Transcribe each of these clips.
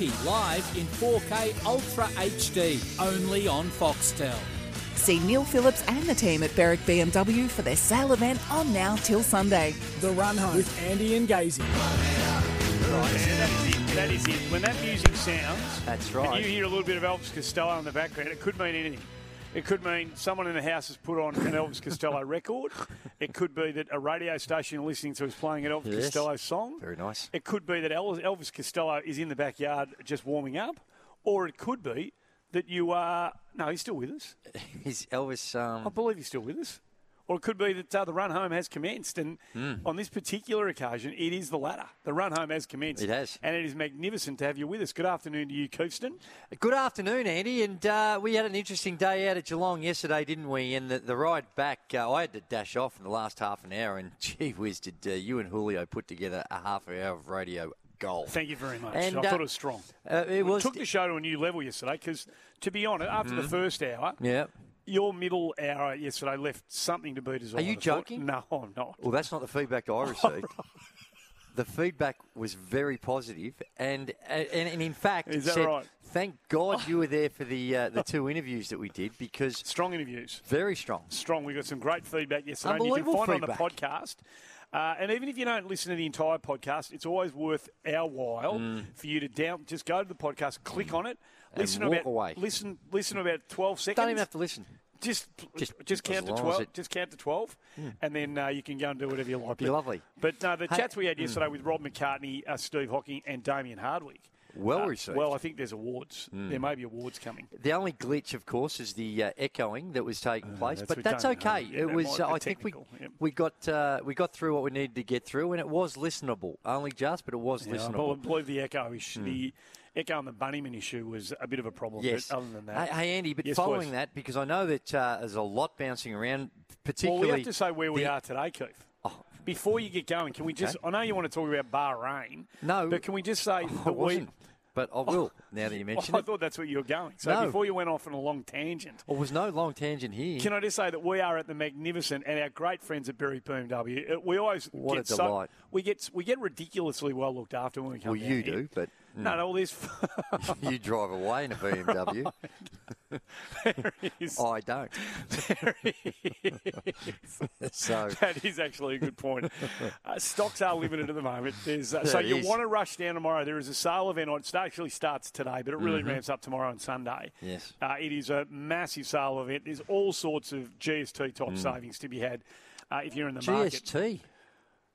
Footy live in 4K Ultra HD, only on Foxtel. See Neil Phillips and the team at Berwick BMW for their sale event on now till Sunday. The Run Home with Andy and Gazy. Right, yeah, that is it. That is it. When that music sounds, That's and right. you hear a little bit of Elvis Costello in the background, it could mean anything. It could mean someone in the house has put on an Elvis Costello record. It could be that a radio station you're listening to is playing an Elvis Yes. Costello song. Very nice. It could be that El- Elvis Costello is in the backyard just warming up, or it could be that you are. No, he's still with us. Is Elvis? Um, I believe he's still with us. Or it could be that uh, the run home has commenced, and Hmm. on this particular occasion, it is the latter. The run home has commenced. It has. and it is magnificent to have you with us. Good afternoon to you, Coofston. Good afternoon, Andy. And uh, we had an interesting day out at Geelong yesterday, didn't we? And the, the ride back, uh, I had to dash off in the last half an hour, and gee whiz, did uh, you and Julio put together a half an hour of radio gold. Thank you very much. And, I uh, thought it was strong. Uh, it was. took the show to a new level yesterday because, to be honest, after the first hour, yeah. Your middle hour yesterday left something to be desired. Are you joking? No, I'm not. Well, that's not the feedback I received. the feedback was very positive, and and, and in fact, Is said, right? Thank God you were there for the uh, the two interviews that we did because Strong interviews. very strong. strong. We got some great feedback yesterday. and you can Unbelievable find it on the podcast. Uh, and even if you don't listen to the entire podcast, it's always worth our while for you to down. Just go to the podcast, click on it, Mm. And listen to walk about away. listen listen about twelve seconds. Don't even have to listen. Just Just- just, count to twelve. it- Hmm. Just count to twelve, and then uh, you can go and do whatever you like. Be But- lovely. But no, the Hey- chats we had yesterday with Rob McCartney, uh, Steve Hocking, and Damien Hardwick. Well uh, received. Hmm. Well, I think there's awards. There may be awards coming. The only glitch, of course, is the uh, echoing that was taking place, Uh, that's but that's okay. Yeah, it was. Uh, I think we yep. we got uh, we got through what we needed to get through, and it was listenable. Only just, but it was Yeah, I listenable. Hmm. believe the echo issue, the echo and the Bunnyman issue was a bit of a problem. Yes. Other than that, Hey, hey, Andy, but Yes, following please. that, because I know that uh, there's a lot bouncing around, particularly. well, we have to say where we are today, Keith. Oh. Before you get going, can we just? I know you want to talk about Bahrain. No. but can we just say I that we? but I will now that you mention I it. thought that's where you were going. So No. before you went off on a long tangent, There was no long tangent here. Can I just say that we are at the magnificent and our great friends at Berwick BMW. uh, We always What get a so delight. we get we get ridiculously well looked after when we come. Here. Well, you here. do, but No, no, all this. you drive away in a BMW. is, I don't. so that is actually a good point. Uh, stocks are limited at the moment. There's uh, so you is. want to rush down tomorrow. There is a sale event on. It actually starts today, but it really ramps up tomorrow and Sunday. Mm-hmm. Yes. uh, it is a massive sale event. There's all sorts of GST Mm. type savings to be had uh, if you're in the market. GST.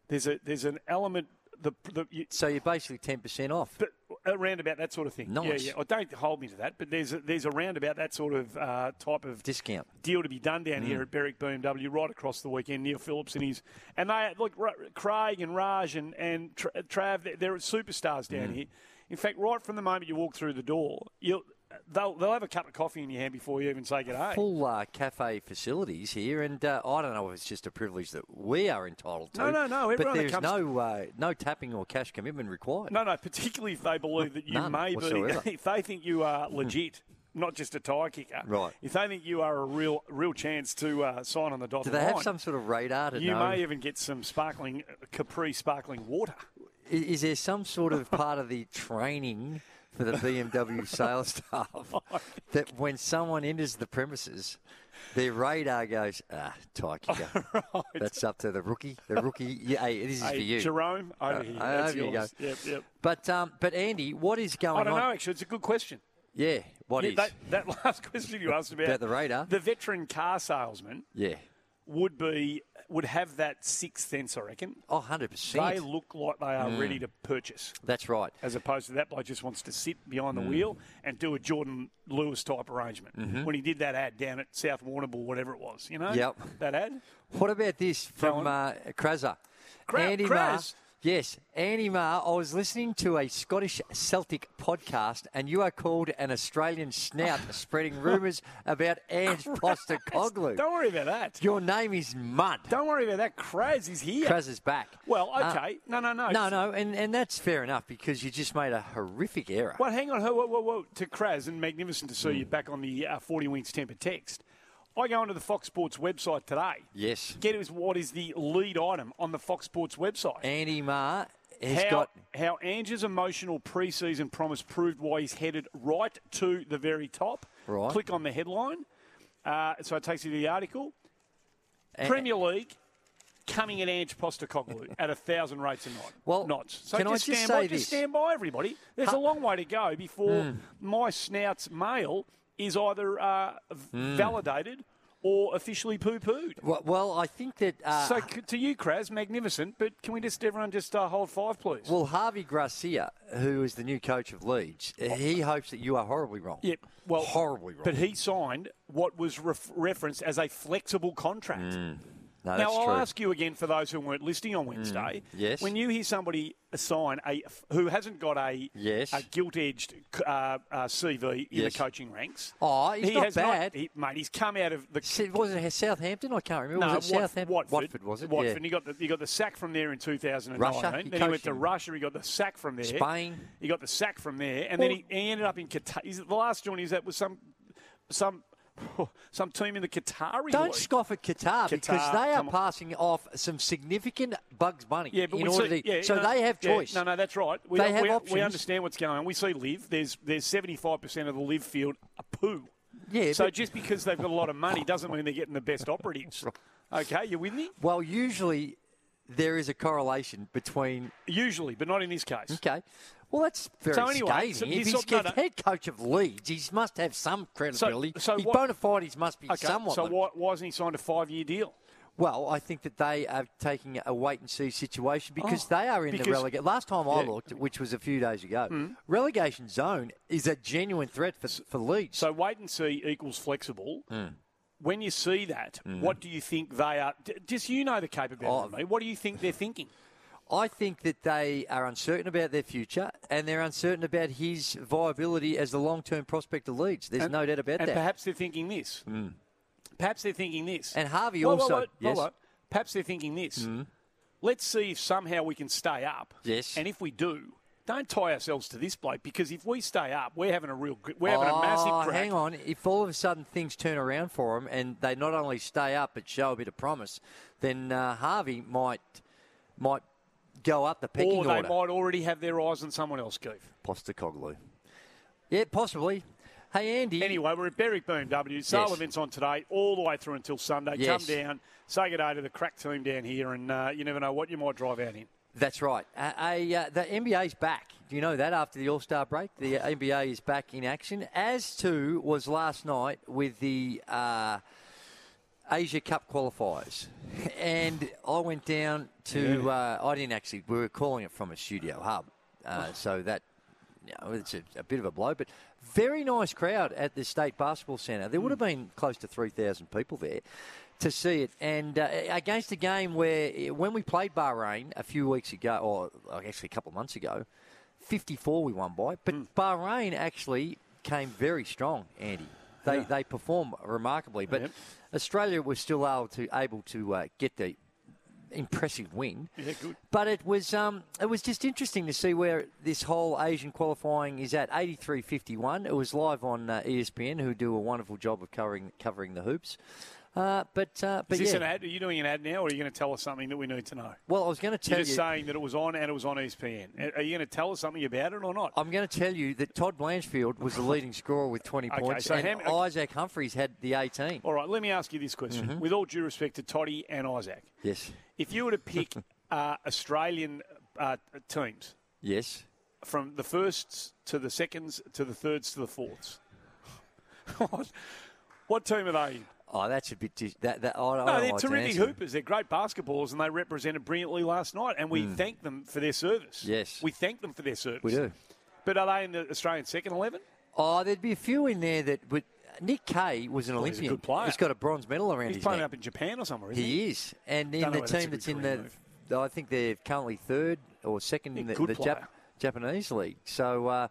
There's a there's an element. The, the you, So you're basically ten percent off. But around about that sort of thing. Nice. Yeah, yeah. Well, don't hold me to that, but there's a, there's a roundabout that sort of uh, type of Discount. deal to be done down Mm. here at Berwick BMW right across the weekend. Neil Phillips and his and they look Ra- Craig and Raj and and Trav. They're, they're superstars down Mm. here. In fact, right from the moment you walk through the door, you'll. They'll, they'll have a cup of coffee in your hand before you even say good day. Full uh, cafe facilities here, and uh, I don't know if it's just a privilege that we are entitled to. No, no, no, everyone But there's comes- no uh, no tapping or cash commitment required. No, no, particularly if they believe that you may be, if they think you are legit, not just a tire kicker. Right. If they think you are a real, real chance to uh, sign on the dotted line, Do they have line, some sort of radar to you know? may even get some sparkling Capri sparkling water. I- Is there some sort of part of the training for the BMW sales staff that when someone enters the premises, their radar goes, ah, tie kicker. That's up to the rookie. The rookie. Yeah, hey, this is Hey, for you. Jerome, over Uh, here. uh, That's over you yours. Yep, yep. But um, but Andy, what is going on? I don't on? know. Actually, it's a good question. Yeah, what Yeah, is? that, that last question you asked about, About the radar? the veteran car salesman yeah. would be would have that sixth sense. I reckon. Oh, 100 They look like they are ready to purchase. That's right. as opposed to that bloke just wants to sit behind the Mm. wheel and do a Jordan Lewis type arrangement. Mm-hmm. When he did that ad down at South Warrnambool, whatever it was, you know? Yep. That ad? What about this from uh, Krazer? Kra- Andy Kraz. Yes, Andy Maher, I was listening to a Scottish Celtic podcast, and you are called an Australian snout, spreading rumours about Ange Postecoglou. Don't worry about that. Your name is Mud. Don't worry about that. Kraz is here. Kraz is back. Well, Uh, okay. no, no, no. No, no, and, and that's fair enough because you just made a horrific error. Well, hang on. Whoa, whoa, whoa. To Kraz, and magnificent to see Hmm. you back on the uh, 40 Wings temper text. I go onto the Fox Sports website today. Yes. Get us what is the lead item on the Fox Sports website. Andy Maher has how, got. how Ange's emotional preseason promise proved why he's headed right to the very top. Right. Click on the headline. Uh, so it takes you to the article. a- Premier League coming at Ange Postecoglou at a thousand rates a night. Well, knots. So can I just just stand say by, this? Just stand by, everybody. There's a long way to go before Hmm. my snout's mail is either uh, Hmm. validated or officially poo-pooed. Well, well, I think that. Uh, so c- to you, Kraz, magnificent. But can we just everyone just uh, hold five, please? well, Javi Gracia, who is the new coach of Leeds, he hopes that you are horribly wrong. Yep. Well, horribly wrong. But he signed what was ref- referenced as a flexible contract. No, Now, I'll true. ask you again for those who weren't listening on Wednesday. yes. When you hear somebody sign a who hasn't got a Yes. a gilt-edged uh, uh, CV in Yes. the coaching ranks. Oh, he's he not has bad. he, mate, he's come out of the. Was it Southampton? I can't remember. No, was it Wat- Southampton? Watford. was it? Watford. Yeah. And he got the he got the sack from there in 2009. Russia? He Then he went to Russia. He got the sack from there. Spain. He got the sack from there, and then he, he ended up in Qatar. He's, the last joint he was at was some some Oh, some team in the Qatari Don't league. scoff at Qatar, because they are come on. passing off some significant Bugs Bunny Yeah, but in order see, to. yeah, so no, they have yeah, choice. no, no, that's right. We, They have we, options. we understand what's going on. We see live. There's there's 75 percent of the live field a poo. Yeah, So just because they've got a lot of money doesn't mean they're getting the best operatives. Okay, you with me? Well, usually there is a correlation between. Usually, but not in this case. Okay. Well, that's very So anyway, scathing. he's if he's no, no. head coach of Leeds, he must have some credibility. so His what- bona fides must be Okay, somewhat. so why, why hasn't he signed a five-year deal? Well, I think that they are taking a wait and see situation because Oh, they are in the because- relegation. Last time I Yeah. looked, which was a few days ago, relegation zone is a genuine threat for, for Leeds. So wait and see equals flexible. Hmm. When you see that, what do you think they are? Just you know the capability Oh. of me. What do you think they're thinking? I think that they are uncertain about their future and they're uncertain about his viability as the long term prospect of Leeds. There's no doubt about And that. Hmm. perhaps they're thinking this. Perhaps they're thinking this. And Javi whoa, also- whoa, whoa, yes. Whoa. Perhaps they're thinking this. Let's see if somehow we can stay up. Yes. And if we do, don't tie ourselves to this bloke because if we stay up, we're having a real, we're having a massive Oh, crack. hang on. If all of a sudden things turn around for them and they not only stay up but show a bit of promise, then uh, Javi might might go up the pecking Or they order. might already have their eyes on someone else, Keith. Postecoglou. Yeah, possibly. Hey, Andy. Anyway, we're at Berwick BMW. Sale Yes. events on today, all the way through until Sunday. Yes. Come down, say good day to the crack team down here, and uh, you never know what you might drive out in. That's right. Uh, a, uh, the NBA's back. Do you know that after the All Star break? The NBA is back in action, as too was last night with the uh, Asia Cup qualifiers. And I went down to, uh, I didn't actually, we were calling it from a studio hub. Uh, so that, you know, it's a, a bit of a blow, but very nice crowd at the State Basketball Centre. There would have been close to 3,000 people there to see it. And uh, against a game where, when we played Bahrain a few weeks ago, or actually a couple of months ago, 54 we won by. But Bahrain actually came very strong, Andy. They, they performed remarkably. But Yep. Australia was still able to, able to uh, get the impressive win. Yeah, good. But it was um, it was just interesting to see where this whole Asian qualifying is at. 83-51. It was live on uh, ESPN, who do a wonderful job of covering covering the hoops. Uh, but uh, but Is this yeah. an ad? Are you doing an ad now, or are you going to tell us something that we need to know? Well, I was going to tell You're you. just saying that it was on and it was on ESPN. Are you going to tell us something about it or not? I'm going to tell you that Todd Blanchfield was the leading scorer with 20 Okay, points, so and how- Isaac Humphries had the 18. All right, let me ask you this question. Mm-hmm. With all due respect to Toddy and Isaac, Yes, if you were to pick uh, Australian uh, teams yes. from the firsts to the seconds to the thirds to the fourths, what, team are they? Oh, that's a bit. Dis- that, that, I, I No, don't know. they're like terrific hoopers. They're great basketballers, and they represented brilliantly last night. And we thank them for their service. Yes. we thank them for their service. We do. But are they in the Australian second eleven? Oh, there'd be a few in there that would. Nick Kay was an Well, he's a Olympian. good player. He's got a bronze medal around He's his playing neck. up in Japan or somewhere. Isn't he? He is, and in Don't the whether that's team that's in the move. I think they're currently third or second in the, the. Jap- Japanese league. So, uh,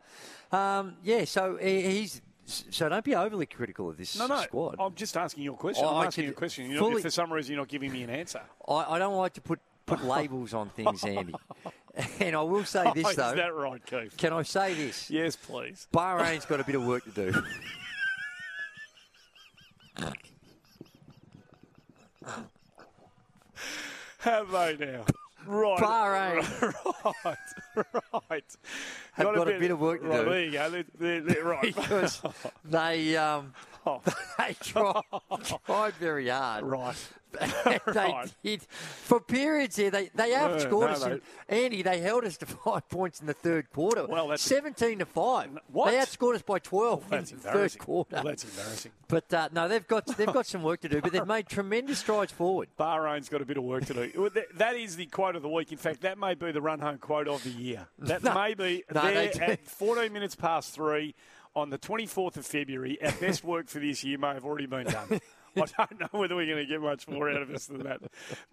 um, yeah, so he's. So don't be overly critical of this No, no. squad. I'm just asking you a question. Oh, I'm asking you a question. Not, if for some reason you're not giving me an answer. I, I don't like to put, put labels on things, Andy. and I will say Oh, this, is though. that right, Keith? Can I say this? Yes, please. Bahrain's got a bit of work to do. Have they now? Right. Bahrain. Right. Right. Have got a bit of work to right, do. There you go. They're, they're, they're right. because they um, Oh. they tried, tried very hard. right. they Right. did for periods here. They they outscored no, us. they- in- Andy, they held us to five points in the third quarter. Well, that's- seventeen to five. What? They outscored us by twelve That's in the third embarrassing. quarter. Well, that's embarrassing. but uh, no, they've got they've got some work to do. But they've made tremendous strides forward. Bahrain's got a bit of work to do. That- That is the quote of the week. In fact, that may be the run home quote of the year. That No. may be No, there at 14 minutes past three on the 24th of February. Our best work for this year may have already been done. I don't know whether we're going to get much more out of us than that.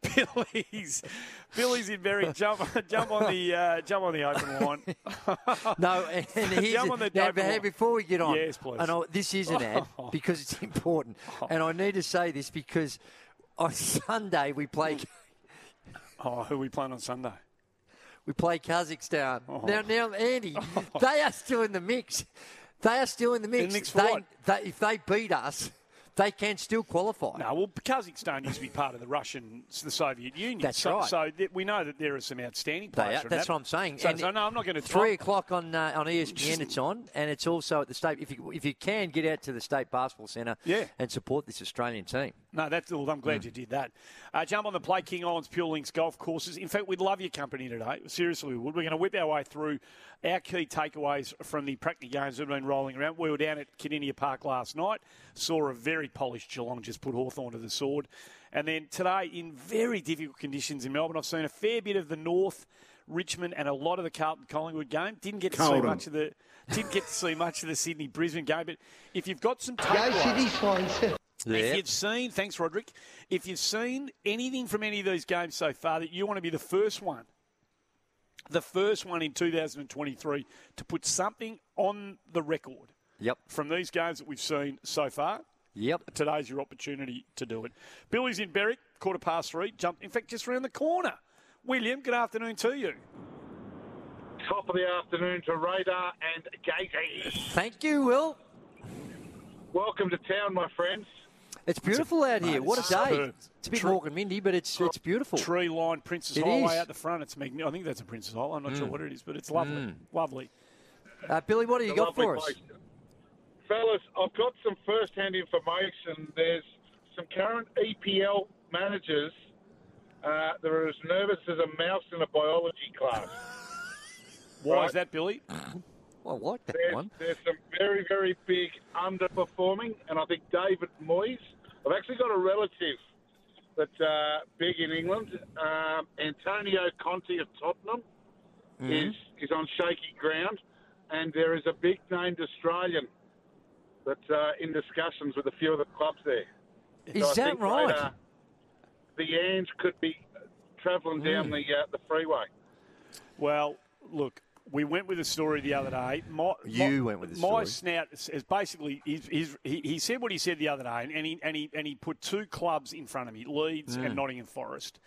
Billy's, Billy's in Berwick. Jump, jump on the, uh, jump on the open line. No, and, and here's Jump on the now, hey, line. before we get on, Yes, please. I this is an ad because it's important, and I need to say this because on Sunday we play Oh, who are we playing on Sunday? we play Kazakhstan. Oh. Now, now, Andy, they are still in the mix. They are still in the mix. the mix they, they, if they beat us, they can still qualify. No, well, Kazakhstan used to be part of the Russian, the Soviet Union. That's so, right. So th- we know that there are some outstanding players. are, that's that. what I'm saying. So, so no, I'm not going to Three o'clock on uh, on ESPN, Just- it's on, and it's also at the state. If you if you can get out to the state basketball centre, Yeah. and support this Australian team. No, that's all. I'm glad you did that. Uh, jump on the Play King Islands Pure Links golf courses. In fact, we'd love your company today. Seriously, we would. We're going to whip our way through our key takeaways from the practice games that have been rolling around. We were down at Kardinia Park last night, saw a very polished Geelong just put Hawthorn to the sword. And then today, in very difficult conditions in Melbourne, I've seen a fair bit of the North, Richmond, and a lot of the Carlton Collingwood game. Didn't get to see much of the. Didn't get to see much of the Sydney Brisbane game, but if you've got some takeaways, if you've seen, thanks, Roderick. If you've seen anything from any of these games so far that you want to be the first one, the first one in 2023 to put something on the record Yep. from these games that we've seen so far, Yep. today's your opportunity to do it. Billy's in Berwick, quarter past three. Jumped, in fact, just around the corner. William, good afternoon to you. Top of the afternoon to Radar and Gatey. Thank you, Will. Welcome to town, my friends. It's beautiful out here. mate, What a day! superb. It's a bit True. more and windy, but it's it's beautiful. Tree line Princes It Highway is. out the front. It's magnificent. I think that's a Princes Highway. I'm not sure what it is, but it's lovely. Lovely. Uh, Billy, what do you It's got lovely for us? Fellas, I've got some first-hand information. There's some current EPL managers uh, that are as nervous as a mouse in a biology class. Why Right. is that, Billy? Well, I like that There's, one. there's some very, very big underperforming, and I think David Moyes. I've actually got a relative that's uh, big in England. Um, Antonio Conte of Tottenham is is on shaky ground, and there is a big named Australian that's uh, in discussions with a few of the clubs there. Is So that right? they, uh, the Ange could be travelling down the uh, the freeway. Well, look, we went with a story the other day. My, You my- went with the My snout is basically he's, he's, he, he said what he said the other day, and he and he and he put two clubs in front of me, Leeds Mm. and Nottingham Forest.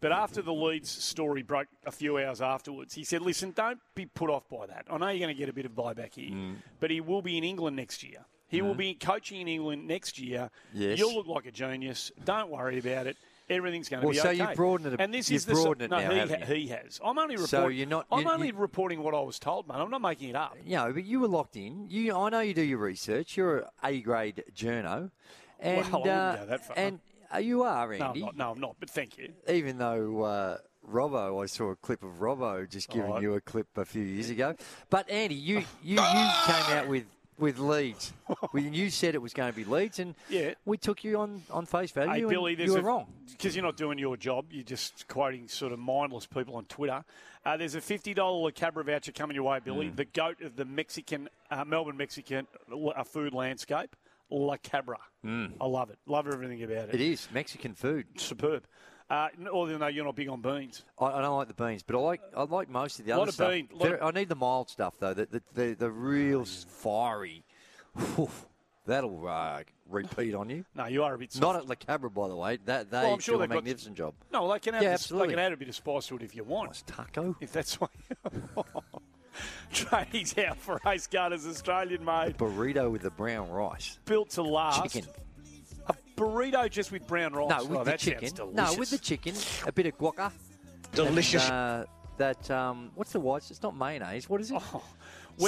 But after the Leeds story broke a few hours afterwards, he said, "Listen, don't be put off by that. I know you're going to get a bit of buyback here, Mm. but he will be in England next year. He will be coaching in England next year. Yes. You'll look like a genius. Don't worry about it." Everything's going to Well, be so okay. you've broadened it and this is the broadened it no, now, he, you? he has. I'm only reporting. So you're not- I'm only you- reporting what I was told, man. I'm not making it up. You know, but you were locked in. You, I know you do your research. You're a A grade journo, and Well, uh, go that far. and uh, you are No, I'm Andy. not. No, I'm not. But thank you. Even though uh, Robbo, I saw a clip of Robbo just giving I- you a clip a few years ago. But Andy, you you, you came out with. With Leeds, when you said it was going to be Leeds, and Yeah. we took you on, on face value. Hey, Billy, you were a, wrong. because you're not doing your job. You're just quoting sort of mindless people on Twitter. Uh, there's a fifty dollar La Cabra voucher coming your way, Billy. Hmm. The goat of the Mexican, uh, Melbourne Mexican uh, food landscape, La Cabra. I love it. Love everything about it. It is Mexican food. superb. Uh, although you're not big on beans. I, I don't like the beans, but I like I like most of the other stuff. bean- lot Very- of- I need the mild stuff though. The the the, the real fiery. whew, that'll uh, repeat on you. No, you are a bit soft. Not at La Cabra, by the way. That they Well, I'm sure do a they've got- magnificent job. No, they can add, Yeah, absolutely. they can add a bit of spice to it if you want. Nice taco. If that's what. Trading's out for Ace Gutters, Australian made, Burrito with the brown rice. built to last. Chicken. Burrito just with brown rice. No, with oh, the chicken. No, with the chicken. A bit of guaca. Delicious. And, uh, that um, what's the white? It's not mayonnaise. What is it? Oh,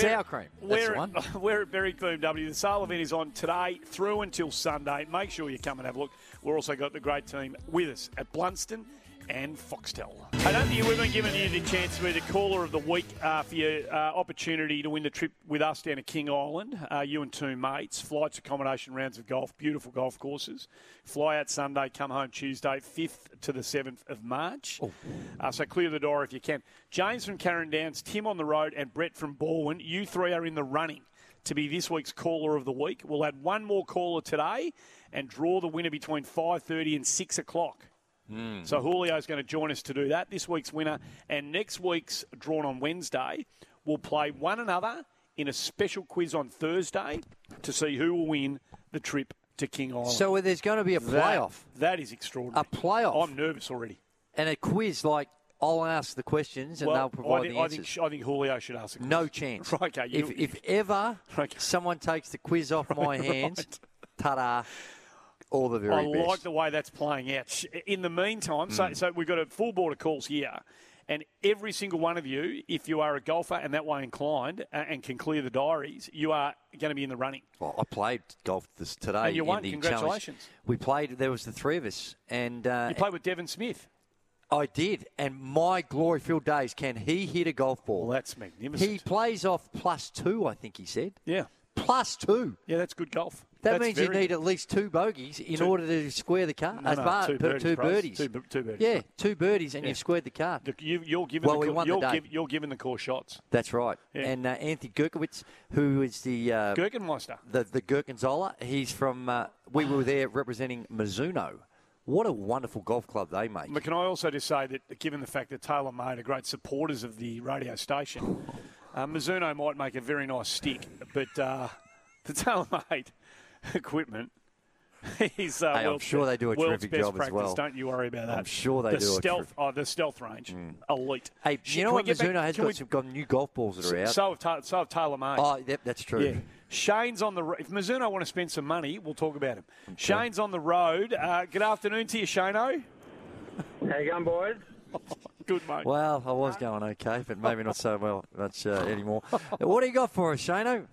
Sour cream. That's we're, the one. We're at Berwick BMW. The sale event is on today through until Sunday. Make sure you come and have a look. We've also got the great team with us at Blundstone and Foxtel. I don't think we've been giving you the chance to be the caller of the week uh, for your uh, opportunity to win the trip with us down to King Island. Uh, you and two mates, flights, accommodation, rounds of golf, beautiful golf courses. Fly out Sunday, come home Tuesday, 5th to the 7th of March. Uh, so clear the door if you can. James from Keilor Downs, Tim on the road, and Brett from Balwyn. You three are in the running to be this week's caller of the week. We'll add one more caller today and draw the winner between 5.30 and 6 o'clock. Mm. So Julio's going to join us to do that. This week's winner and next week's drawn on Wednesday will play one another in a special quiz on Thursday to see who will win the trip to King Island. So there's going to be a That- playoff that is extraordinary. A playoff? I'm nervous already. and a quiz. Like I'll ask the questions and well, they'll provide I think, the I answers. think I think Julio should ask. The no chance. Right, okay, if if ever Okay. someone takes the quiz off my hands, ta-da! All the very I best. like the way that's playing out. In the meantime, so, so we've got a full board of calls here, and every single one of you, if you are a golfer and that way inclined uh, and can clear the diaries, you are going to be in the running. Well, I played golf this today. And you in won. the Congratulations. challenge. We played. There was the three of us, and uh, You played with Devon Smith. I did. And my glory-filled days. Can he hit a golf ball? Well, that's magnificent. he plays off plus two. I think he said yeah, plus two. yeah, that's good golf. That That's means you need good. at least two bogeys in Two- order to square the car. No, no, bar- two birdies, two birdies. Two two birdies, Yeah, two birdies, and Yeah. you've squared the car. Look, you, you're given Well, the we won the you're, day. giv- you're given the core shots. That's right. Yeah. And uh, Anthony Gurkowitz, who is the uh, the the Gherkinzola, he's from. Uh, we were there representing Mizuno. What a wonderful golf club they make. But can I also just say that, given the fact that Taylor Made are great supporters of the radio station, uh, Mizuno might make a very nice stick, but uh, the Taylor Made equipment is. Uh, Hey, I'm sure they do a world's terrific best job as well. Don't you worry about that. I'm sure they the do a Stealth, terrific- oh, the stealth range, elite. Hey, Sh- you know what? get back- Mizuno has can got we- some got new golf balls that are out. So have, Ta- so have Taylor Made. oh, yep, that's true. Yeah. Shane's on the. ro- If Mizuno want to spend some money, we'll talk about him. Shane's on the road. Uh, good afternoon to you, Shano. How you going, boys? Good mate. Well, I was going okay, but maybe not so well much uh, anymore. what do you got for us, Shano?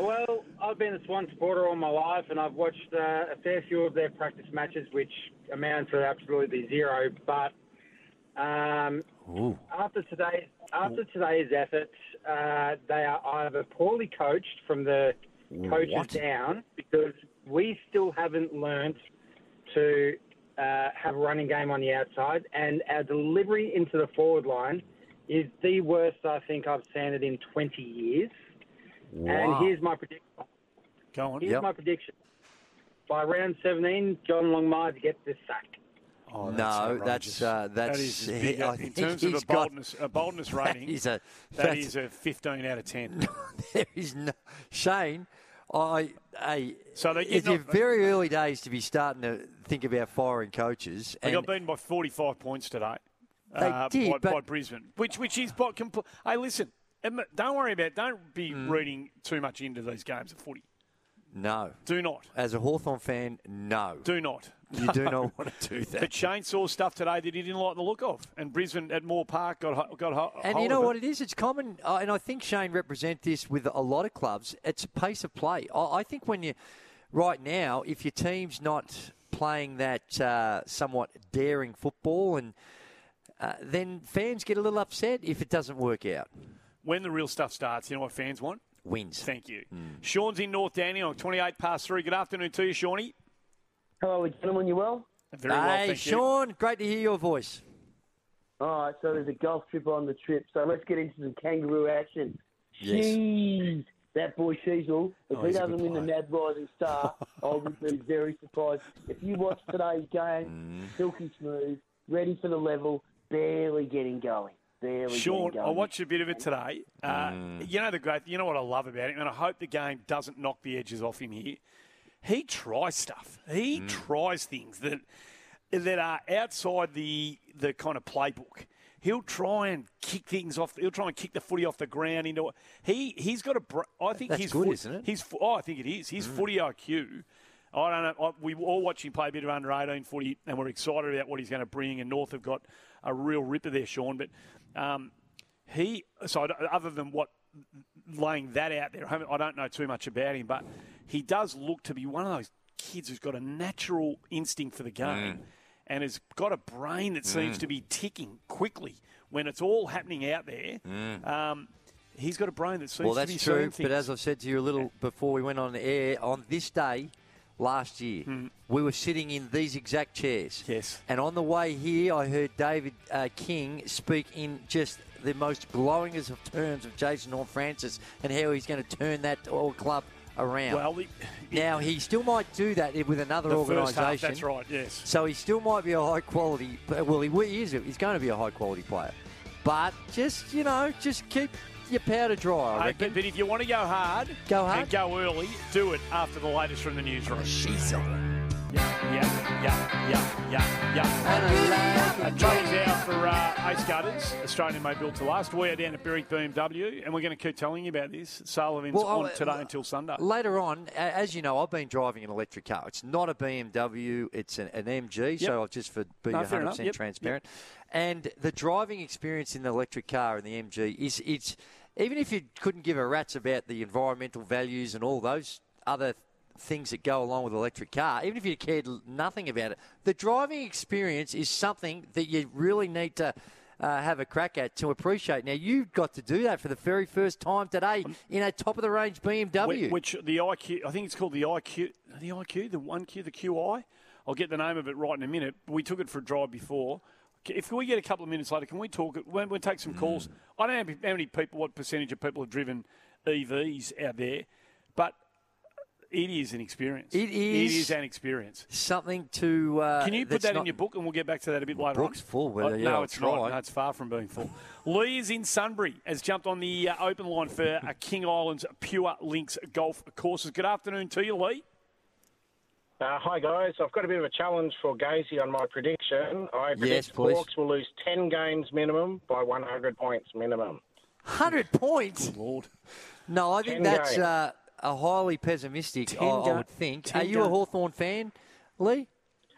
Well, I've been a Swan supporter all my life, and I've watched uh, a fair few of their practice matches, which amount to absolutely zero. But um, after today, after today's effort, uh, they are either poorly coached from the coaches What? down because we still haven't learnt to uh, have a running game on the outside, and our delivery into the forward line is the worst I think I've seen it in 20 years. And here's my prediction. Go on. Here's Yep. my prediction. By round 17, John Longmire gets this sack. Oh, No, outrageous. that's, uh, that's- that is he- I in think terms of he's a got- boldness, a boldness rating. That is a. that's- a 15 out of 10. there is no Shane. I, I, So they- it's you're your not- very early days to be starting to think about firing coaches. They And got beaten by 45 points today. They uh, did, by, but- by Brisbane, which which is by compl- Hey, listen, admit- don't worry about. Don't be Mm. reading too much into these games of footy. no, Do not. as a Hawthorn fan, no, Do not. you do not want to do that. The chainsaw stuff today that he didn't like the look of, and Brisbane at Moore Park got got And you know what it is? It's common, uh, and I think Shane represents this with a lot of clubs. It's a pace of play. I, I think when you, right now, if your team's not playing that uh, somewhat daring football, and uh, then fans get a little upset if it doesn't work out. When the real stuff starts, you know what fans want? Wins. Thank you. Hmm. Sean's in North Danny on 28 past three. Good afternoon to you, Shawnee. Hello, gentlemen. You well? Very well, hey, thank you. Sean, great to hear your voice. All right. So there's a golf trip on the trip. So let's get into some kangaroo action. Yes. Jeez. that boy Sheezel, if Oh, he doesn't good win the player. NAB Rising Star, I would be very surprised. If you watch today's game, Mm. silky smooth, ready for the level, barely getting going. Barely Sean, I watched a bit of it today. Uh, Mm. You know the great. You know what I love about him, and I hope the game doesn't knock the edges off him here. He tries stuff. He Mm. tries things that that are outside the the kind of playbook. He'll try and kick things off. He'll try and kick the footy off the ground into. He he's got a. br- I think That's his good, foot, isn't it? His oh, I think it is. His footy IQ. I don't know. I, we all watch him play a bit of under eighteen footy, and we're excited about what he's going to bring. And North have got a real ripper there, Sean. But um, he. So other than what laying that out there, I don't know too much about him, but he does look to be one of those kids who's got a natural instinct for the game. And has got a brain that seems to be ticking quickly when it's all happening out there. Um, he's got a brain that seems Well, to that's be true. But as I've said to you a little before we went on the air, on this day last year, we were sitting in these exact chairs. Yes. And on the way here, I heard David uh, King speak in just the most glowingest of terms of Jason Horne-Francis and how he's going to turn that all club around. well, the, now he still might do that with another organisation. that's right. Yes. So he still might be a high quality. Well, he, he is. He's going to be a high quality player. But just you know, just keep your powder dry. I Uh, reckon. but, but if you want to go hard, Go hard? and go early, do it after the latest from the newsroom. She's Yeah, yeah, yeah, yeah, yeah, yeah. Uh, Tony's out for uh, Ace Gutters, Australian made built to last. We are down at Berwick BMW, and we're going to keep telling you about this. Sale events Well, on oh, today uh, until Sunday. Later on, as you know, I've been driving an electric car. It's not a BMW, it's an, an MG, so I'll just for being No, 100% Yep, transparent. And the driving experience in the electric car and the MG is it's even if you couldn't give a rat's about the environmental values and all those other things that go along with electric car, even if you cared nothing about it, the driving experience is something that you really need to uh, have a crack at to appreciate. Now, you've got to do that for the very first time today in a top of the range BMW. Which, which the IQ, I think it's called the IQ, the IQ, the one Q, the QI. I'll get the name of it right in a minute. We took it for a drive before. If we get a couple of minutes later, can we talk? When we take some calls, Mm. I don't know how many people, what percentage of people have driven EVs out there, but it is an experience. It It is. is an experience. something to. Uh, Can you put that in your book, and we'll get back to that a bit later book's on? full, Oh, yeah, no, I'll it's try. not. No, it's far from being full. Lee is in Sunbury. Has jumped on the uh, open line for uh, King Island's Pure Links golf courses. Good afternoon to you, Lee. Uh, hi guys, I've got a bit of a challenge for Gazy on my prediction. I predict Yes, please. Hawks will lose 10 games minimum by 100 points minimum. 100 points? Lord. No, I think Ten that's uh, a highly pessimistic, I, Ten I ga- would think. ten Are you a ga- Hawthorn fan, Lee?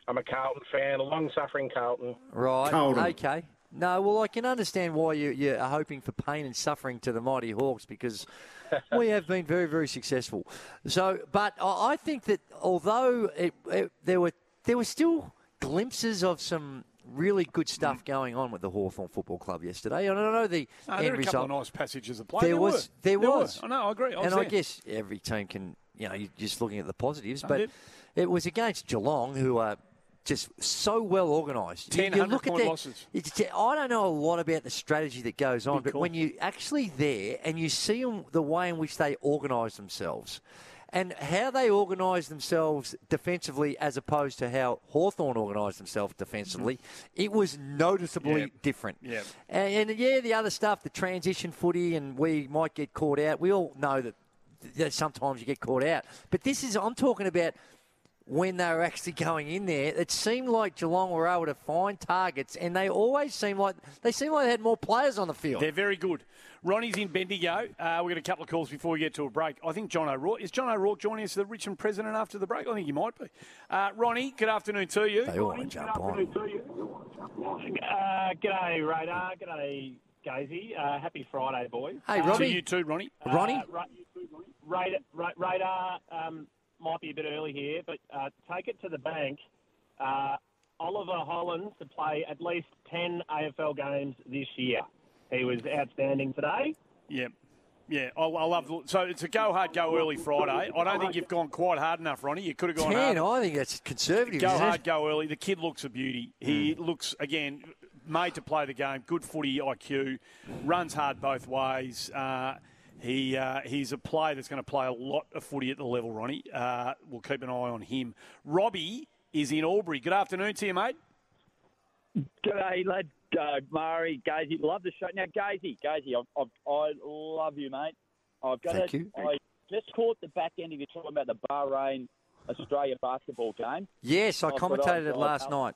I'm a Carlton fan, a long-suffering Carlton. Right. Carlton. Okay. No, well, I can understand why you, you are hoping for pain and suffering to the mighty Hawks because we have been very, very successful. So, but I think that although it, it, there were there were still glimpses of some really good mm-hmm. stuff going on with the Hawthorn Football Club yesterday. And I know the No, end there are a couple result. of nice passages of play. There There, was- there was. I know, I agree. I and I guess every team can, you know, you're just looking at the positives. But it was against Geelong, who are just so well organised. You- 10 you look at 100-point their- losses. I don't know a lot about the strategy that goes on, Good but call. when you actually there and you see 'em- the way in which they organise themselves. And how they organise themselves defensively as opposed to how Hawthorn organised themselves defensively, mm-hmm. it was noticeably Yeah. different. Yeah. And, and yeah, the other stuff, the transition footy, and we might get caught out. We all know that sometimes you get caught out. But this is, I'm talking about when they were actually going in there. It seemed like Geelong were able to find targets, and they always seemed like they seemed like they had more players on the field. They're very good. Ronnie's in Bendigo. Uh, we've got a couple of calls before we get to a break. I think John O'Rourke. Is John O'Rourke joining us, the Richmond president, after the break? I think he might be. Uh, Ronnie, good afternoon to you. They all want to jump on. Uh, g'day, Radar. G'day, Gazy. Uh, happy Friday, boys. Hey, To you too, Ronnie. Ronnie? Uh, Ra- Radar, Ra- Radar um, might be a bit early here, but uh, take it to the bank. Uh, Oliver Hollands to play at least 10 AFL games this year. He was outstanding today. Yeah. Yeah, I, I love. So it's a go hard, go early Friday. I don't think you've gone quite hard enough, Ronnie. You could have gone Ten, hard. I think that's conservative. Go isn't hard, it? go early. The kid looks a beauty. He looks again made to play the game. Good footy IQ, runs hard both ways. Uh, He uh, he's a player that's going to play a lot of footy at the level, Ronnie. Uh, we'll keep an eye on him. Robbie is in Albury. Good afternoon to you, mate. G'day, lad. Uh, Murray, Gazy, love the show. Now, Gazy, Gazy, I, I, I love you, mate. I've got Thank to, you. I just caught the back end of you talking about the Bahrain Australia basketball game. Yes, I thought, commentated it God, last night.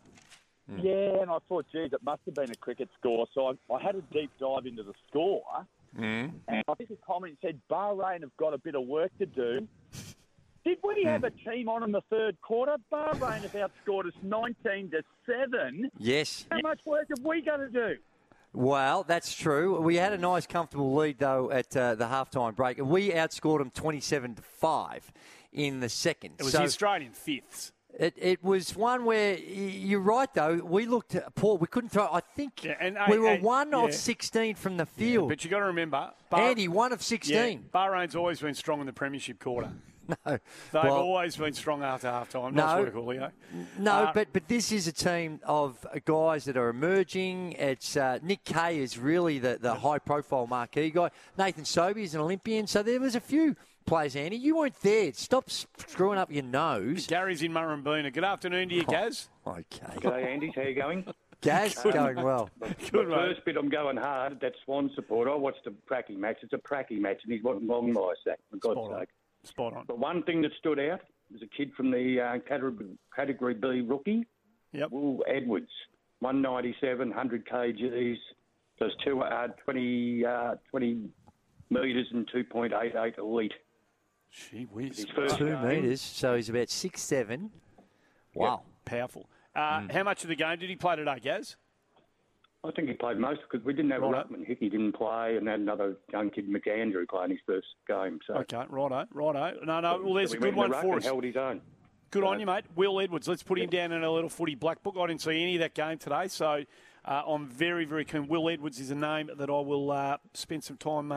Yeah, and I thought, geez, it must have been a cricket score. So I, I had a deep dive into the score, Mm. and I think a comment said Bahrain have got a bit of work to do. Did we have a team on in the third quarter? Bahrain have outscored us 19 to 7. Yes. How much work have we got to do? Well, that's true. We had a nice, comfortable lead though at uh, the halftime break. We outscored them twenty-seven to five in the second. It was So the Australian fifths. It, it was one where you're right though. We looked poor. We couldn't throw. I think and, we hey, were one yeah. of sixteen from the field. But you got to remember, Andy, one of Yeah, 16. Bahrain's always been strong in the premiership quarter. No, They've Well, always been strong after half time. No. Julio. No, Uh, but but this is a team of guys that are emerging. It's uh, Nick Kay is really the, the high profile marquee guy. Nathan Sobey is an Olympian. So there was a few players. Andy, you weren't there. Stop screwing up your nose. Gary's in Murrumbeena. Good afternoon to you, Gaz. Okay. G'day, Andy. How you going? Gaz going well. The Good, mate. first bit, I'm going hard. That Swan supporter. I watched the Pracky match. It's a Pracky match, and he's wanting long life, that, for God's Spot on. sake. Spot on. But one thing that stood out was a kid from the uh, category, category B rookie, yep. Will Edwards, 197, 100 kgs, does two, uh, 20, uh, 20 metres and 2.88 elite. Gee whiz. Two metres. So he's about six seven. Wow. Powerful. Uh, Hmm. How much of the game did he play today, Gaz? I think he played most because we didn't have Righto. a ruckman. Hickey didn't play, and had another young kid, McAndrew, playing his first game. So Okay, righto, righto. No, no, well, there's So a good one for and us. Held his own. Good on you, mate. Will Edwards. Let's put him down in a little footy black book. I didn't see any of that game today, so uh, I'm very, very keen. Will Edwards is a name that I will uh, spend some time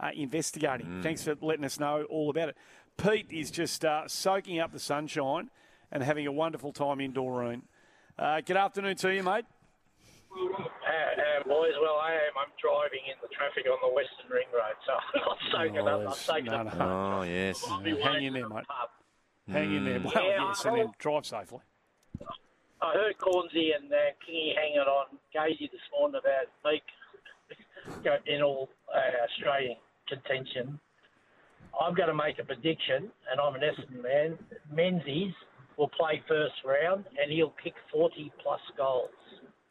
uh, investigating. Thanks for letting us know all about it. Pete is just uh, soaking up the sunshine and having a wonderful time in Doreen. Uh, good afternoon to you, mate. Uh, uh, boys, well, I am. I'm driving in the traffic on the Western Ring Road, so I'm soaking up. I'm soaking No, up. no. Oh yes. I'll Hang in there, mate. pub. Hang in there. Mm. Well, Yeah, yes, I- and then drive safely. I heard Cornsey and uh, Kingy hanging on Gazy this morning about Meek go- in all uh, Australian contention. I'm going to make a prediction, and I'm an Essendon man. Menzies will play first round, and he'll kick 40 plus goals.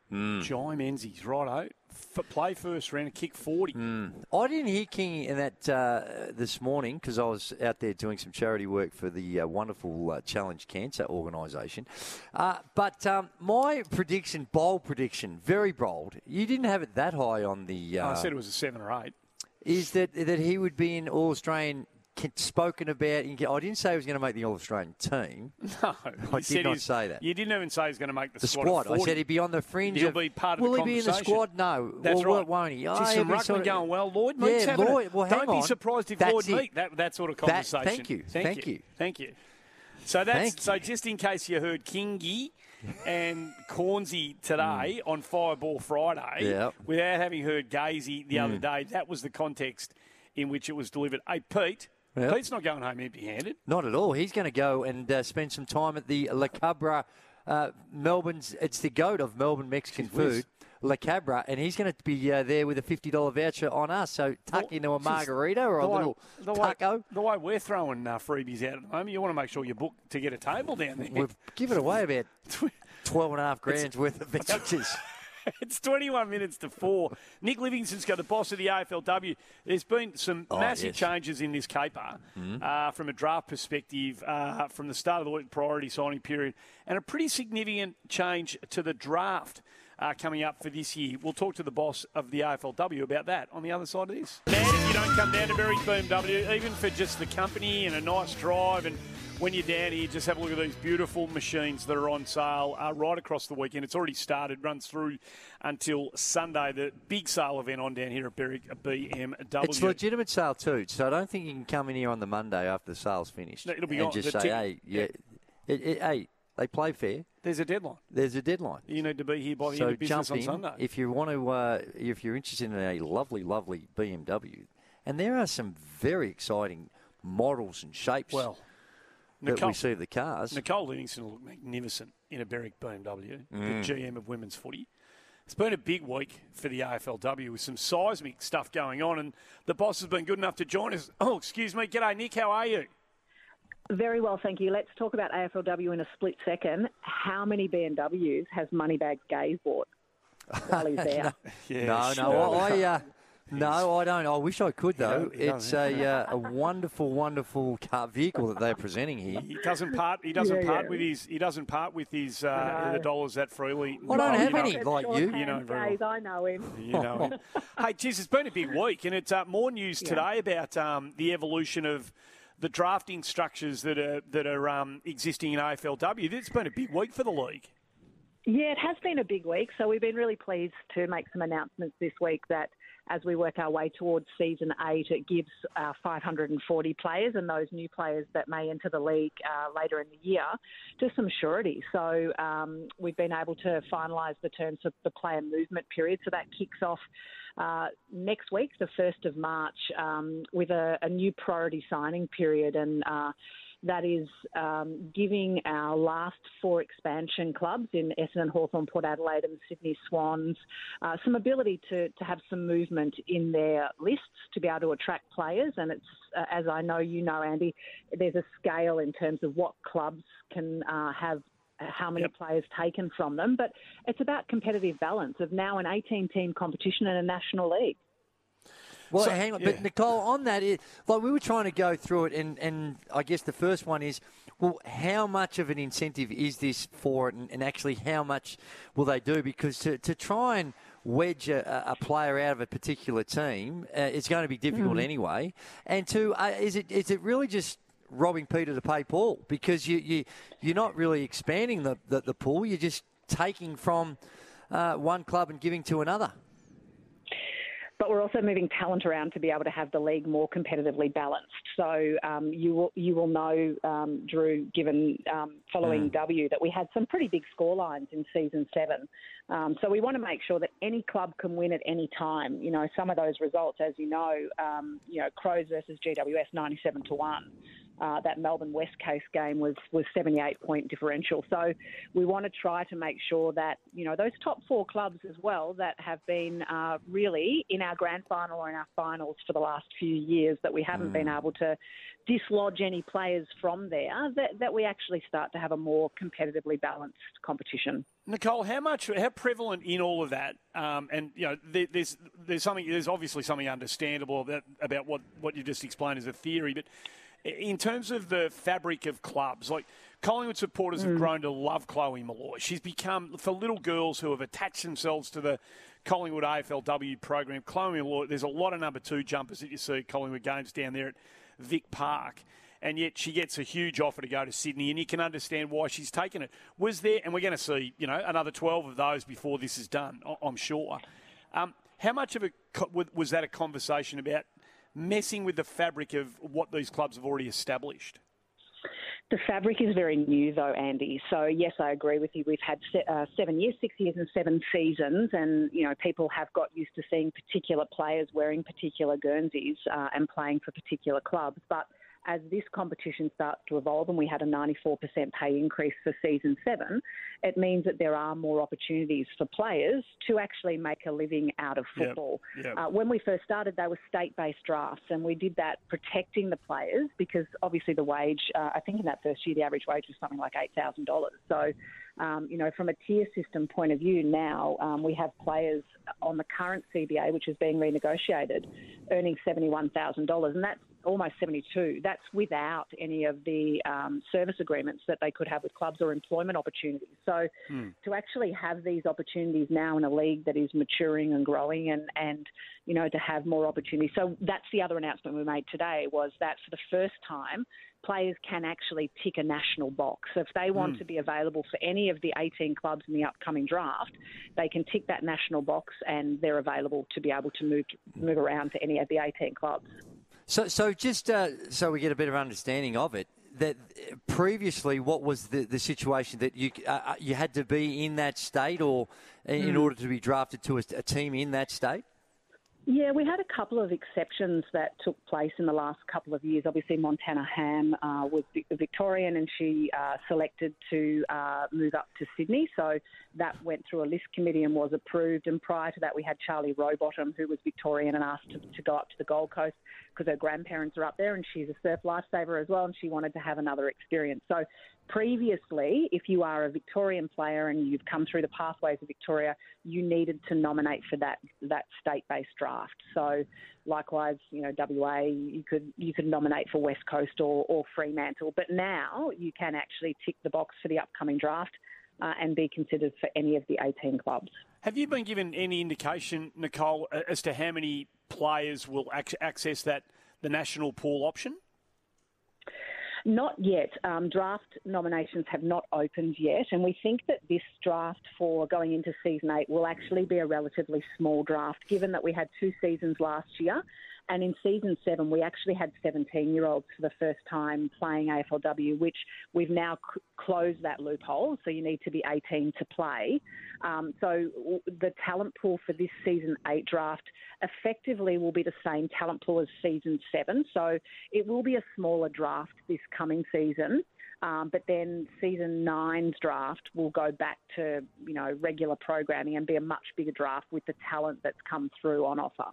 Hmm. Jye Menzies, righto. F- play first round, kick 40. Hmm. I didn't hear King in that uh, this morning because I was out there doing some charity work for the uh, wonderful uh, Challenge Cancer organisation. Uh, but um, my prediction, bold prediction, very bold. You didn't have it that high on the. Uh, I said it was a seven or eight. Is that that he would be in All Australian. Spoken about. in- I didn't say he was going to make the All Australian team. No, I you did not say that. You didn't even say he's going to make the, The squad. squad. I said he'd be on the fringe. He'll of, be part of Will the he be in the squad? No. That's well, right. Won't he? Gee, Oh, some ruckman sort of- going well. Lloyd Meeks Yeah, Lloyd. Well, hang Don't be surprised if That's Lloyd it. Meek that that sort of That- conversation. thank you. Thank, Thank you. you. Thank you. So that's Thank so. Just in case you heard Kingy and Cornsey today on Fireball Friday, Yeah. without having heard Gazy the other Mm. day, that was the context in which it was delivered. Hey, Pete. Yeah. Pete's not going home empty-handed. Not at all. He's going to go and uh, spend some time at the La Cabra, uh, Melbourne's. It's the goat of Melbourne Mexican food, La Cabra, and he's going to be uh, there with a fifty dollar voucher on us. So tuck into a margarita or a way- little the way, taco. The way we're throwing uh, freebies out at the moment, you want to make sure you book to get a table down there. We've given away about twelve and a half grand's worth of vouchers. it's 21 minutes to four. Nick Livingstone's got the boss of the AFLW. There's been some Oh, massive yes. changes in this caper Mhm. uh, from a draft perspective uh, from the start of the week priority signing period, and a pretty significant change to the draft. Uh, coming up for this year. We'll talk to the boss of the AFLW about that on the other side of this. Man, if you don't come down to Berwick's BMW, even for just the company and a nice drive, and when you're down here, just have a look at these beautiful machines that are on sale uh, right across the weekend. It's already started, runs through until Sunday. The big sale event on down here at Berwick BMW. It's legitimate sale too, so I don't think you can come in here on the Monday after the sale's finished No, it'll be and on- just the say, ticket- "Hey, yeah, It, it, hey, they play fair. There's a deadline. There's a deadline. You need to be here by the so end of business jump on Sunday. if you want to. Uh, if you're interested in a lovely, lovely BMW, And there are some very exciting models and shapes Well, that Nicole- we see the cars. Nicole Livingstone will look magnificent in a Berwick BMW, Mm. the GM of women's footy. It's been a big week for the AFLW with some seismic stuff going on, and the boss has been good enough to join us. Oh, excuse me. G'day, Nick. How are you? Very well, thank you. Let's talk about AFLW in a split second. How many BMWs has Moneybag Gaze bought while he's there? no, no, I, I uh, no, I don't. I wish I could though. He don't- it's a uh, a wonderful, wonderful car vehicle that they're presenting here. He doesn't part. He doesn't Yeah, part yeah. with his. He doesn't part with his uh, I the dollars that freely. I don't You have know- any like you. You know very well. Gaze, I know him. You know. him. hey, geez, it's been a big week, and it's uh, more news Yeah. today about um, the evolution of the drafting structures that are that are um, existing in AFLW. It's been a big week for the league. Yeah, it has been a big week. So we've been really pleased to make some announcements this week that as we work our way towards season eight, it gives uh, 540 players and those new players that may enter the league uh, later in the year just some surety. So um, we've been able to finalise the terms of the player movement period. So that kicks off uh, next week, the 1st of March, um, with a, a new priority signing period. And uh, that is um, giving our last four expansion clubs in Essendon, Hawthorn, Port Adelaide, and Sydney Swans uh, some ability to, to have some movement in their lists to be able to attract players. And it's, uh, as I know you know, Andy, there's a scale in terms of what clubs can uh, have how many players taken from them, but it's about competitive balance of now an 18 team competition in a national league. Well, So- hang on, yeah. but Nicole, on that, it, like we were trying to go through it, and, and I guess the first one is, well, how much of an incentive is this for it, and, and actually how much will they do? Because to, to try and wedge a, a player out of a particular team, uh, it's going to be difficult Mm. anyway. And two, uh, is it is it really just robbing Peter to pay Paul? Because you you you're not really expanding the the, the pool, you're just taking from uh, one club and giving to another. But we're also moving talent around to be able to have the league more competitively balanced. So um, you will you will know, um, Drew, given um, following W, that we had some pretty big score lines in season seven. Um, so we want to make sure that any club can win at any time. You know, some of those results, as you know, um, you know, Crows versus GWS, ninety-seven to one. Uh, that Melbourne West Coast game was was 78 point differential. So we want to try to make sure that you know those top four clubs as well that have been uh, really in our grand final or in our finals for the last few years that we haven't been able to dislodge any players from there. That that we actually start to have a more competitively balanced competition. Nicole, how much, how prevalent in all of that, um, and you know, there, there's there's something, there's obviously something understandable about about what what you just explained as a theory, but in terms of the fabric of clubs, like Collingwood supporters have Mm. grown to love Chloe Molloy. She's become for little girls who have attached themselves to the Collingwood AFLW program. Chloe Molloy, there's a lot of number two jumpers that you see at Collingwood games down there at Vic Park. And yet she gets a huge offer to go to Sydney, and you can understand why she's taken it. Was there, and we're going to see, you know, another 12 of those before this is done, I'm sure. Um, how much of a was that a conversation about messing with the fabric of what these clubs have already established? The fabric is very new, though, Andy. So yes, I agree with you. We've had se- uh, seven years, six years, and seven seasons, and you know people have got used to seeing particular players wearing particular Guernseys uh, and playing for particular clubs. But as this competition starts to evolve, and we had a 94% pay increase for season seven, it means that there are more opportunities for players to actually make a living out of Yep, football. yep. Uh, when we first started, they were state-based drafts, and we did that protecting the players because obviously the wage. Uh, I think in that first year, the average wage was something like eight thousand dollars. So, um, you know, from a tier system point of view, now um, we have players on the current CBA, which is being renegotiated, earning seventy-one thousand dollars, and that's almost 72. That's without any of the um, service agreements that they could have with clubs or employment opportunities. So to actually have these opportunities now in a league that is maturing and growing and, and you know, to have more opportunities. So that's the other announcement we made today was that for the first time, players can actually tick a national box. So if they want Mm. to be available for any of the 18 clubs in the upcoming draft, they can tick that national box and they're available to be able to move move around to any of the 18 clubs. So, so just uh, so we get a better understanding of it, that uh, previously, what was the, the situation that you uh, uh, you had to be in that state, or in Mm. order to be drafted to a, a team in that state? Yeah, we had a couple of exceptions that took place in the last couple of years. Obviously, Montana Ham uh, was Victorian and she uh, selected to uh, move up to Sydney. So that went through a list committee and was approved. And prior to that, we had Charlie Rowbottom, who was Victorian and asked to, to go up to the Gold Coast because her grandparents are up there and she's a surf lifesaver as well and she wanted to have another experience. So previously, if you are a Victorian player and you've come through the pathways of Victoria, you needed to nominate for that that state-based draft. So, likewise, you know, WA, you could you could nominate for West Coast or, or Fremantle, but now you can actually tick the box for the upcoming draft. Uh, and be considered for any of the 18 clubs. Have you been given any indication, Nicole, as to how many players will ac- access that the national pool option? Not yet. Um, draft nominations have not opened yet, and we think that this draft for going into season eight will actually be a relatively small draft, given that we had two seasons last year. And in season seven, we actually had 17 year olds for the first time playing AFLW, which we've now c- closed that loophole. So you need to be 18 to play. Um, so the talent pool for this season eight draft effectively will be the same talent pool as season seven. So it will be a smaller draft this coming season. Um, but then season nine's draft will go back to you know regular programming and be a much bigger draft with the talent that's come through on offer.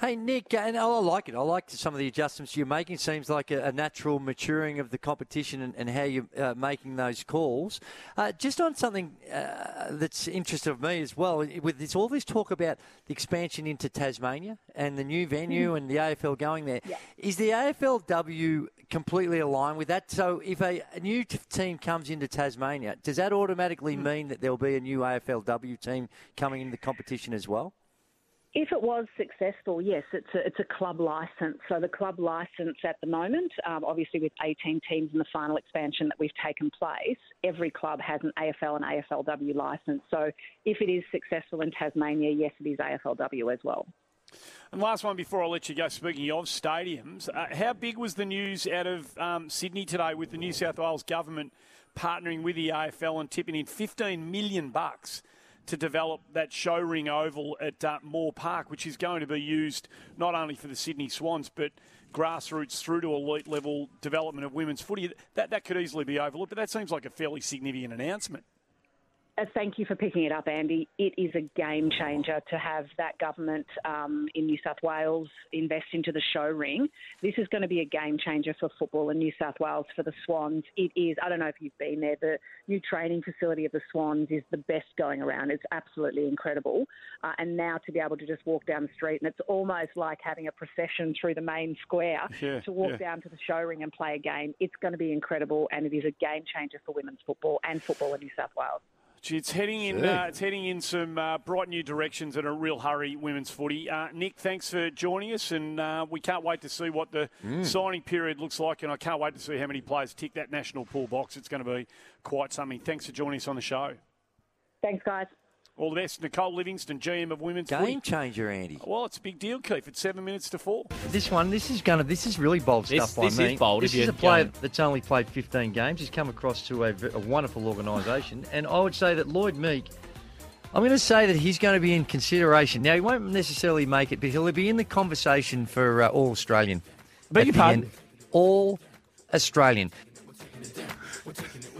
Hey, Nick, and I like it. I like some of the adjustments you're making. Seems like a, a natural maturing of the competition and, and how you're uh, making those calls. Uh, just on something uh, that's interested me as well, with this all this talk about the expansion into Tasmania and the new venue and the AFL going there, is the AFLW completely aligned with that? So if a, a new t- team comes into Tasmania, does that automatically mean that there'll be a new AFLW team coming into the competition as well? If it was successful, yes, it's a, it's a club license. So the club license at the moment, um, obviously with 18 teams in the final expansion that we've taken place, every club has an AFL and AFLW license. So if it is successful in Tasmania, yes, it is AFLW as well. And last one before I let you go, speaking of stadiums, uh, how big was the news out of um, Sydney today with the New South Wales government partnering with the AFL and tipping in 15 million bucks to develop that show ring oval at uh, Moore Park, which is going to be used not only for the Sydney Swans but grassroots through to elite level development of women's footy. That that could easily be overlooked, but that seems like a fairly significant announcement. Uh, thank you for picking it up, Andy. It is a game changer to have that government um, in New South Wales invest into the show ring. This is going to be a game changer for football in New South Wales for the Swans. It is, I don't know if you've been there, the new training facility of the Swans is the best going around. It's absolutely incredible. Uh, and now to be able to just walk down the street, and it's almost like having a procession through the main square Yeah, to walk yeah. down to the show ring and play a game. It's going to be incredible, and it is a game changer for women's football and football in New South Wales. Gee, it's heading in. Uh, it's heading in some uh, bright new directions in a real hurry. Women's footy. Uh, Nick, thanks for joining us, and uh, we can't wait to see what the Mm. signing period looks like, and I can't wait to see how many players tick that national pool box. It's going to be quite something. Thanks for joining us on the show. Thanks, guys. All the best, Nicole Livingstone, GM of Women's Footy. Game changer, Andy. Well, it's a big deal, Keith. It's seven minutes to four. This one, this is gonna, this is really bold This- stuff by this me. is bold This if is you're a player going- that's only played 15 games. He's come across to a, v- a wonderful organisation, and I would say that Lloyd Meek. I'm going to say that he's going to be in consideration. Now he won't necessarily make it, but he'll be in the conversation for uh, All Australian. Beg at your the pardon? end. All Australian.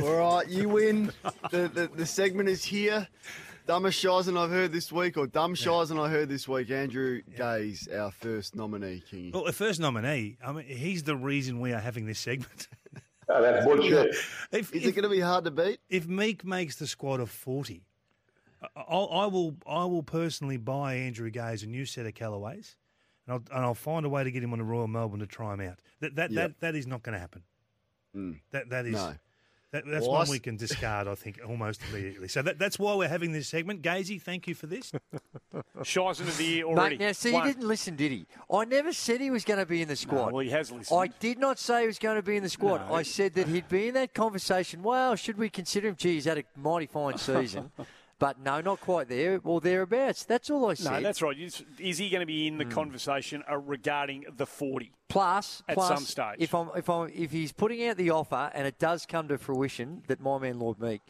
All right, you win. The, the, the segment is here. Dumbest Shizen I've heard this week, or Dumb Shizen I heard this week. Andrew Gaze, our first nominee, Kingy. Well, the first nominee, I mean, he's the reason we are having this segment. Oh, that's bullshit. If, Is it going to be hard to beat? If Meek makes the squad of forty, I, I'll, I will. I will personally buy Andrew Gaze a new set of Callaways, and I'll, and I'll find a way to get him on the Royal Melbourne to try him out. That that Yep. that, that is not going to happen. Mm. That that is. No. That, that's Well, I one we can discard, I think, almost immediately. So that, that's why we're having this segment. Gazy, thank you for this. Shizen of the year already. Mate, now, see, One. he didn't listen, did he? I never said he was going to be in the squad. well, he has listened. I did not say he was going to be in the squad. No. I said that he'd be in that conversation. Well, should we consider him? Gee, he's had a mighty fine season. but no, not quite there or thereabouts. That's all I said. No, that's right. Is, he going to be in the Hmm. conversation uh, regarding the 40? Plus, At plus, some stage. if I'm if I'm if he's putting out the offer and it does come to fruition that my man Lord Meek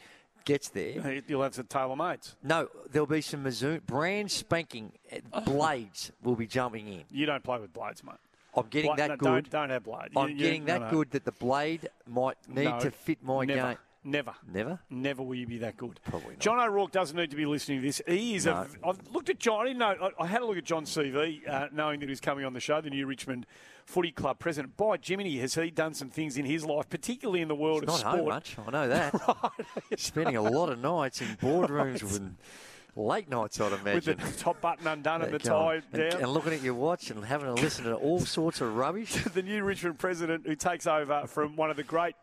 gets there. You'll have some TaylorMades. No, there'll be some Mizuno brand spanking uh, blades will be jumping in. You don't play with blades, mate. I'm getting Bla- that no, good. Don't, don't have blade. I'm you- getting no, that no. good that the blade might need No, to fit my never, game. Never. Never? Never will you be that good. Probably not. John O'Rourke doesn't need to be listening to this. He is No. a. I've looked at John. I didn't know. I, I had a look at John's CV, uh, knowing that he was coming on the show, the new Richmond Footy Club president. By Jiminy, has he done some things in his life, particularly in the world He's of not sport? much. I know that. right. Spending a lot of nights in boardrooms with late nights, I'd imagine. With the top button undone and the tie and, down. and looking at your watch and having to listen to all sorts of rubbish. the new Richmond president who takes over from one of the great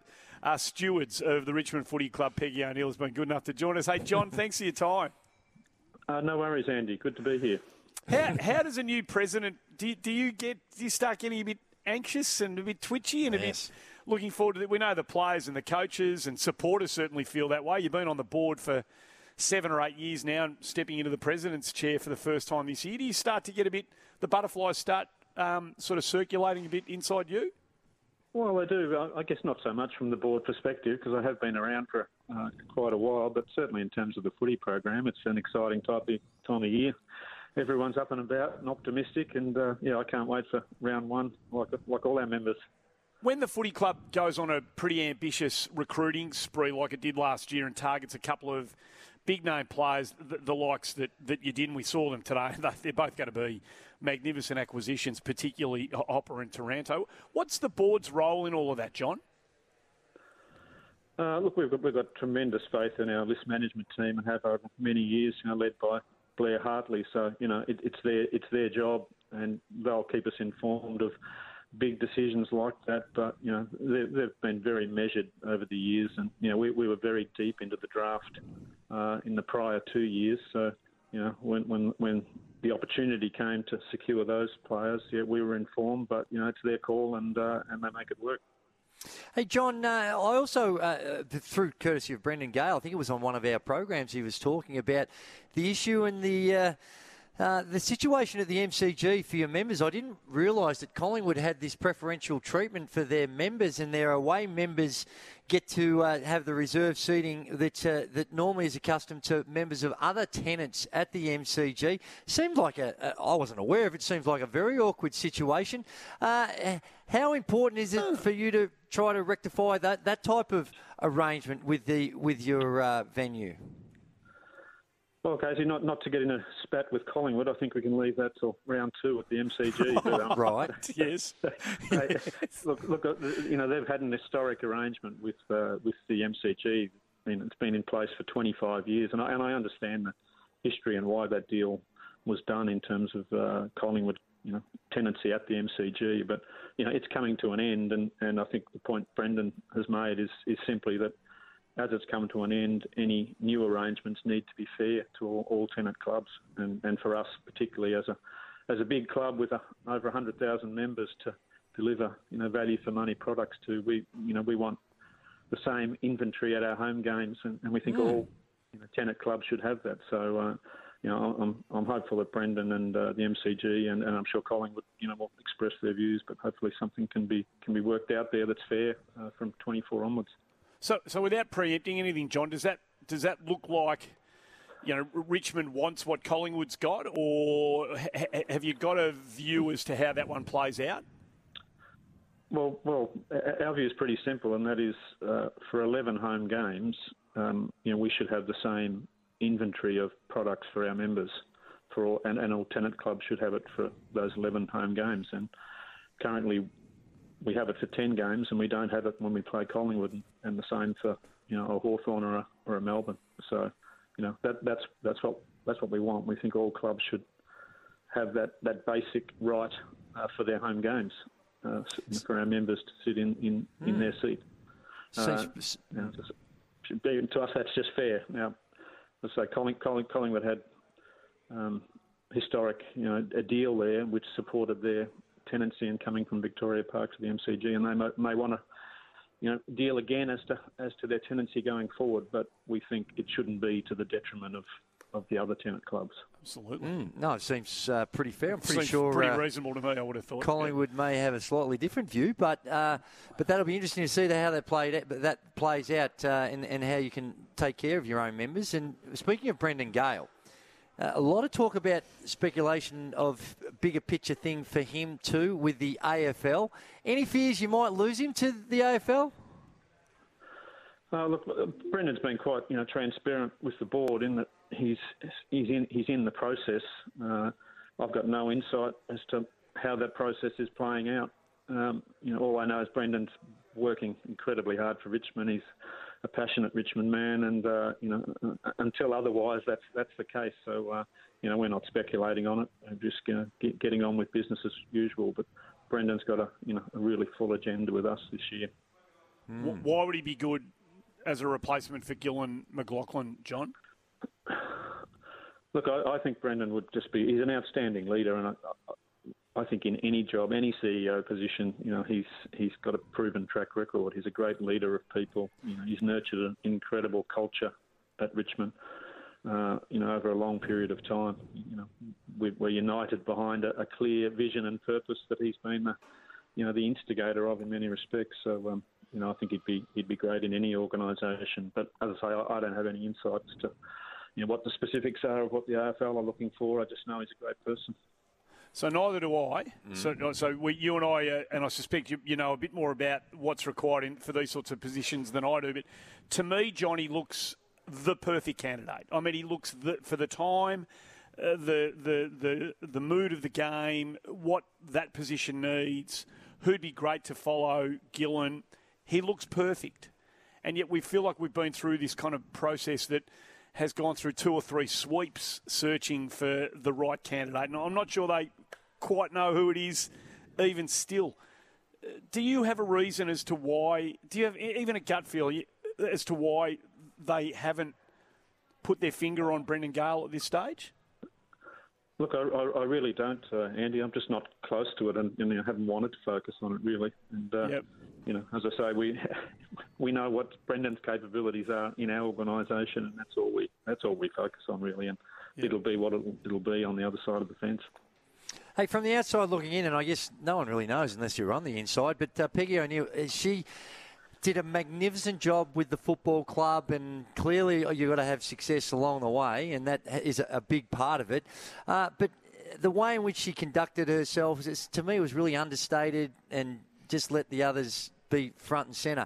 uh, stewards of the Richmond Footy Club, Peggy O'Neill, has been good enough to join us. Hey, John, thanks for your time. Uh, no worries, Andy. Good to be here. How, how does a new president do you, do you get do you start getting a bit anxious and a bit twitchy and a Yes. bit looking forward to it? We know the players and the coaches and supporters certainly feel that way. You've been on the board for seven or eight years now, and stepping into the president's chair for the first time this year. Do you start to get a bit the butterflies start um, sort of circulating a bit inside you? Well, I do. I- guess not so much from the board perspective because I have been around for uh, quite a while, but certainly in terms of the footy program, it's an exciting type of time of year. Everyone's up and about and optimistic, and uh, yeah, I can't wait for round one, like like all our members. When the footy club goes on a pretty ambitious recruiting spree like it did last year and targets a couple of big name players, the, the likes that, that you did, and we saw them today, they- they're both going to be magnificent acquisitions, particularly Hopper and Taranto. What's the board's role in all of that, John? Uh, look, we've got, we've got tremendous faith in our list management team and have over many years, you know, led by Blair Hartley. So, you know, it, it's their it's their job, and they'll keep us informed of big decisions like that. But you know, they, they've been very measured over the years, and you know, we, we were very deep into the draft uh, in the prior two years. So, you know, when when when the opportunity came to secure those players, yeah, we were informed. But you know, it's their call, and uh, and they make it work. Hey, John, uh, I also, uh, through courtesy of Brendan Gale, I think it was on one of our programs, he was talking about the issue and the. Uh, uh, the situation at the MCG for your members, I didn't realise that Collingwood had this preferential treatment for their members, and their away members get to uh, have the reserve seating that uh, that normally is accustomed to members of other tenants at the MCG. Seemed like a, a I wasn't aware of it. Seems like a very awkward situation. Uh, how important is it for you to try to rectify that that type of arrangement with the with your uh, venue? Well, Casey, not, not to get in a spat with Collingwood, I think we can leave that till round two at the MCG. But, um, right. Yes. they- look, look, uh, you know, they've had an historic arrangement with uh, with the MCG. I mean, it's been in place for 25 years, and I, and I understand the history and why that deal was done in terms of uh, Collingwood, you know, tenancy at the MCG. But you know, it's coming to an end, and, and I think the point Brendan has made is is simply that as it's come to an end, any new arrangements need to be fair to all, all tenant clubs, and, and for us particularly as a as a big club with a, over 100,000 members to deliver you know value for money products to, we you know we want the same inventory at our home games, and, and we think Mm. all you know, tenant clubs should have that. So. Uh, you know, I'm I'm hopeful that Brendan and uh, the MCG and, and I'm sure Collingwood, you know, will express their views, but hopefully something can be can be worked out there that's fair uh, from 24 onwards. So, so without preempting anything, John, does that does that look like you know Richmond wants what Collingwood's got, or ha- ha- have you got a view as to how that one plays out? Well, well, our view is pretty simple, and that is uh, for 11 home games, um, you know, we should have the same inventory of products for our members, for all, and, and all tenant clubs should have it for those 11 home games. And currently, we have it for 10 games, and we don't have it when we play Collingwood, and, the same for you know a Hawthorn or a, or a Melbourne. So, you know, that, that's that's what that's what we want. We think all clubs should have that, that basic right uh, for their home games uh, for our members to sit in, in, in Hmm. their seat. So- Uh, you know, just, be, to us, that's just fair. Now, let's say Colling, Colling, Collingwood had um, historic, you know, a deal there which supported their tenancy and coming from Victoria Park to the MCG, and they may, may want to, you know, deal again as to as to their tenancy going forward. But we think it shouldn't be to the detriment of, of the other tenant clubs. Absolutely. Mm, no, it seems uh, pretty fair. I'm pretty Seems sure. pretty uh, reasonable to me. I would have thought. Collingwood may have a slightly different view, but uh, but that'll be interesting to see how that played out, but that plays out uh, and, and how you can take care of your own members. And speaking of Brendan Gale, uh, a lot of talk about speculation of bigger picture thing for him too with the AFL. Any fears you might lose him to the AFL? Uh, look, uh, Brendan's been quite, you know, transparent with the board in that he's he's in he's in the process. Uh, I've got no insight as to how that process is playing out. Um, you know, all I know is Brendan's working incredibly hard for Richmond. He's a passionate Richmond man, and uh, you know, uh, until otherwise, that's that's the case. So, uh, you know, we're not speculating on it. We're just you know, get, getting on with business as usual. But Brendan's got a you know a really full agenda with us this year. Wh- Why would he be good as a replacement for Gillon McLachlan, John? Look, I, I think Brendan would just be—he's an outstanding leader, and I, I, think in any job, any CEO position, you know, he's he's got a proven track record. He's a great leader of people. You know, he's nurtured an incredible culture at Richmond. Uh, you know, over a long period of time. You know, we, we're united behind a, a clear vision and purpose that he's been the, you know, the instigator of in many respects. So, um, you know, I think he'd be he'd be great in any organisation. But as I say, I, I don't have any insights to, you know, what the specifics are of what the AFL are looking for. I just know he's a great person. So neither do I. So, so we, you and I, uh, and I suspect you, you know a bit more about what's required in, for these sorts of positions than I do. But to me, Johnny looks the perfect candidate. I mean, he looks the, for the time, uh, the the the the mood of the game, what that position needs. Who'd be great to follow? Gillon. He looks perfect, and yet we feel like we've been through this kind of process that has gone through two or three sweeps searching for the right candidate. And I'm not sure they quite know who it is, even still. Do you have a reason as to why? Do you have even a gut feel as to why they haven't put their finger on Brendan Gale at this stage? Look, I, I, I really don't, uh, Andy. I'm just not close to it, and, and I haven't wanted to focus on it really. And uh, you know, as I say, we we know what Brendan's capabilities are in our organisation, and that's all we that's all we focus on really. And it'll be what it'll, it'll be on the other side of the fence. Hey, from the outside looking in, and I guess no one really knows unless you're on the inside, but uh, Peggy O'Neill, uh, she did a magnificent job with the football club, and clearly you've got to have success along the way, and that is a, big part of it. Uh, but the way in which she conducted herself, to me, was really understated and just let the others be front and centre.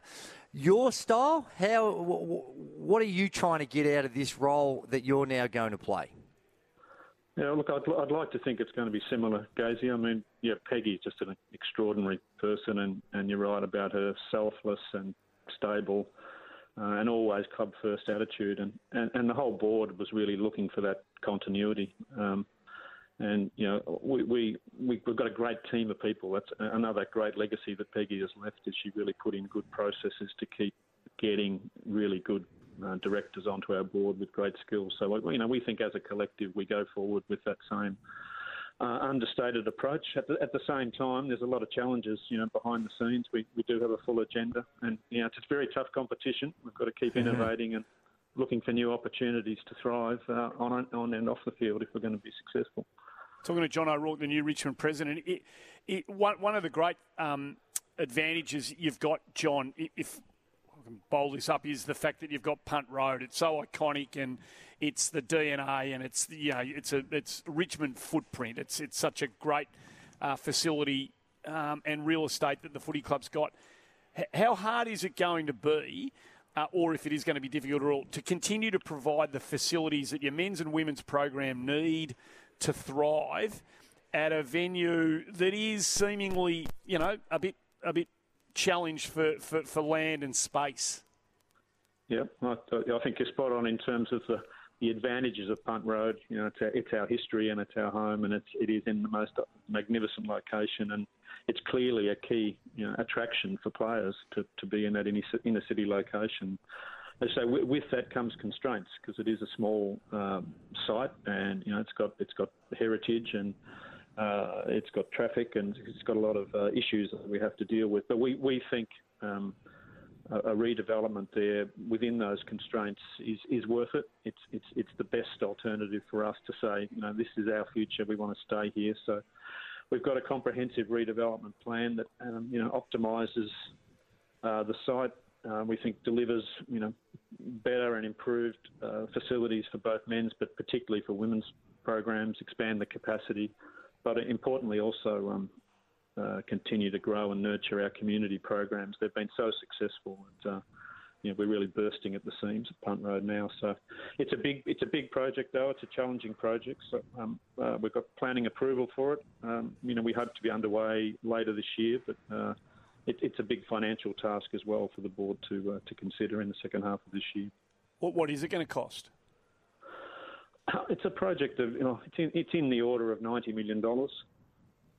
Your style, how, wh- wh- what are you trying to get out of this role that you're now going to play? Yeah, look, I'd, I'd like to think it's going to be similar, Gazy. I mean, yeah, Peggy's just an extraordinary person, and, and you're right about her selfless and stable uh, and always club first attitude. And, and, and the whole board was really looking for that continuity. Um, and, you know, we, we, we, we've got a great team of people. That's another great legacy that Peggy has left is she really put in good processes to keep getting really good uh, directors onto our board with great skills. So, you know, we think as a collective we go forward with that same uh, understated approach. At the, at the same time, there's a lot of challenges, you know, behind the scenes. We, we do have a full agenda, and you know, it's a very tough competition. We've got to keep Mhm. innovating and looking for new opportunities to thrive uh, on on and off the field if we're going to be successful. Talking to John O'Rourke, the new Richmond president, it, it, one, one of the great um, advantages you've got, John, if I can bowl this up, is the fact that you've got Punt Road. It's so iconic and it's the DNA and it's you know it's a it's Richmond footprint. It's it's such a great uh, facility um, and real estate that the footy club's got. H- how hard is it going to be? Uh, or if it is going to be difficult at all, to continue to provide the facilities that your men's and women's program need to thrive at a venue that is seemingly, you know, a bit a bit challenged for, for, for land and space. Yeah, I, I think you're spot on in terms of the, the advantages of Punt Road. You know, it's our, it's our history and it's our home, and it's it is in the most magnificent location, and it's clearly a key you know, attraction for players to, to be in that inner city location. So with, with that comes constraints because it is a small um, site, and you know it's got it's got heritage and uh, it's got traffic and it's got a lot of uh, issues that we have to deal with. But we we think. Um, a, a redevelopment there within those constraints is, is worth it. It's, it's, it's the best alternative for us to say, you know, this is our future. We want to stay here. So we've got a comprehensive redevelopment plan that, um, you know, optimises uh, the site. Uh, we think delivers, you know, better and improved uh, facilities for both men's, but particularly for women's programs, expand the capacity, but importantly also um, uh, continue to grow and nurture our community programs. They've been so successful, and uh, you know, we're really bursting at the seams at Punt Road now. So it's a big it's a big project though. It's a challenging project. So um, uh, we've got planning approval for it. Um, you know, we hope to be underway later this year, but. Uh, it, it's a big financial task as well for the board to uh, to consider in the second half of this year. What what is it going to cost? It's a project of you know it's in, it's in the order of ninety million dollars.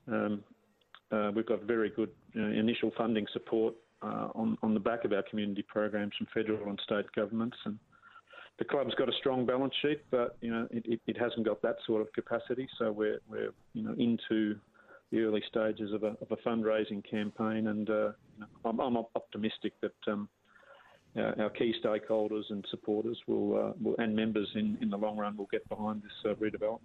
Um, uh, we've got very good uh, initial funding support uh, on, on the back of our community programs from federal and state governments. And the club's got a strong balance sheet, but you know it, it, it hasn't got that sort of capacity. So we're, we're you know into the early stages of a, of a fundraising campaign, and uh, you know, I'm, I'm, optimistic that um, our, our, key stakeholders and supporters will, uh, will, and members in, in the long run will get behind this uh, redevelopment.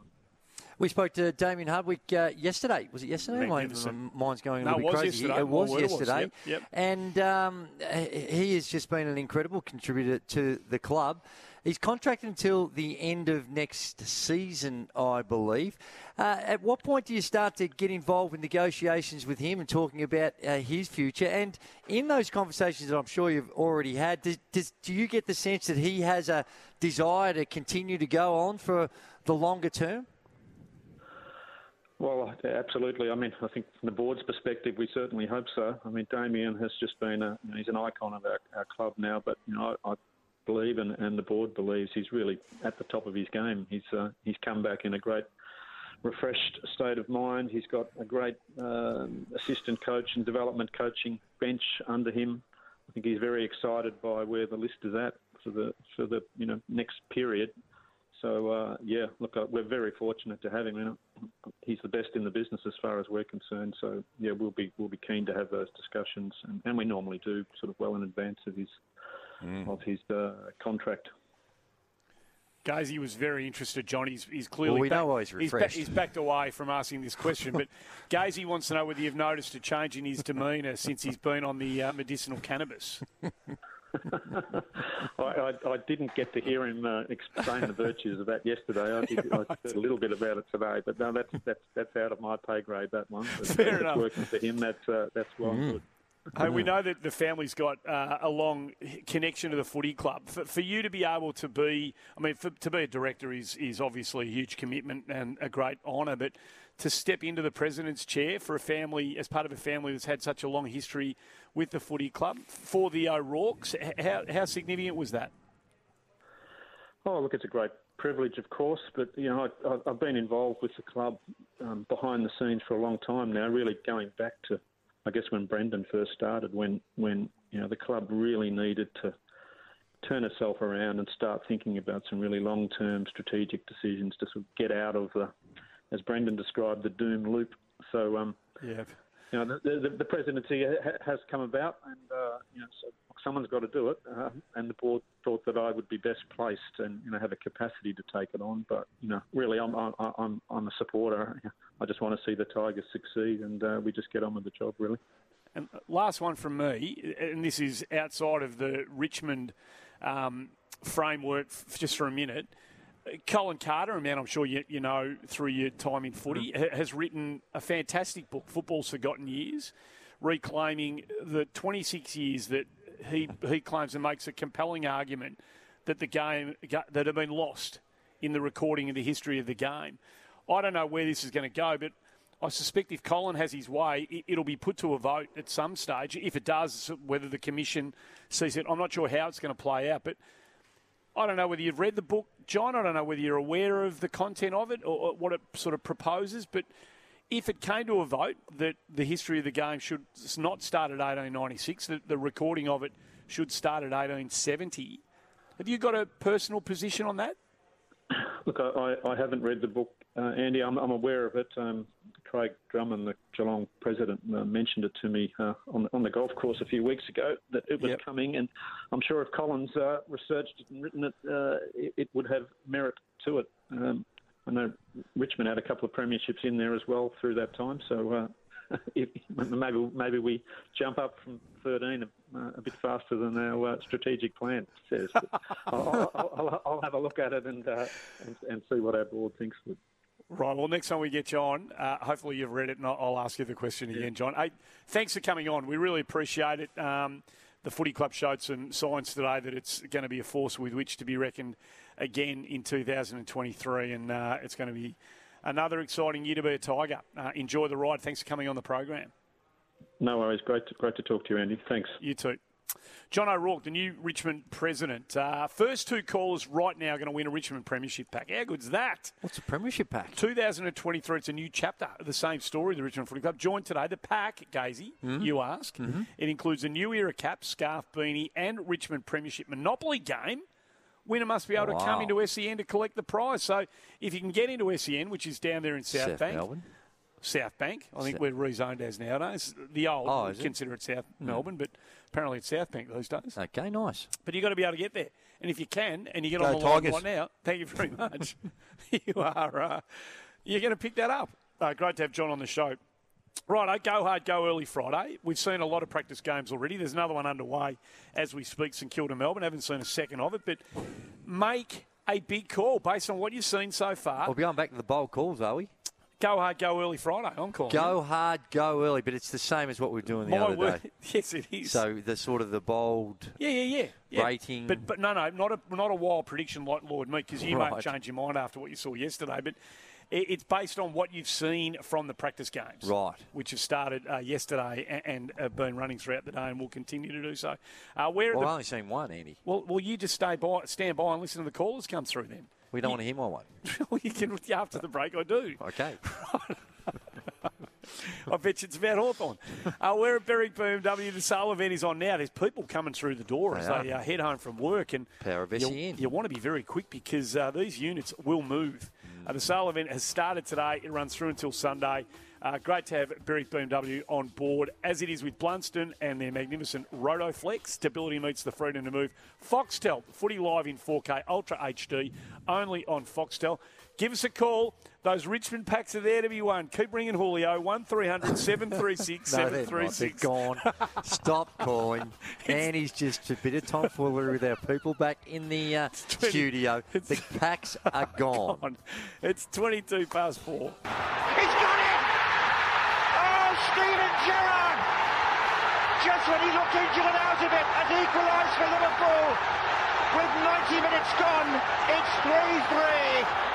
We spoke to Damien Hardwick uh, yesterday. Was it yesterday? My, mine's going a no, little bit crazy. Yesterday. It was yesterday. It Was. Yep, yep. And um, he has just been an incredible contributor to the club. He's contracted until the end of next season, I believe. Uh, at what point do you start to get involved with negotiations with him and talking about uh, his future? And in those conversations that I'm sure you've already had, does, does, do you get the sense that he has a desire to continue to go on for the longer term? Well, absolutely. I mean, I think from the board's perspective, we certainly hope so. I mean, Damien has just been a, you know, he's an icon of our, our club now, but, you know, I believe and, and the board believes he's really at the top of his game. He's, uh, he's come back in a great refreshed state of mind. He's got a great um, assistant coach and development coaching bench under him. I think he's very excited by where the list is at for the for the you know next period. So uh, yeah, look, uh, we're very fortunate to have him. You know, he's the best in the business as far as we're concerned. So yeah, we'll be we'll be keen to have those discussions, and, and we normally do sort of well in advance of his mm. of his uh, contract. Gazy was very interested, John. He's, he's clearly well, we back, know he's refreshed. He's, he's, backed away from asking this question, but Gazy wants to know whether you've noticed a change in his demeanour since he's been on the uh, medicinal cannabis. I, I, I, didn't get to hear him uh, explain the virtues of that yesterday. I, did, I heard a little bit about it today, but no, that's that's that's out of my pay grade. That one. But, Fair enough. Working for him, that's uh, that's well mm. good. Hey, we know that the family's got uh, a long connection to the footy club. For, for, you to be able to be, I mean, for, to be a director is, is obviously a huge commitment and a great honour, but to step into the president's chair for a family, as part of a family that's had such a long history with the footy club for the O'Rourke's. How, how significant was that? Oh, look, it's a great privilege, of course, but you know, I, have been involved with the club um, behind the scenes for a long time now. Really going back to, I guess, when Brendan first started, when when you know the club really needed to turn itself around and start thinking about some really long-term strategic decisions to sort of get out of the, as Brendan described, the doom loop. So, um, yeah you know, the, the, the presidency has come about, and uh, you know, so someone's got to do it. Uh, and the board thought that I would be best placed and you know have a capacity to take it on. But you know, really, I'm I'm I'm a supporter. I just want to see the Tigers succeed, and uh, we just get on with the job, really. And last one from me, and this is outside of the Richmond um, framework, just for a minute. Colin Carter, a man I'm sure you, you know through your time in footy, mm. has written a fantastic book, Football's Forgotten Years, reclaiming the 26 years that he, he claims and makes a compelling argument that the game that have been lost in the recording of the history of the game. I don't know where this is going to go, but I suspect if Colin has his way, it'll be put to a vote at some stage. If it does, whether the commission sees it, I'm not sure how it's going to play out, but I don't know whether you've read the book, John. I don't know whether you're aware of the content of it or, what it sort of proposes. But if it came to a vote that the history of the game should not start at 1896, that the recording of it should start at 1870, have you got a personal position on that? Look, I, I haven't read the book uh, Andy. I'm, I'm aware of it. Um, Craig Drummond, the Geelong president, uh, mentioned it to me uh, on, on the golf course a few weeks ago that it was Yep. coming, and I'm sure if Colin's uh, researched it and written it, uh, it, it would have merit to it. Um, I know Richmond had a couple of premierships in there as well through that time, so uh, if, maybe maybe we jump up from 13 a, uh, a bit faster than our uh, strategic plan says. I'll, I'll, I'll, I'll have a look at it and, uh, and and see what our board thinks. Right. Well, next time we get you on, uh, hopefully you've read it, and I'll ask you the question again, John. Hey, thanks for coming on. We really appreciate it. Um, the Footy Club showed some signs today that it's going to be a force with which to be reckoned again in 2023, and uh, it's going to be another exciting year to be a Tiger. Uh, enjoy the ride. Thanks for coming on the program. No worries. Great to, great to talk to you, Andy. Thanks. You too. John O'Rourke, the new Richmond president. Uh, first two callers right now are going to win a Richmond Premiership pack. How good's that? What's a Premiership pack? 2023. It's a new chapter the same story, the Richmond Footy Club. Joined today, the pack, Gazy, Mhm. you ask. Mhm. It includes a new era cap, scarf, beanie, and Richmond Premiership Monopoly game. Winner must be able to come into SEN to collect the prize. So if you can get into SEN, which is down there in South, South Bank, Melbourne. South Bank. I think South- we're rezoned as nowadays. The old, Oh, we consider it South Hmm. Melbourne, but apparently it's South Bank these days. Okay, nice. But you've got to be able to get there. And if you can, and you get Go on the line Tigers. right now, thank you very much. you are, uh, you're going to pick that up. Uh, great to have John on the show. Right, go hard, go early Friday. We've seen a lot of practice games already. There's another one underway as we speak, St Kilda Melbourne. Haven't seen a second of it, but make a big call based on what you've seen so far. We'll be on back to the bold calls, are we? Go hard, go early Friday. I'm calling. Go hard, go early, but it's the same as what we were doing the My other word. day. Yes, it is. So the sort of the bold Yeah, yeah, yeah. yeah. rating. But but no, no, not a not a wild prediction like Lord Meat because you Right. change your mind after what you saw yesterday. But it, it's based on what you've seen from the practice games, Right. Which have started uh, yesterday and, and have been running throughout the day and will continue to do so. Uh, where Well, are I've only seen one, Andy. well, well, you just stay by, stand by, and listen to the callers come through. Then We don't want to hear my one. well, you can after the break. I do. Okay. I bet you it's about Hawthorn. Uh, we're at Berwick BMW. The sale event is on now. There's people coming through the door They as are. they uh, head home from work. And Power of you, you want to be very quick because uh, these units will move. Uh, the sale event has started today. It runs through until Sunday. Uh, great to have Berwick BMW on board, as it is with Blundstone and their magnificent RotoFlex. Stability meets the freedom to move. Foxtel, footy live in 4K Ultra HD, only on Foxtel. Give us a call. Those Richmond packs are there to be won. Keep ringing Julio, 1300 736 No, they're not. They're 736. gone. Stop calling. and he's just a bit of tomfoolery with our people back in the uh, studio. The packs are gone. It's 22 past four. He's got it! Steven Gerrard! Just when he looked injured and out of it, has equalised for Liverpool. With 90 minutes gone, it's 3-3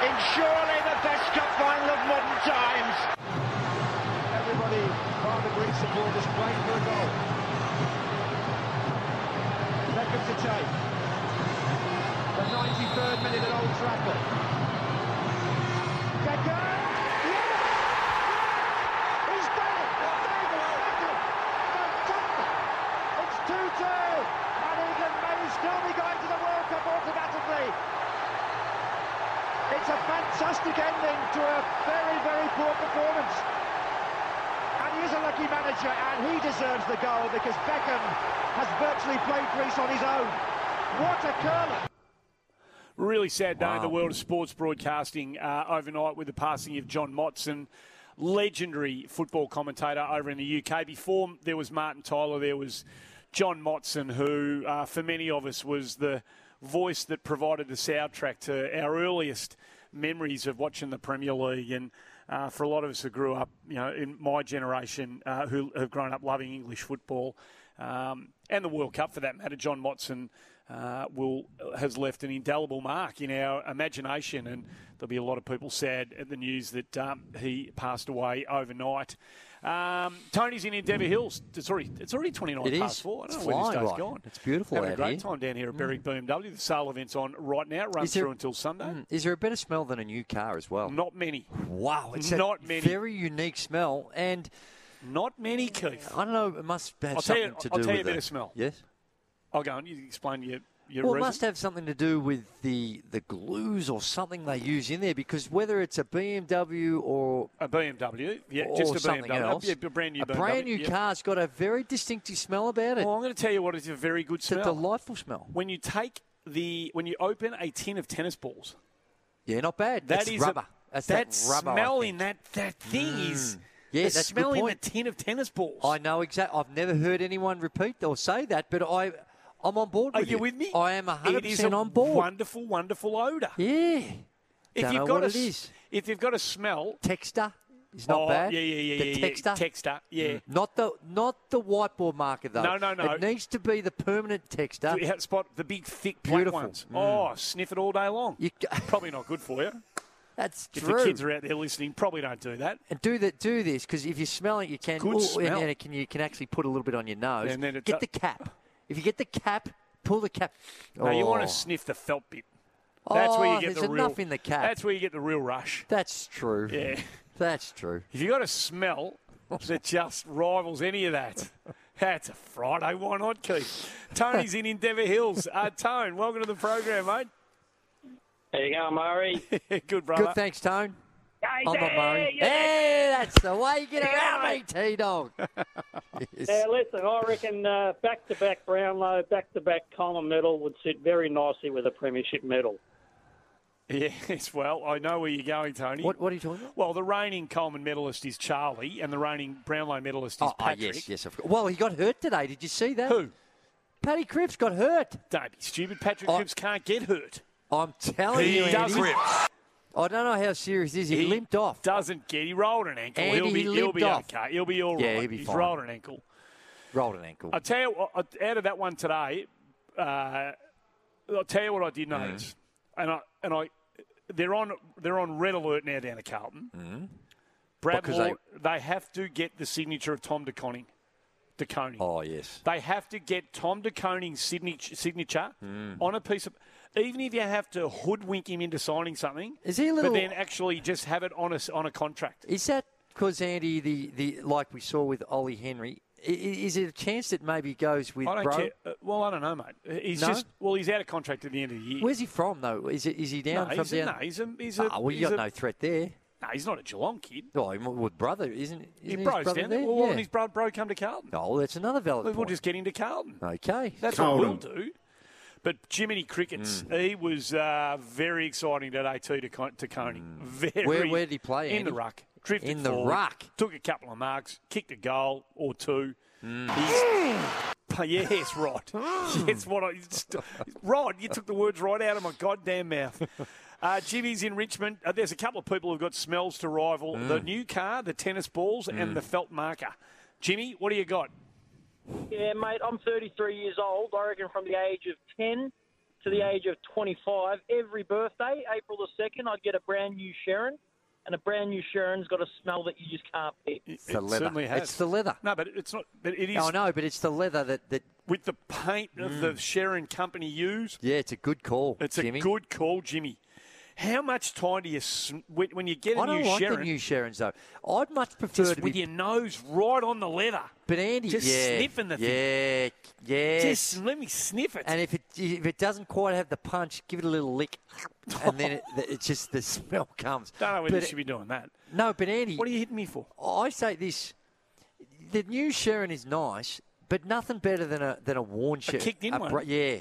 in surely the best cup final of modern times. Everybody, part of the Greek supporters playing for a goal. Beckham to take. The 93rd minute at Old Trafford. Beckham! He's done it! David Beckham! Fantastic! It's 2-2 and England may still be going to the World Cup automatically. It's a fantastic ending to a very, very poor performance. And he is a lucky manager and he deserves the goal because Beckham has virtually played Greece on his own. What a curler! Really sad day in the world of sports broadcasting uh, overnight with the passing of John Motson, legendary football commentator over in the UK. Before there was Martin Tyler, there was John Motson, who uh, for many of us was the voice that provided the soundtrack to our earliest memories of watching the Premier League. And uh, for a lot of us who grew up, you know, in my generation, uh, who have grown up loving English football um, and the World Cup for that matter, John Motson uh, will has left an indelible mark in our imagination, and there'll be a lot of people sad at the news that um, he passed away overnight. Um, Tony's in Endeavour Hills. It's already it's already twenty nine It past is. four. I don't It's know where this day's by. gone. It's beautiful Having a great here. Mm. time down here at Berwick BMW. The sale event's on right now. It runs there- through until Sunday. Mm, Is there a better smell than a new car as well? Not many. Wow, it's not a many. very unique smell, and not many, Keith. I don't know. It must have I'll tell you- something to I'll do tell you with a better the- smell. Yes. I'll go on. You explain your your well, it must have something to do with the the glues or something they use in there because whether it's a BMW or a BMW, yeah, or just a something BMW, else, yeah, a brand new a BMW, brand new yeah. car's got a very distinctive smell about it. Well, I'm going to tell you what is a very good It's a smell. delightful smell. When you take the when you open a tin of tennis balls, Yeah, not bad. that That's is rubber. A, That's that, that rubber, smell in that that thing is Mm. Yeah, the that's a good smell in the point. tin of tennis balls. I know exactly. I've never heard anyone repeat or say that, but I, I'm on board Are with you with me? I am 100 It is percent on board. Wonderful, wonderful odor. Yeah. If Don't you've know got what a, it is. if you've got a smell, Texter is not oh, bad. Yeah, yeah, yeah, the yeah, yeah. texter. Texter, yeah. Mm. Not the not the whiteboard marker though. No, no, no. It needs to be the permanent texter. Have spot the big, thick, black Beautiful. ones. Mm. Oh, sniff it all day long. You, Probably not good for you. that's If true. If the kids are out there listening, probably don't do that. and do that. Do this because if you smell it, you can. Good ooh, smell. And then it can you can actually put a little bit on your nose. And then it get the cap. If you get the cap, pull the cap. No, you want Oh. to sniff the felt bit. That's where Oh, you get there's the real. enough in the cap. That's where you get the real rush. That's true. Yeah. That's true. If you got a smell that just rivals any of that, that's a Friday. Why not, Keith? Tony's in Endeavour Hills. Uh, Tone, welcome to the program, mate. There you go, Murray. Good, brother. Good, thanks, Tone. Hey, I'm Murray. yeah. Hey, that's the way you get Yeah, around me. T Dog. Yeah, listen, I reckon uh, back-to-back Brownlow, back-to-back Coleman medal would sit very nicely with a premiership medal. Yes, well, I know where you're going, Tony. What, what are you talking about? Well, the reigning Coleman medalist is Charlie, and the reigning Brownlow medalist is Oh, oh, Patrick. yes, yes, of course. Well, he got hurt today. Did you see that? Who? Paddy Cripps got hurt. Don't be stupid. Patrick Cripps can't get hurt. I'm telling He you, Andy. doesn't. I don't know how serious is. He, he limped off. Doesn't get. He rolled an ankle. Andy, he'll be. he will be off. okay. He'll be all right. Yeah, he'll be He's fine. rolled an ankle. Rolled an ankle. I'll tell you, what, out of that one today, uh, I'll tell you what I did Mm. notice, and I and I, they're on they're on red alert now down at Carlton. Mm. Brad Because Moore, they, have to get the signature of Tom De Koning. DeConing. Oh, yes. They have to get Tom De Koning's signature, signature Mm. on a piece of. Even if you have to hoodwink him into signing something, Is he a little- But then actually just have it on a on a contract. Is that because Andy, the, the like we saw with Ollie Henry, i- i- is it a chance that maybe goes with I don't Bro? care. Uh, well, I don't know, mate. He's No? just well, he's out of contract at the end of the year. Where's he from though? Is it is he down no, from he's a, down? no, he's a he's a. Ah, well, you he's got a- no threat there. No, he's not a Geelong kid. Oh, he- with brother, isn't? He isn't his bro's brother down there. there? Well, why yeah. didn't his bro, bro come to Carlton? Oh, that's another valid We'll point. just get him to Carlton. Okay, That's what we'll do. But Jiminy Crickets, he was uh, very exciting today too to, Con- to Coney. Very. Where- where did he play, In Andy? the ruck. Drifted In the forward, ruck? Took a couple of marks, kicked a goal or two. Mm. He's, yes, Rod. yes, what I, Rod, you took the words right out of my goddamn mouth. Uh, Jimmy's in Richmond. Uh, there's a couple of people who've got smells to rival Mm. the new car, the tennis balls, and the felt marker. Jimmy, what do you got? Yeah, mate, I'm 33 years old. I reckon from the age of 10 to the age of 25, every birthday, April the 2nd, I'd get a brand new Sherrin. And a brand new Sherrin's got a smell that you just can't beat. It's the leather. certainly has. It's the leather. No, but it's not. But it is. Oh no, but it's the leather that that. With the paint of the mm. Sherrin company use. Yeah, it's a good call. It's Jimmy. a good call, Jimmy. How much time do you when you get a I don't new like Sherrin? the new Sherrins though. I'd much prefer just to with be. your nose right on the leather. But Andy, just yeah, sniffing the yeah, thing. yeah. yeah. Just let me sniff it. And if it if it doesn't quite have the punch, give it a little lick, and then it, it's just the smell comes. Don't know whether But you should be doing that. No, but Andy, What are you hitting me for? I say this: the new Sherrin is nice, but nothing better than a than a worn Sherrin. kicked-in one. bra- yeah,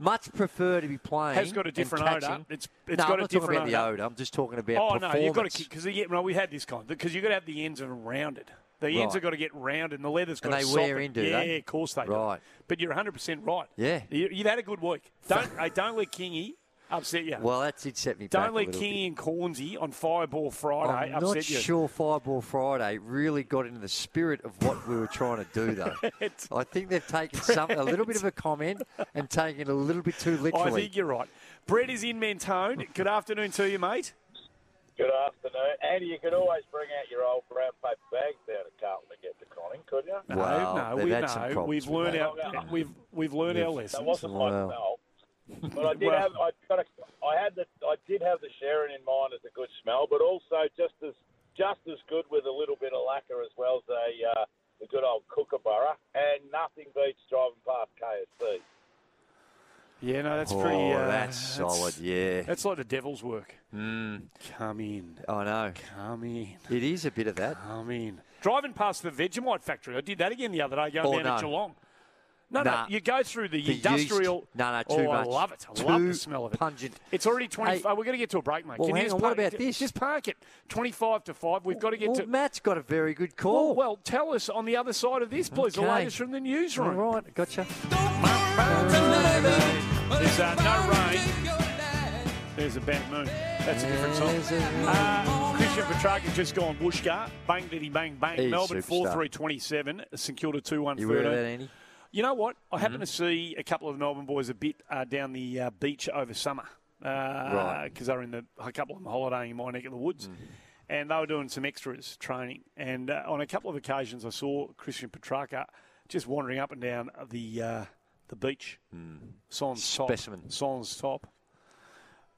much prefer to be playing. Has got a different odour. It's- it's no, got I'm a not talking different about the odour. I'm just talking about Oh no, you've got to because yeah, no, we had this kind because you've got to have the ends are rounded. The ends Right. have got to get rounded, and the leather's got And to they wear soften. in, do yeah, they? of course they Right. do. But you're 100 percent right. Yeah. you, you've had a good week. Don't hey, don't let Kingy upset you. Well, that did set me back. don't a let little Kingy and Cornsey on Fireball Friday I'm upset not sure Fireball Friday really got into the spirit of what we were trying to do, though. I think they've taken some a little bit of a comment and taken it a little bit too literally. I think you're right. Brett is in Mentone. Good afternoon to you, mate. Good afternoon. Andy, you could always bring out your old brown paper bags down at Carlton to get De Koning, couldn't you? No, Well, no, they've we had some know. problems We've learned our we've we've learned our That lessons. wasn't my Well. Smell. But I did Well- have I got a, I had the I did have the Sherrin in mind as a good smell, but also just as just as good with a little bit of lacquer as well as a uh, the good old Kookaburra, and nothing beats driving past KFC. Yeah, no, that's Oh, pretty. Uh, that's solid, yeah. That's like the devil's work. Mm. Come in. I know. Come in. It is a bit of that. Come in. Driving past the Vegemite factory, I did that again the other day going Oh, down no. to Geelong. No, Nah. no, you go through the, The industrial. yeast. No, no, oh, too I much. love it. I Too love the smell of it. pungent. It's already 20. Hey. oh, we're going to get to a break, mate. Well, Can hang just on, what park- about this? Just park it. 25 to 5. We've got to get well, to. Matt's got a very good call. well, tell us on the other side of this, please. The latest from the newsroom. All right, gotcha. There's uh, no rain. There's a bad moon. That's a different song. Uh, Christian Petracca just gone Wooshka. Bang, diddy, bang, bang. He's Melbourne 4 3 27. St Kilda 2 1 You aware of 13. You know what? I Mm-hmm. happened to see a couple of Melbourne boys a bit uh, down the uh, beach over summer. Right. Because they were in the, a couple of them holidaying in my neck of the woods. Mm-hmm. And they were doing some extras training. And uh, on a couple of occasions, I saw Christian Petracca just wandering up and down the uh, the beach. Sans top. Mm. Specimen. Sans top.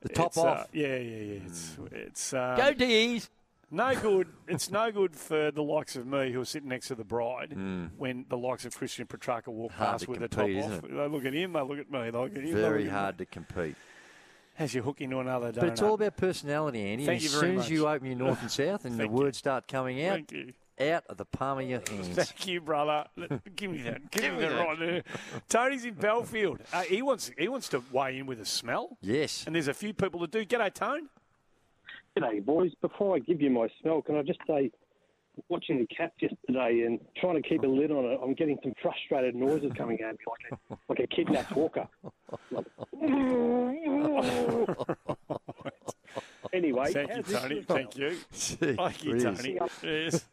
The top It's, uh, off. yeah, yeah, yeah. It's, it's um, Go D's. No good. It's no good for the likes of me who are sitting next to the bride when the likes of Christian Petracca walk Mm. Hard past with the top off. it? They look at him, they look at me, they look at him. Very hard to compete. As you hook into another donut. But it's all about personality, Andy. Thank as you very soon much. as you open your north and south and the words start coming out, Thank you. out of the palm of your hands. Thank you, brother. Give me that. Give, Give me that. right there. Tony's in Belfield. Uh, he wants he wants to weigh in with a smell. Yes. And there's a few people that do. G'day, Tone. G'day, boys. Before I give you my smell, can I just say, watching the cats yesterday and trying to keep a lid on it, I'm getting some frustrated noises coming at me, like a, like a kidnapped walker. Like, anyway, Thank you, Tony. Thank you. Gee Thank you. Tony. Yes.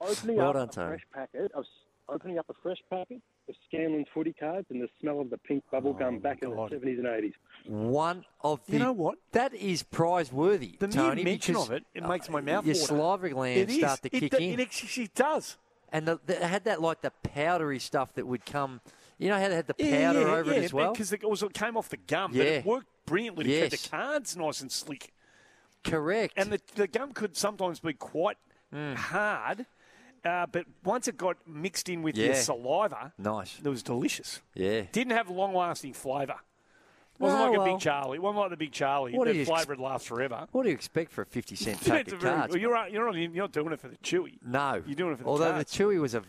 Opening Well up done, a Tony. fresh packet of opening up a fresh packet of Scanlens footy cards and the smell of the pink bubble gum back in the seventies and eighties. One of the. You know what? That is prize worthy. The mere Tony, mention because, of it, it uh, makes my mouth Your water. salivary glands It is. start to It kick do- in. It actually does. and the, the, it had that like the powdery stuff that would come. You know how they had the powder yeah, yeah, over yeah, it as well. Because it, was- it came off the gum, but Yeah. it worked brilliantly to keep the cards nice and slick. Correct. And the, the gum could sometimes be quite Hmm. hard, uh, but once it got mixed in with your saliva, Nice. it was delicious. Yeah. Didn't have long lasting flavour. Wasn't No, like a big Charlie. It wasn't like the big Charlie. What do The you flavour would last forever. What do you expect for a fifty cent It's pack of very- cards? well, you're, not- you're, not, you're not doing it for the chewy. No, You're doing it for the although cards. the chewy was a,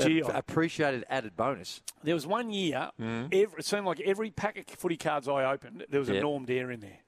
Gee, a I- appreciated added bonus. There was one year, Mm. every, it seemed like every pack of footy cards I opened, there was a Norm Dare in there.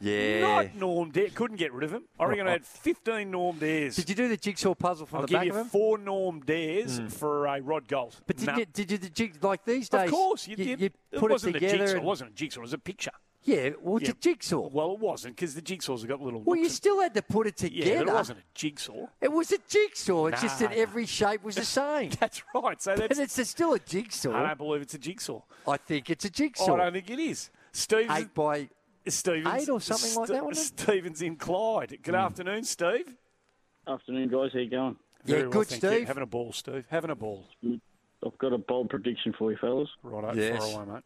Yeah. Not Norm Dare. Couldn't get rid of him. I reckon I had 15 Norm Dares. Did you do the jigsaw puzzle from I'll the give back you of them? four Norm Dares Mm. for a Rod Gold. But did you did you the jig like these days? Of course, you, you, did. you it put wasn't it a together. jigsaw. and- It wasn't a jigsaw. It was a picture. Yeah, well, it's Yeah. a jigsaw. Well, it wasn't because the jigsaws have got little. Well, you still had to put it Yeah, together. but it wasn't a jigsaw. It was a jigsaw. It's just that Nah. every shape was the same. That's right. So But that's. it's still a jigsaw. I don't believe it's a jigsaw. I think it's a jigsaw. I don't think it is. Eight by Stevens, eight or something like that, wasn't it? Stevens in Clyde. Good hmm. afternoon, Steve. Afternoon, guys. How you going? Yeah, well, good, thank you. Steve. Having a ball, Steve. Having a ball. Mm. I've got a bold prediction for you, fellas. Right, Yes. far away, mate.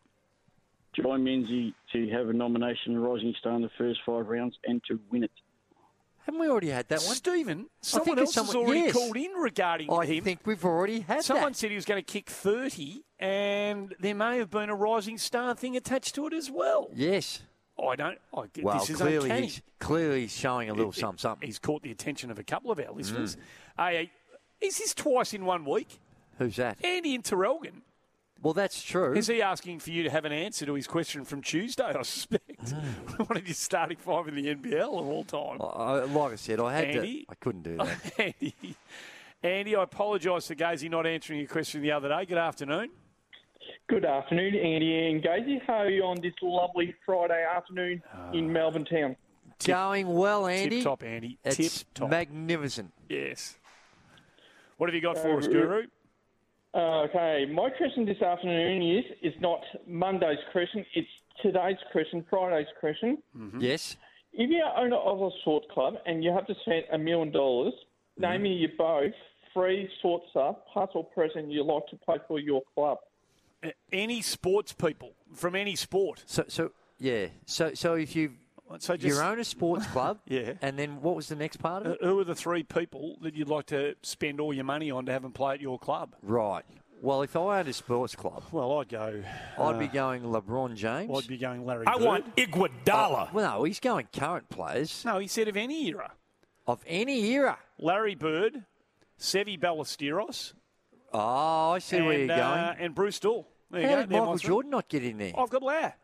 Jye Menzies to have a nomination Rising Star in the first five rounds and to win it. Haven't we already had that one? Stephen, someone think it's else has already yes. called in regarding I him. I think we've already had Someone that. said he was going to kick 30, and there may have been a rising star thing attached to it as well. Yes. I don't. I, Well, this is clearly uncanny. he's clearly he's showing a little It- something. something. He's caught the attention of a couple of our listeners. Mm. Hey, is this twice in one week? Who's that? Andy in Traralgon. Well, that's true. Is he asking for you to have an answer to his question from Tuesday, I suspect? Mm. One of your starting five in the NBL of all time. I, like I said, I had Andy? to. I couldn't do that. Andy, Andy, I apologise to Gazy not answering your question the other day. Good afternoon. Good afternoon, Andy and Gazy. How are you on this lovely Friday afternoon in Melbourne town? Going well, Andy. Tip top, Andy. It's Tip top. magnificent. Yes. What have you got for us, Uh, Guru? Uh, okay, my question this afternoon is is not Monday's question, it's today's question, Friday's question. Mm-hmm. Yes. If you're owner of a sport club and you have to spend a million dollars, Mm-hmm. name me you both free sorts of past or present you like to play for your club. A- Any sports people from any sport. So, so yeah. So, so if you So just, you own a sports club, Yeah. and then what was the next part of Uh, it? who are the three people that you'd like to spend all your money on to have them play at your club? Right. Well, if I owned a sports club, well, I'd go. I'd be uh, going LeBron James. I'd be going Larry Bird. I Bird. want Iguodala. Oh, well, no, he's going current players. No, he said of any era. Of any era. Larry Bird, Seve Ballesteros. Oh, I see and, where you're going. Uh, and Bruce Doull. There How go. did Michael my. Jordan not get in there? I've got Lair.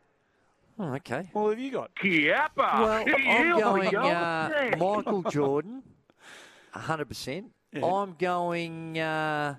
Oh, okay. What have you got? Kiappa. Well, I'm going uh, Michael Jordan, 100%. Yeah. I'm going, uh,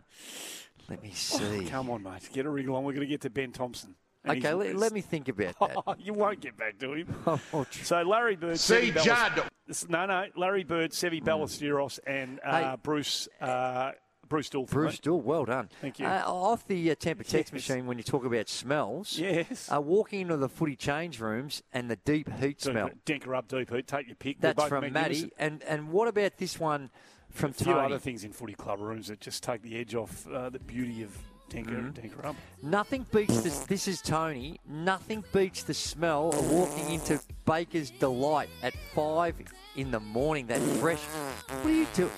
let me see. Come on, mate. Get a wriggle on. We're going to get to Ben Thompson. Okay, let, let me think about that. you won't get back to him. Oh, so Larry Bird, See, Sevi Judd. Ballas- No, no, Larry Bird, Seve Ballesteros, and uh, Hey. Bruce uh, Bruce Doull. for Bruce me. Doull, well done. Thank you. Uh, off the uh, temper text Yes. machine, when you talk about smells, Yes. uh, walking into the footy change rooms and the deep heat Deep- smell. Dencorub deep heat. Take your pick. That's from. Maddie. And and what about this one from a few Tony? other things in footy club rooms that just take the edge off uh, the beauty of Mhm. Dencorub. Nothing beats this. This is Tony. Nothing beats the smell of walking into Baker's Delight at five in the morning. That fresh. What are you doing?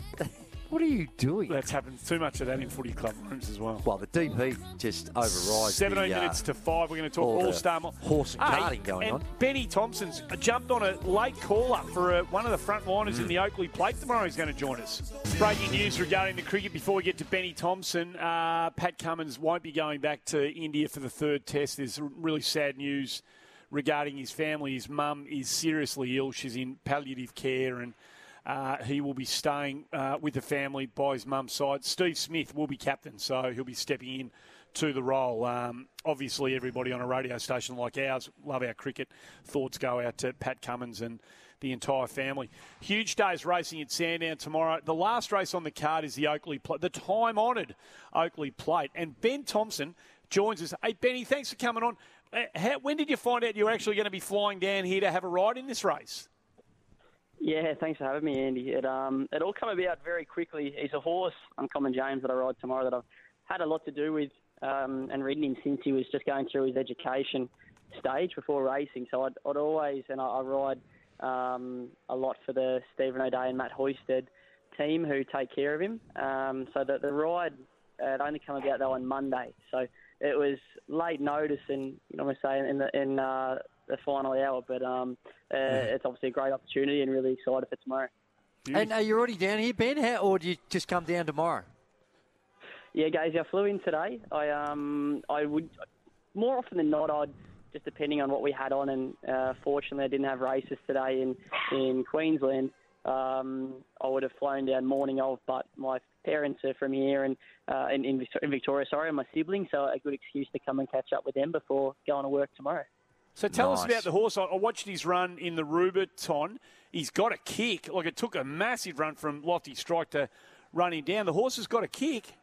What are you doing? That's happened too much of that in footy club rooms as well. Well, the DP just overrides. 17 the, uh, minutes to five. We're going to talk all All Star. horse and carting going and on. Benny Thompson's jumped on a late call up for uh one of the front liners Mm. in the Oakley Plate tomorrow. He's going to join us. Breaking news regarding the cricket before we get to Benny Thompson. Uh, Pat Cummins won't be going back to India for the third test. There's really sad news regarding his family. His mum is seriously ill. She's in palliative care and. Uh, he will be staying uh, with the family by his mum's side. Steve Smith will be captain, so he'll be stepping in to the role. Um, obviously, everybody on a radio station like ours love our cricket. Thoughts go out to Pat Cummins and the entire family. Huge days racing at Sandown tomorrow. The last race on the card is the Oakley Plate, the time-honoured Oakley Plate. And Ben Thompson joins us. Hey, Benny, thanks for coming on. Uh, how, when did you find out you were actually going to be flying down here to have a ride in this race? Yeah, thanks for having me, Andy. It um, it all came about very quickly. He's a horse, Uncommon James, that I ride tomorrow that I've had a lot to do with um, and ridden him since he was just going through his education stage before racing. So I'd, I'd always, and I, I ride um, a lot for the Stephen O'Dea and Matt Hoysted team who take care of him. Um, so the, the ride had only come about though on Monday. So it was late notice, and you know what I'm saying in the in uh, the final hour. But um, uh, it's obviously a great opportunity, and really excited for tomorrow. And are you already down here, Ben? How, or do you just come down tomorrow? Yeah, guys, I flew in today. I um I would more often than not I'd just depending on what we had on, and uh, fortunately I didn't have races today in in Queensland. Um, I would have flown down morning of, but my parents are from here and uh, in, in in Victoria, sorry, and my siblings, so a good excuse to come and catch up with them before going to work tomorrow. So tell us about the horse. I I watched his run in the Rubiton. He's got a kick. Like it took a massive run from Lofty Strike to run him down. The horse has got a kick.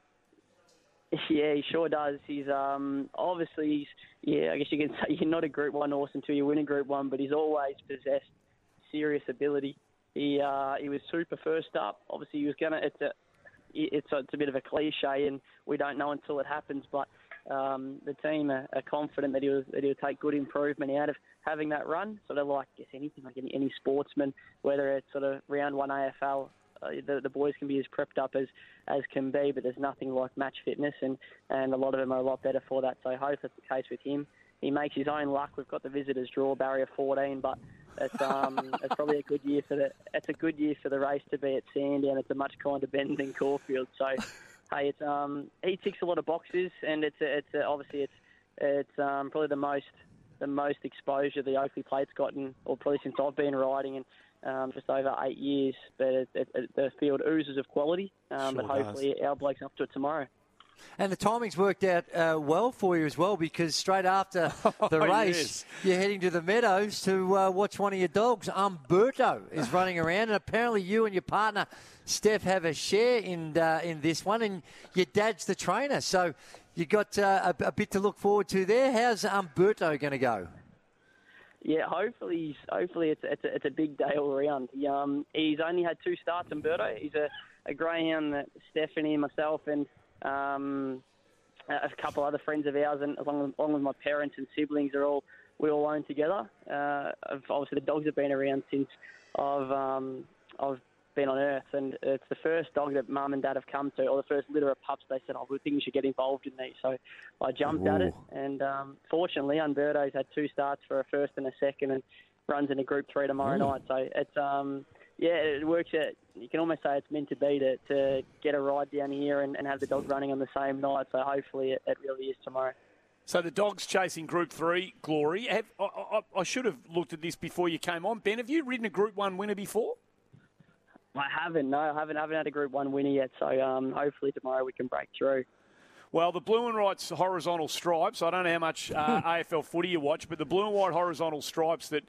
Yeah, he sure does. He's um obviously he's yeah, I guess you can say you're not a Group One horse until you win a Group One, but he's always possessed serious ability. He uh, he was super first up. Obviously, he was gonna. It's a it's a, it's a bit of a cliche, and we don't know until it happens. But um, the team are, are confident that he'll that he'll take good improvement out of having that run. Sort of like I guess anything like any, any sportsman, whether it's sort of round one AFL uh, the, the boys can be as prepped up as, as can be, but there's nothing like match fitness, and, and a lot of them are a lot better for that. So I hope that's the case with him. He makes his own luck. We've got the visitors draw barrier 14, but it's um it's probably a good year for the it's a good year for the race to be at Sandown. It's a much kinder bend than Caulfield. So hey, it's um he ticks a lot of boxes, and it's a, it's a, obviously it's it's um probably the most the most exposure the Oakley Plate's gotten, or probably since I've been riding, and um, just over eight years. But it, it, it, the field oozes of quality. Um, Sure but hopefully our blokes up to it tomorrow. And the timing's worked out uh, well for you as well because straight after the Oh, race, yes. you're heading to the Meadows to uh, watch one of your dogs. Umberto is running around, and apparently you and your partner Steph have a share in uh, in this one, and your dad's the trainer, so you got uh, a, a bit to look forward to there. How's Umberto going to go? Yeah, hopefully, he's, hopefully it's it's a, it's a big day all around. He, um, he's only had two starts, Umberto. He's a, a greyhound that Stephanie, and myself, and um, a couple other friends of ours, and along with, along with my parents and siblings, are all we all own together. Uh, obviously, the dogs have been around since I've um, I've been on earth, and it's the first dog that mum and dad have come to, or the first litter of pups. They said, "Oh, we think you should get involved in these." So I jumped at it, and um, fortunately, Umberto's had two starts for a first and a second, and runs in a Group Three tomorrow Ooh. night. So it's um, yeah, it works out. You can almost say it's meant to be to, to get a ride down here and, and have the dog running on the same night. So hopefully, it, it really is tomorrow. So the dogs chasing Group Three glory. Have, I, I, I should have looked at this before you came on. Ben, have you ridden a Group One winner before? I haven't. No, I haven't. I haven't had a Group One winner yet. So um, hopefully tomorrow we can break through. Well, the blue and white's horizontal stripes. I don't know how much uh, AFL footy you watch, but the blue and white horizontal stripes that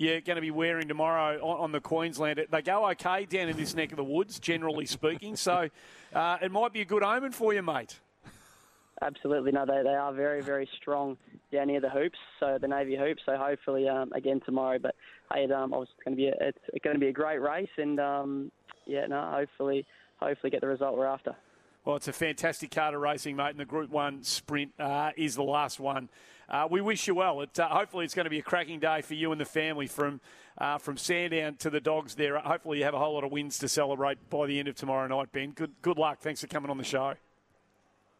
you're going to be wearing tomorrow on, on the Queensland, they go okay down in this neck of the woods, generally speaking. So uh, it might be a good omen for you, mate. Absolutely, no, they, they are very, very strong down near the hoops, so the Navy hoops. So hopefully, um, again tomorrow. But hey, it, um, it's going to be a, it's going to be a great race, and um, yeah, no, hopefully, hopefully get the result we're after. Well, it's a fantastic card of racing, mate, and the Group 1 sprint uh, is the last one. Uh, we wish you well. It, uh, hopefully, it's going to be a cracking day for you and the family from uh, from Sandown to the Dogs there. Hopefully, you have a whole lot of wins to celebrate by the end of tomorrow night, Ben. Good, good luck. Thanks for coming on the show.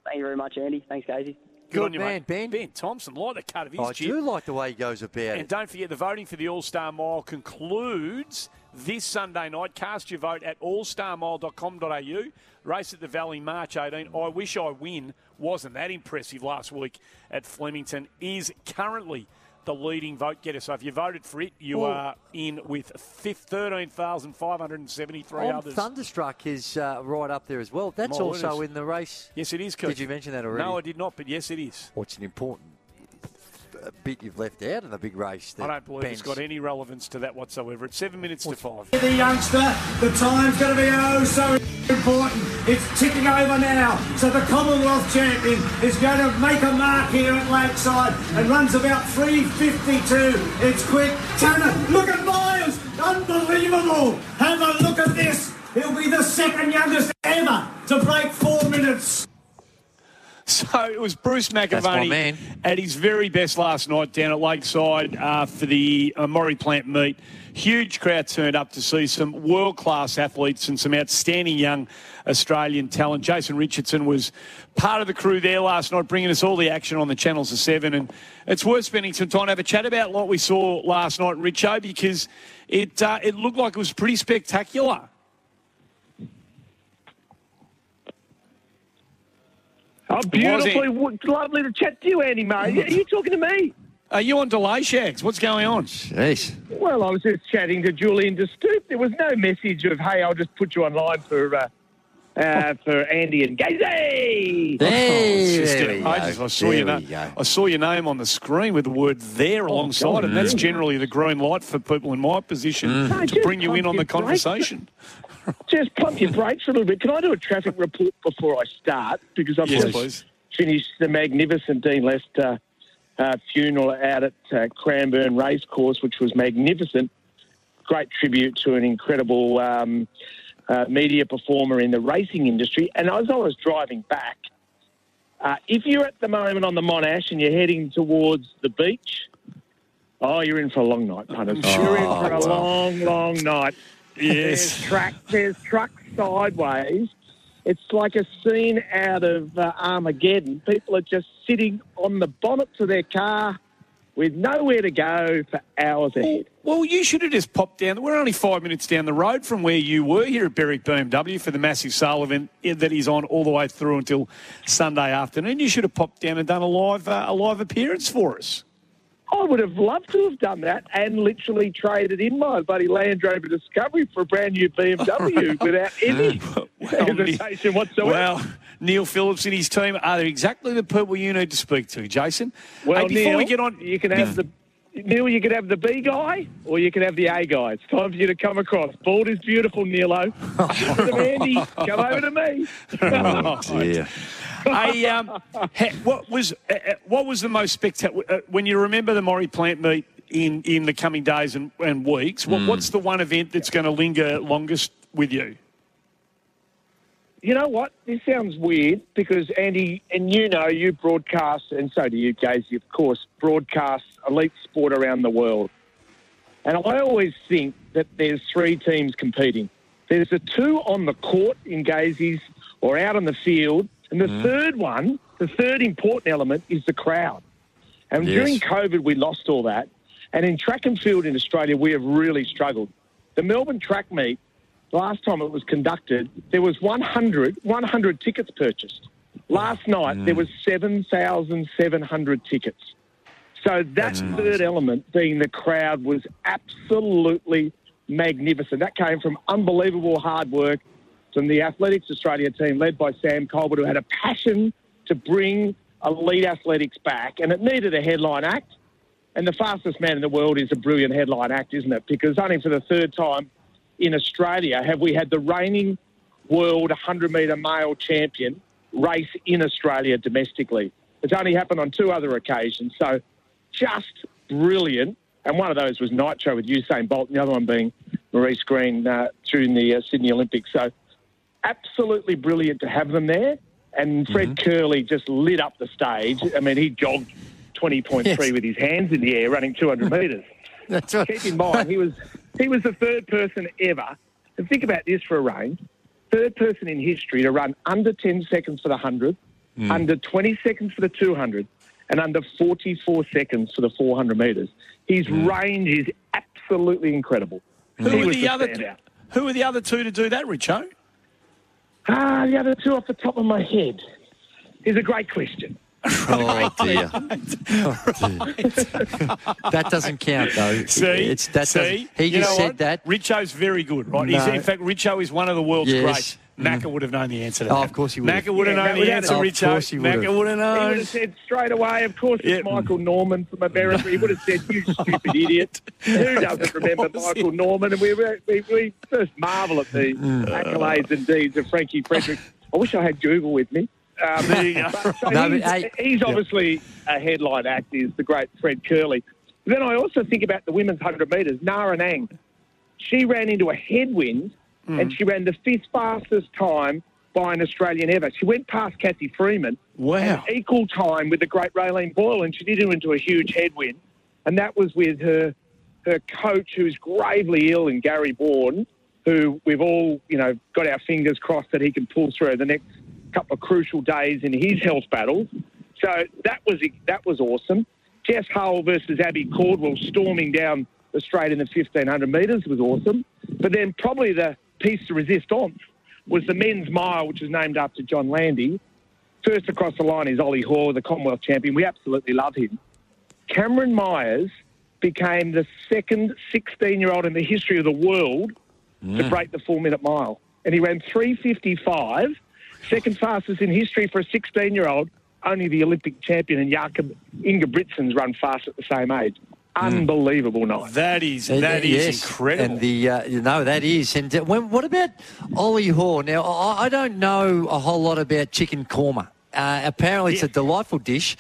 Thank you very much, Andy. Thanks, Casey. Good, on you, mate. Ben. Ben Thompson, like the cut of his I jib. do like the way he goes about And it. And don't forget, the voting for the All Star Mile concludes this Sunday night. Cast your vote at allstarmile.com.au. Race at the Valley, March 18. I wish I win. Wasn't that impressive last week at Flemington. Is currently the leading vote getter. So if you voted for it, you Well- are in with 13,573 On others. Thunderstruck is uh, right up there as well. That's My also goodness. in the race. Yes, it is. Did you mention that already? No, I did not, but yes, it is. What's an important uh, bit you've left out of the big race? I don't believe it's Ben's- got any relevance to that whatsoever. It's seven minutes to five. The youngster, the time's going to be oh so important. It's ticking over now. So the Commonwealth champion is going to make a mark here at Lakeside and runs about 3.52. It's quick. Tanner, look at Miles. Unbelievable. Have a look at this. He'll be the second youngest ever to break four minutes. So it was Bruce McAvaney at his very best last night down at Lakeside uh, for the uh, Plant meet. Huge crowd turned up to see some world class athletes and some outstanding young Australian talent. Jason Richardson was part of the crew there last night, bringing us all the action on the channels of seven. And it's worth spending some time to have a chat about what we saw last night, Richo, because it uh, it looked like it was pretty spectacular. Oh, beautifully, w- lovely to chat to you, Andy, mate. Are you talking to me? Are you on delay, Shags? What's going on? Jeez. Well, I was just chatting to Julian de Stoop. There was no message of, hey, I'll just put you online for uh, uh, for Andy and Gazy. Oh, there I, just, I saw There your name. I saw your name on the screen with the word "there" alongside God, it. That's yeah. generally the green light for people in my position Mm. To bring you in on the your brakes. conversation. Just pump your brakes a little bit. Can I do a traffic report before I start? Because I've Yes, just please. finished the magnificent Dean Lester uh, funeral out at uh, Cranbourne Racecourse, which was magnificent. Great tribute to an incredible um, uh, media performer in the racing industry. And as I was driving back, uh, if you're at the moment on the Monash and you're heading towards the beach, oh, you're in for a long night, punters. you're in for a Oh, wow. long, long night. Yes. There's, track, there's trucks sideways. It's like a scene out of uh, Armageddon. People are just sitting on the bonnets of their car with nowhere to go for hours ahead. Well, you should have just popped down. We're only five minutes down the road from where you were here at Berwick BMW for the massive sale event that is on all the way through until Sunday afternoon. You should have popped down and done a live uh, a live appearance for us. I would have loved to have done that and literally traded in my buddy Land Rover Discovery for a brand new BMW without any hesitation whatsoever. Well, Neil Phillips and his team are exactly the people you need to speak to, Jason. Well, Hey, before Neil, we get on, you can have the Neil. You can have the B guy, or you can have the A guy. It's time for you to come across. Bald is beautiful, Neilo. Instead of Andy, come over to me. Oh, dear. hey, um, what was uh, uh, what was the most spectacular uh, when you remember the Maurie Plant meet in, in the coming days and, and weeks? What, Mm. What's the one event that's going to linger longest with you? You know what? This sounds weird because Andy, and you know, you broadcast, and so do you, Gazy, of course, broadcast elite sport around the world. And I always think that there's three teams competing. There's the two on the court in Gazeys or out on the field. And the Mm. third one, the third important element is the crowd. And Yes. during COVID, we lost all that. And in track and field in Australia, we have really struggled. The Melbourne track meet, last time it was conducted, there was 100, 100 tickets purchased. Last night, there was 7,700 tickets. So that third element, being the crowd, was absolutely magnificent. That came from unbelievable hard work from the Athletics Australia team, led by Sam Colbert, who had a passion to bring elite athletics back, and it needed a headline act. And the fastest man in the world is a brilliant headline act, isn't it? Because only for the third time in Australia have we had the reigning world 100 metre male champion race in Australia domestically. It's only happened on two other occasions. So just brilliant. And one of those was Nitro with Usain Bolt, and the other one being Maurice Greene uh, during the uh, Sydney Olympics. So absolutely brilliant to have them there. And Fred Kerley just lit up the stage. I mean, he jogged 20.3 Yes. with his hands in the air, running 200 metres. That's right. Keep in mind, he was he was the third person ever. And think about this for a range: third person in history to run under 10 seconds for the 100, Mm. under 20 seconds for the 200, and under 44 seconds for the 400 metres. His range is absolutely incredible. Who were was the other? standout. Who were the other two to do that, Richo? Ah, the other two off the top of my head is a great question. Oh dear. that doesn't count though. See, it's that see, he you just know said what? that. Richo's very good, right? He's, No. in fact, Richo is one of the world's Yes. great. Mm. Would have known the answer to Oh, of course he would have. Macca would have Yeah, known the without answer, a- Richo. Of course he would Macca have. would have He would have said straight away, of course, it's Michael Norman from America. He would have said, you stupid idiot. Who doesn't remember Michael Norman? And we, we, we first marvel at the accolades and deeds of Frankie Frederick. I wish I had Google with me. Um, There you go. but, so No, but, he's, hey- he's obviously a headline act, is the great Fred Kerley. Then I also think about the women's 100 metres, Nara Ang. She ran into a headwind and mm. she ran the fifth fastest time by an Australian ever. She went past Cathy Freeman. Wow. equal time with the great Raelene Boyle, and she did it into a huge headwind. And that was with her her coach, who's gravely ill, and Gary Bourne, who we've all, you know, got our fingers crossed that he can pull through the next couple of crucial days in his health battles. So that was that was awesome. Jess Hull versus Abbey Caldwell storming down the straight in the 1500 metres was awesome. But then probably the piece de resistance was the men's mile, which is named after John Landy. First across the line is Ollie Hoare, the Commonwealth champion. We absolutely love him. Cameron Myers became the second 16 year old in the history of the world to mm. break the four minute mile. And he ran 355, second fastest in history for a 16 year old. Only the Olympic champion and Jakob Ingebrigtsen's run fast at the same age. Unbelievable night. That is And, that uh, is yes, incredible. And the uh, you know that is. And uh, when, what about Ollie Hoare? Now I, I don't know a whole lot about chicken korma. Uh, apparently, it's a delightful dish.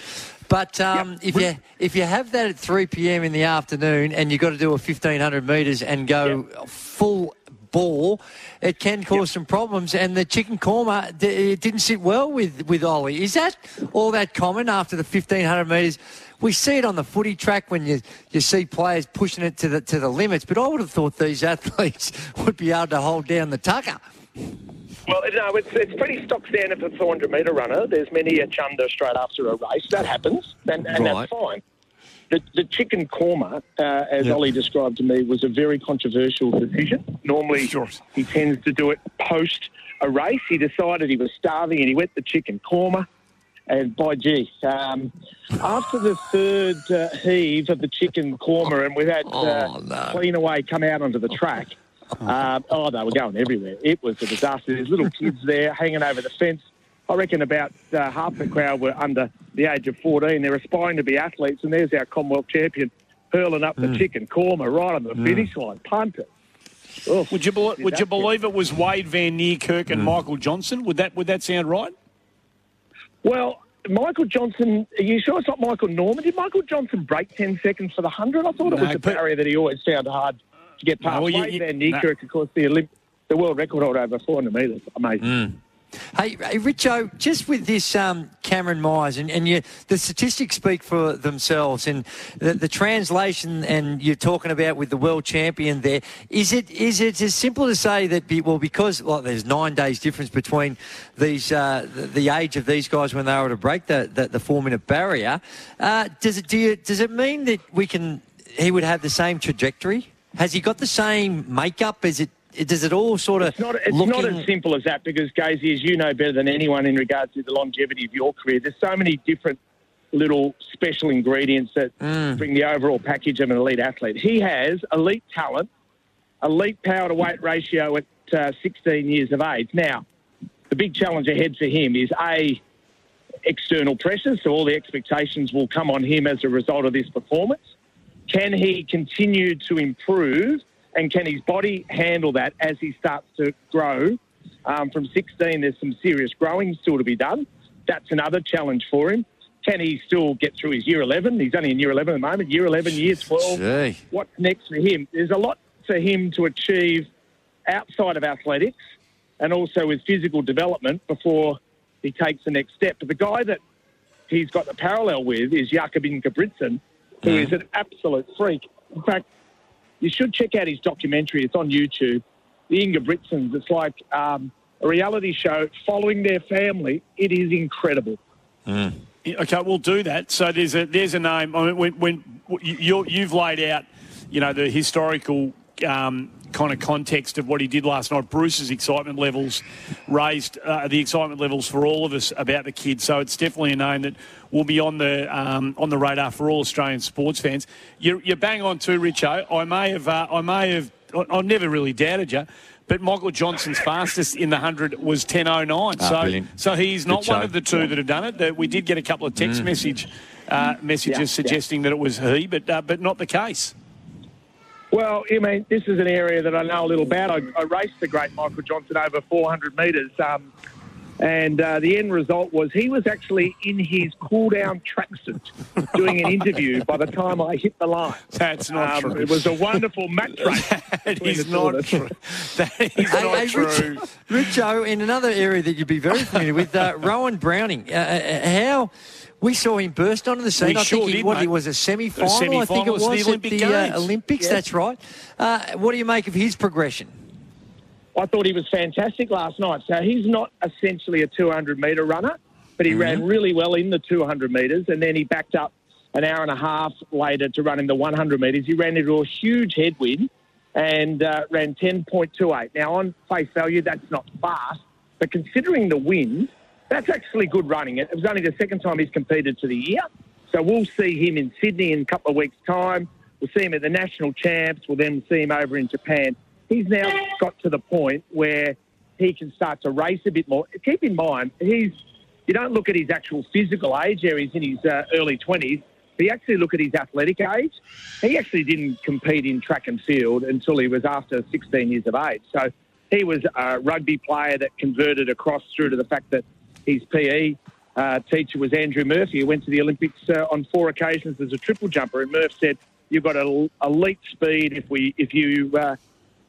But um, if you if you have that at 3 p.m. in the afternoon and you've got to do a 1500 metres and go full ball, it can cause some problems. And the chicken korma it didn't sit well with, with Ollie. Is that all that common after the 1500 metres? We see it on the footy track when you, you see players pushing it to the to the limits. But I would have thought these athletes would be able to hold down the tucker. Well, no, it's, it's pretty stock standard for the 400 metre runner. There's many a chunder straight after a race. That happens, and, and Right. that's fine. The, the chicken korma, uh, as Yep. Ollie described to me, was a very controversial decision. Normally, he tends to do it post a race. He decided he was starving and he went the chicken korma. And by gee, um, after the third uh, heave of the chicken korma, and we had uh, clean away come out onto the track. Um, oh, they were going everywhere. It was a disaster. There's little kids there hanging over the fence. I reckon about uh, half the crowd were under the age of 14. They're aspiring to be athletes, and there's our Commonwealth champion hurling up the chicken korma right on the finish line. Punt it. Oh, would you bel did would you believe it was Wayde Van Niekerk and Michael Johnson? Would that would that sound right? Well, Michael Johnson, are you sure it's not Michael Norman? Did Michael Johnson break 10 seconds for the 100? I thought it was a barrier that he always found hard to get No, past. well, you- you- Van no. Niekerk, of course, the, Olymp- the world record holder over 400 metres. Amazing. Hmm. Hey, hey, Richo, just with this um, Cameron Myers, and, and you, the statistics speak for themselves, and the, the translation, and you're talking about with the world champion there, is it is it as simple to say that, be, well, because like, there's nine days difference between these uh, the, the age of these guys when they were to break the, the, the four minute barrier, uh, does it do you, does it mean that we can he would have the same trajectory? Has he got the same makeup? Is it does it all sort of It's not, it's looking... not as simple as that because, Gazy, as you know better than anyone in regards to the longevity of your career, there's so many different little special ingredients that Mm. bring the overall package of an elite athlete. He has elite talent, elite power to weight ratio at uh, 16 years of age. Now, the big challenge ahead for him is A, external pressures, so all the expectations will come on him as a result of this performance. Can he continue to improve and can his body handle that as he starts to grow? Um, from 16, there's some serious growing still to be done. That's another challenge for him. Can he still get through his year 11? He's only in year 11 at the moment. Year 11, year 12. Gee. What's next for him? There's a lot for him to achieve outside of athletics and also with physical development before he takes the next step. But the guy that he's got the parallel with is Jakob Ingebrigtsen, who is an absolute freak. In fact, you should check out his documentary. It's on YouTube. The Ingebrigtsens. It's like um, a reality show following their family. It is incredible. Yeah, Okay, we'll do that. So there's a there's a name. I mean, when, when you you've laid out, you know, the historical um, kind of context of what he did last night. Bruce's excitement levels raised uh, the excitement levels for all of us about the kid. So it's definitely a name that will be on the um, on the radar for all Australian sports fans. You're, you're bang on too, Richo. I may have uh, I may have I- I've never really doubted you. But Michael Johnson's fastest in the 100 was 10.09. Ah, so, brilliant. so he's not one of the two that have done it. That we did get a couple of text Mm. message uh, messages Yeah, yeah. suggesting that it was he, but uh, but not the case. Well, I mean, this is an area that I know a little about. I, I raced the great Michael Johnson over 400 metres, um, and uh, the end result was he was actually in his cool-down tracksuit doing an interview by the time I hit the line. That's not Um, true. It was a wonderful match race. that between is the two of not true. That is Hey, not hey, true. Rich, Richo, in another area that you'd be very familiar with, uh, Rohan Browning. Uh, uh, how we saw him burst onto the scene. We I sure think he, did, what mate. he was a semi-final. I think it was of the at Olympic the uh, Olympics. Yeah. That's right. Uh, what do you make of his progression? I thought he was fantastic last night. So he's not essentially a 200 metre runner, but he ran really well in the 200 metres, and then he backed up an hour and a half later to run in the 100 metres. He ran into a huge headwind and uh, ran 10.28. Now, on face value, that's not fast, but considering the wind, that's actually good running. It was only the second time he's competed to the year. So we'll see him in Sydney in a couple of weeks' time. We'll see him at the national champs. We'll then see him over in Japan. He's now got to the point where he can start to race a bit more. Keep in mind, he's you don't look at his actual physical age. There he's in his uh, early twenties. But you actually look at his athletic age. He actually didn't compete in track and field until he was after 16 years of age. So he was a rugby player that converted across through to the fact that his PE uh, teacher was Andrew Murphy, who went to the Olympics uh, on four occasions as a triple jumper. And Murph said, "You've got a elite speed. If we, if you uh,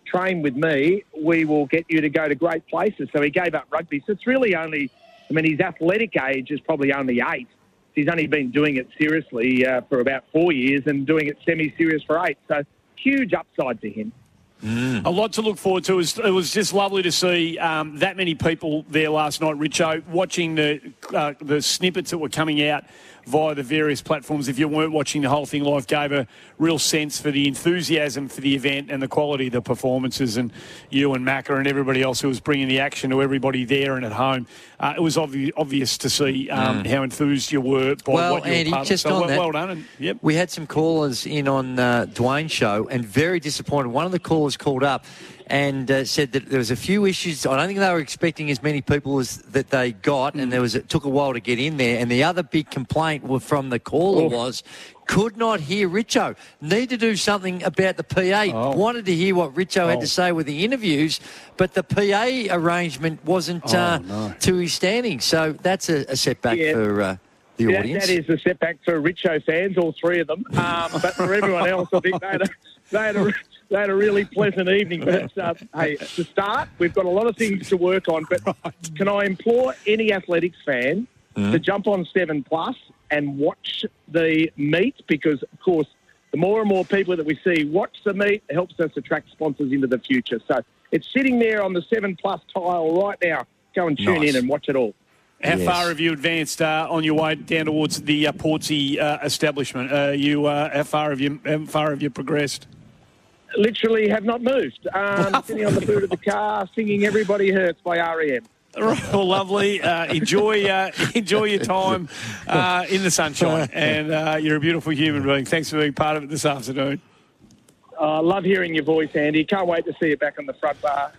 train with me, we will get you to go to great places." So he gave up rugby. So it's really only, I mean, his athletic age is probably only eight. He's only been doing it seriously uh, for about four years and doing it semi-serious for eight. So huge upside to him. A lot to look forward to. It was, it was just lovely to see um, that many people there last night, Richo, watching the uh, the snippets that were coming out via the various platforms. If you weren't watching the whole thing live, gave a real sense for the enthusiasm for the event and the quality of the performances. And you and Macca and everybody else who was bringing the action to everybody there and at home. Uh, it was obvi- obvious to see um, Mm. how enthused you were by well, what you Andy, were part just of. So on well, that, well done. And, yep. we had some callers in on uh, Dwayne's show and very disappointed. One of the callers called up and uh, said that there was a few issues. I don't think they were expecting as many people as that they got, and there was it took a while to get in there. And the other big complaint from the caller was could not hear Richo. Need to do something about the PA. Wanted to hear what Richo had Oh. to say with the interviews, but the PA arrangement wasn't Oh, uh, no. to his standing. So that's a, a setback Yeah. for uh, the That- audience. that is a setback for Richo fans, all three of them. Um, but for everyone else, I think they had a, they had a, they had a really pleasant evening. But uh, hey, to start, we've got a lot of things to work on. But can I implore any athletics fan to jump on Seven Plus and watch the meet? Because of course, the more and more people that we see watch the meet helps us attract sponsors into the future. So it's sitting there on the Seven Plus tile right now. Go and tune Nice. in and watch it all. How far have you advanced uh, on your way down towards the uh, Portsea uh, establishment? Uh, you, uh, how far have you, how far have you progressed? Literally have not moved. Um, sitting on the boot of the car, singing "Everybody Hurts" by E REM. Well, lovely. Uh, enjoy, uh, enjoy your time uh, in the sunshine, and uh, you're a beautiful human being. Thanks for being part of it this afternoon. Uh, love hearing your voice, Andy. Can't wait to see you back on the front bar.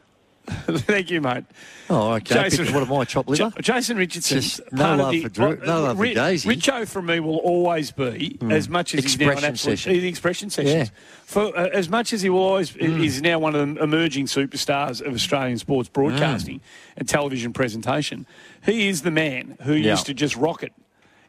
Thank you, mate. Oh, okay. Bit- what am I, chopped liver? Ja- Jason Richardson. Just no love for Drew- no love for Daisy. Richo for me will always be Mm. as much as he's now an absolute, session. the expression sessions. For uh, as much as he will always Mm. is now one of the emerging superstars of Australian sports broadcasting and television presentation. He is the man who Yeah. used to just rock it.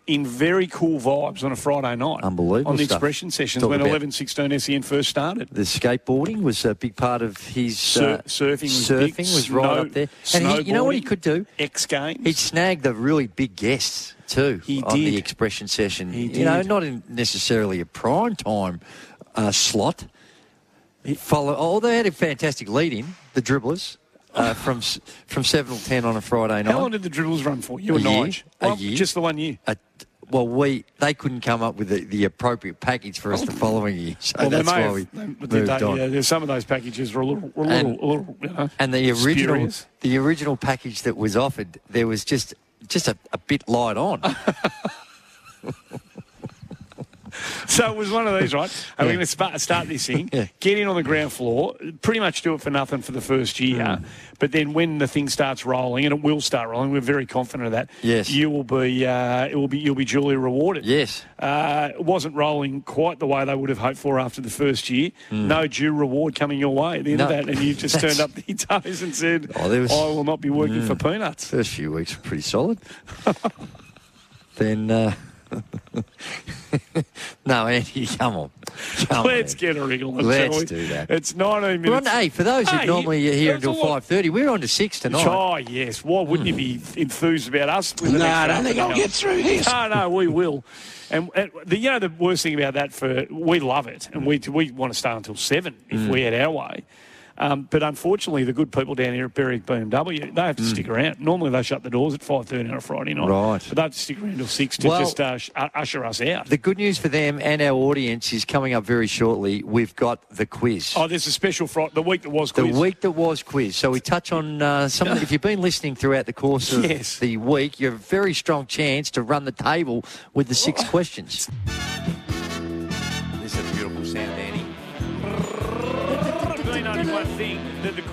In very cool vibes on a Friday night. Unbelievable On the stuff. expression sessions Talk when about- 11 16 SEN first started. The skateboarding was a big part of his Sur- uh, surfing was surfing big, was right snow- up there. And he, you know what he could do? X Games. He'd snag the really big guests too He on the expression session. He You know, not in necessarily a prime time uh, slot. He follow. Oh, they had a fantastic lead in the dribblers. Uh, from from seven till ten on a Friday night. How long did the dribbles run for? You A and year. Nige? A Well, year. Just the one year. A- well, we they couldn't come up with the, the appropriate package for us the following year, so well, that's why we they- moved they, on. yeah, some of those packages were a little, were a And- little, a little you know, And the original, spurious. the original package that was offered, there was just just a, a bit light on. So it was one of these, right? And we're going to start, this thing, get in on the ground floor, pretty much do it for nothing for the first year. Mm. But then when the thing starts rolling, and it will start rolling, we're very confident of that. Yes. you will be, uh, it will be, you'll be duly rewarded. Yes. Uh, it wasn't rolling quite the way they would have hoped for after the first year. No due reward coming your way at the end of Mm. That, and you just turned up the toes and said, Oh, was- "I will not be working Mm. for peanuts." First few weeks were pretty solid. then, uh, no, Andy, come on. Come Let's on. get a wriggle. shall Let's do that. It's 19 We're on, minutes. hey, for those who Hey, normally are here until five thirty, we're on to six tonight. Oh, yes. Why wouldn't you be enthused about us? With the Nah, I don't think I'll hour? get through this. No, no, we will. And, and the, you know, the worst thing about that for we love it, and we we want to stay until seven if Mm. we had our way. Um, but unfortunately, the good people down here at Berwick BMW, they have to Mm. stick around. Normally, they shut the doors at five thirty on a Friday night, Right. But they have to stick around till six to Well- just uh, uh, usher us out. The good news for them and our audience is coming up very shortly. We've got the quiz. Oh, there's a special Friday, the week that was The quiz. week that was quiz. So we touch on uh, some of if you've been listening throughout the course of Yes. the week, you have a very strong chance to run the table with the six questions.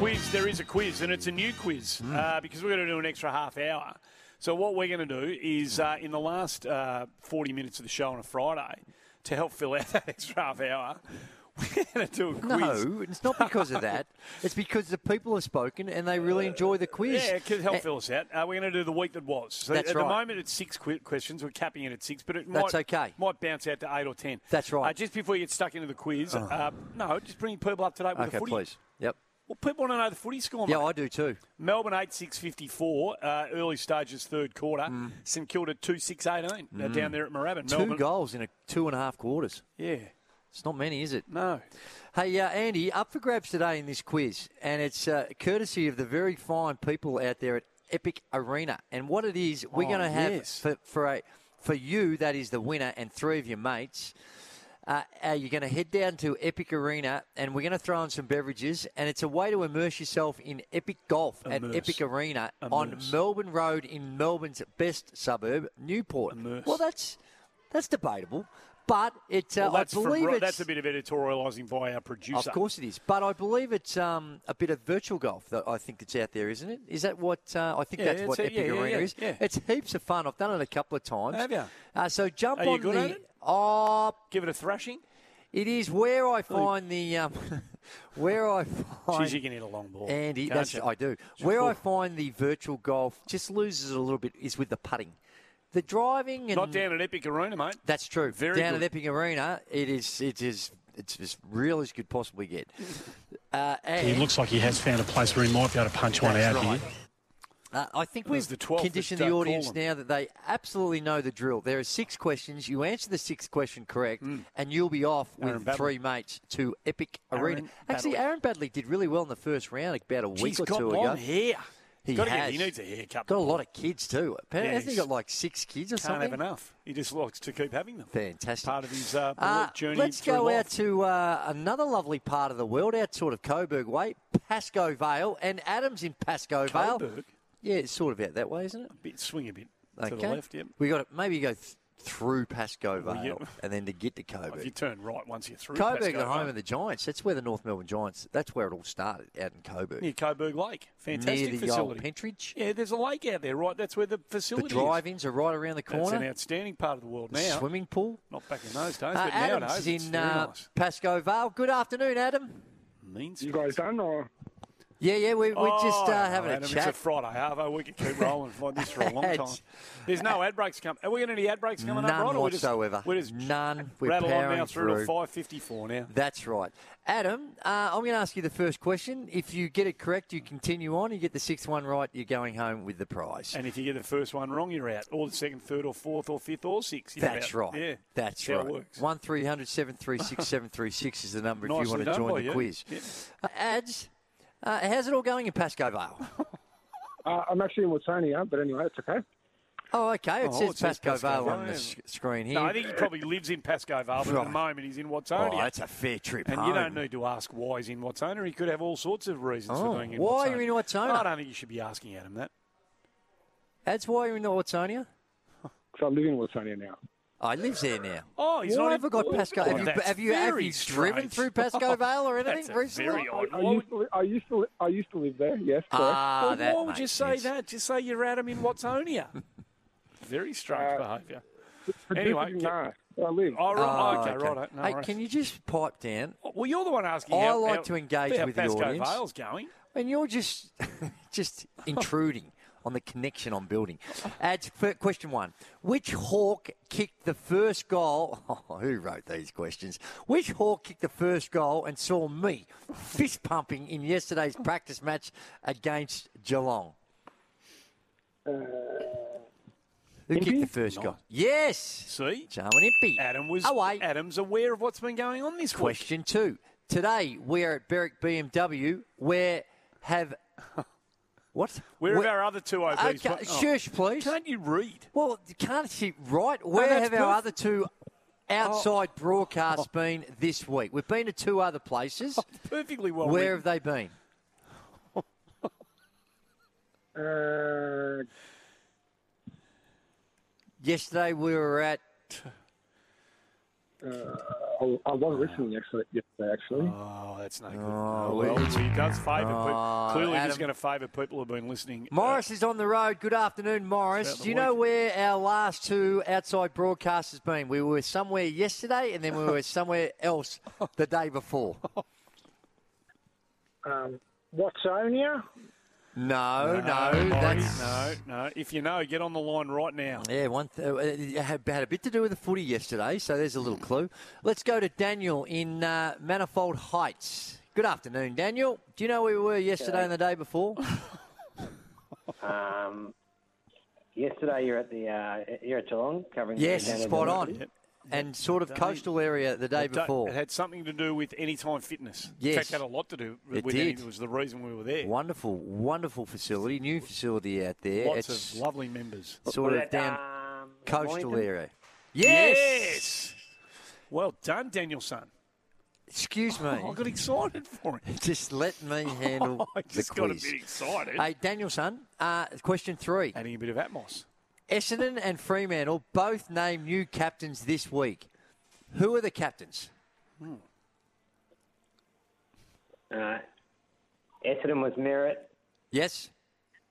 Quiz there is a quiz and it's a new quiz Hmm. uh, because we're going to do an extra half hour. So what we're going to do is uh, in the last uh, forty minutes of the show on a Friday to help fill out that extra half hour, we're going to do a quiz. No, it's not because of that. It's because the people have spoken and they really enjoy the quiz. Yeah, it could help fill us out. Uh, we're going to do the week that was. So That's at right. the moment, it's six qu- questions. We're capping it at six, but it That's might, okay. might bounce out to eight or ten. That's right. Uh, just before you get stuck into the quiz, Oh. uh, no, just bring people up to date with Okay, the footy. please. Yep. Well, people want to know the footy score. Yeah. I do too. Melbourne eight six fifty four, uh, early stages third quarter. Mm. St Kilda two six eighteen uh, Mm. down there at Moorabbin. Two Melbourne. goals in a two and a half quarters. Yeah. It's not many, is it? No. Hey, uh, Andy, up for grabs today in this quiz, and it's uh, courtesy of the very fine people out there at Epic Arena. And what it is, we're Oh, going to have yes. for for a for you that is the winner, and three of your mates. Uh, uh, you're going to head down to Epic Arena, and we're going to throw in some beverages, and it's a way to immerse yourself in Epic Golf at Epic Arena on Melbourne Road in Melbourne's best suburb, Newport. Well, that's that's debatable, but it. Uh, Well, that's, I believe Ro- it's, that's a bit of editorialising by our producer. of course it is, but I believe it's um, a bit of virtual golf that I think that's out there, isn't it? Is that what uh, I think Yeah, that's what a- Epic yeah, Arena yeah, is? yeah. It's heaps of fun. I've done it a couple of times. Have you? Uh, so jump Are you on good the. At it? Oh, Give it a thrashing. it is where I find the um, where I find. Jeez, you can hit a long ball. Andy, can't that's you? I do. Where I find the virtual golf just loses it a little bit is with the putting. The driving and Not down at Epic Arena, mate. that's true. Very Down good. at Epic Arena, it is it is It's as real as you could possibly get. Uh, and He looks like he has found a place where he might be able to punch one out right. here. Uh, I think we've the conditioned the audience now that they absolutely know the drill. There are six questions. You answer the sixth question correct, and you'll be off Aaron with Badley. three mates to Epic Arena. Aaron Actually, Aaron Badley did really well in the first round about a week He's or two ago. hair. He get- has. he needs a haircut. Got a lot of kids too. Yeah, hasn't he he's- got like six kids or Can't something? have enough. He just likes to keep having them. Fantastic. Part of his uh, Uh, journey let's go life. out to uh, another lovely part of the world, out sort of Coburg way, Pascoe Vale, and Adams in Pascoe Vale. Coburg? Yeah, it's sort of out that way, isn't it? A bit, swing a bit Okay. to the left. Yep. We got to maybe go th- through Pascoe Well, Vale yeah. and then to get to Coburg. If you turn right once you're through. Coburg, Pascoe the home Vale. of the Giants. That's where the North Melbourne Giants. That's where it all started, out in Coburg. Near Coburg Lake. Fantastic Near the facility. old Pentridge. Yeah, there's a lake out there, right? That's where the The facility is. drive-ins are right around the corner. That's an outstanding part of the world The now. swimming pool. Not back in those days, Uh, but Adams nowadays it's in very uh, nice. Pascoe Vale. Good afternoon, Adam. Means You guys done or? Yeah, yeah, we, we're just Oh, uh, having Adam, a It's chat. a Friday, Arvo. We could keep rolling like this for a long time. There's no ad breaks coming. Are we going to any ad breaks coming None up, right? We're just- whatsoever. We're just None. We're rattle on now powering through to 5.54 now. That's right. Adam, uh, I'm going to ask you the first question. If you get it correct, you continue on. You get the sixth one right, you're going home with the prize. And if you get the first one wrong, you're out. Or the second, third, or fourth, or fifth, or sixth. You're That's out. right. Yeah. That's how right. it works. One 736 736 is the number if you want to join the you. quiz. Yeah. Uh, ads, uh, how's it all going in Pascoe Vale? Uh, I'm actually in Watsonia, but anyway, it's okay. Oh, okay. It Oh, says it Pascoe, Pascoe Vale Vale, on the s- screen here. No, I think he probably lives in Pascoe Vale, but at the moment he's in Watsonia. Oh, that's a fair trip And home. you don't need to ask why he's in Watsonia. He could have all sorts of reasons Oh, for being in why Watsonia. are you in Watsonia? I don't think you should be asking Adam that. That's why you're in the Watsonia? So I'm living in Watsonia now. Oh, he lives there now. Oh, he's why not have I got in- Pascoe? Oh, Have you, that's have you, have very you driven strange. through Pascoe Vale or anything That's a recently? very odd. I, I Why used to, li- I used to, li- I used to live there. Yes, correct. Ah, Well, that why would you makes say sense. that? Just say you're Adam in Watsonia. very strange Uh, behaviour. Anyway, didn't get- know I live. Oh, right. Oh, okay, right. No hey, worries. can you just pipe down? Well, you're the one asking. I how, like how- to engage how with the Pascoe audience. Vale's going. And you're just just intruding on the connection I'm building. Ads, question one. Which Hawk kicked the first goal? Oh, who wrote these questions? Which Hawk kicked the first goal and saw me fist pumping in yesterday's practice match against Geelong? Uh, Who kicked the first goal? Yes! See, Jarman Impey. Adam was. Away. Adam's aware of what's been going on this week. Question two. Today we're at Berwick BMW. Where have what? Where Where- have our other two OBs? Okay, oh, shush, please. Can't you read? Well, can't you right? Where that's have our other two outside broadcasts been this week? We've been to two other places. Perfectly well. Where written. have they been? Uh, Yesterday we were at. uh, I, I wasn't listening actually yesterday. Actually, Oh, that's no good. Oh, Oh, well, he does favour Oh, people. Clearly, Adam. he's going to favour people who've been listening. uh, Morris is on the road. Good afternoon, Morris. Do you know week. where our last two outside broadcasts has been? We were somewhere yesterday, and then we were somewhere else the day before. um, Watsonia. No, no, Morris, that's no, no. If you know, get on the line right now. Yeah, one th- uh, it had, had a bit to do with the footy yesterday, so there's a little clue. Let's go to Daniel in uh, Manifold Heights. Good afternoon, Daniel. Do you know where we were yesterday and the day before? Um, yesterday you're at the uh, you're at Geelong covering. the yes, Daniel spot University. on. And sort of Day- coastal area the day It before. It had something to do with anytime fitness. Yes. In fact, it had a lot to do It with did. Any, it was the reason we were there. Wonderful, wonderful facility, new facility out there. Lots it's of lovely members. sort of it, down um, coastal area. Yes. Yes. Well done, Danielson. Excuse me. Oh, I got excited for it. Just let me handle I the just got a bit excited. Hey, Danielson, uh, question three. Adding a bit of Atmos. Essendon and Fremantle both named new captains this week. Who are the captains? Uh, Essendon was Merrett Yes.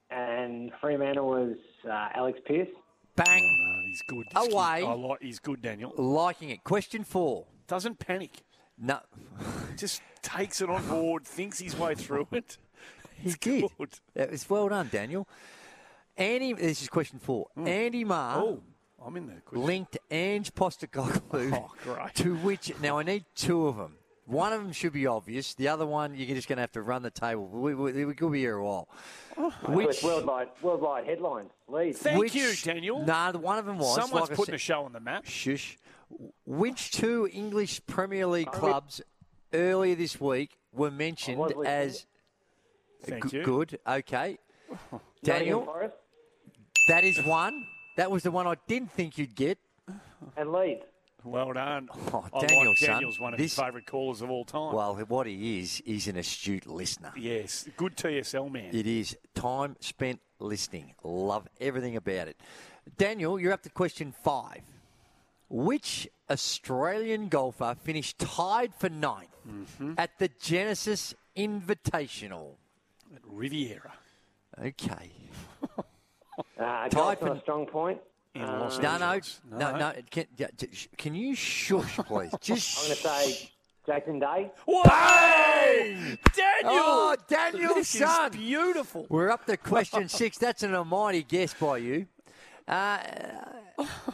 and Fremantle was uh, Alex Pearce. Bang. Oh, he's good. This kid- Away. I like. He's good, Daniel. Liking it. Question four. Doesn't panic. No. Just takes it on board. Thinks his way through it. He did. Good. That was well done, Daniel. Andy, this is question four. Hmm. Andy Maher Oh. I'm in the quiz. linked Ange Postecoglou Oh, great. to which now I need two of them. One of them should be obvious. The other one you're just going to have to run the table. We, we, we could be here a while. Which Which worldwide worldwide headlines? Leeds. Thank which- you, Daniel. Nah, the one of them was. Someone's like I putting said- a show on the map. Shush. Which two English Premier League I re- clubs earlier this week were mentioned as Thank G- you. good? Okay. Nottingham Daniel, Forest that is one. That was the one I didn't think you'd get. and Leeds. Well done. Oh, Daniel, like son, Daniel's one of his favourite callers of all time. Well, what he is, he's an astute listener. yes, good TSL man. It is time spent listening. Love everything about it. Daniel, you're up to question five. Which Australian golfer finished tied for ninth Mm-hmm. at the Genesis Invitational? At Riviera. Okay. Uh, Type Type a strong point. Um, No, no, no, no. Can, yeah, j- sh- can you shush, please? Just I'm going to say Jason Day. Whoa! Daniel! Oh, Daniel, this son. is beautiful. We're up to question six. That's an almighty guess by you. Uh,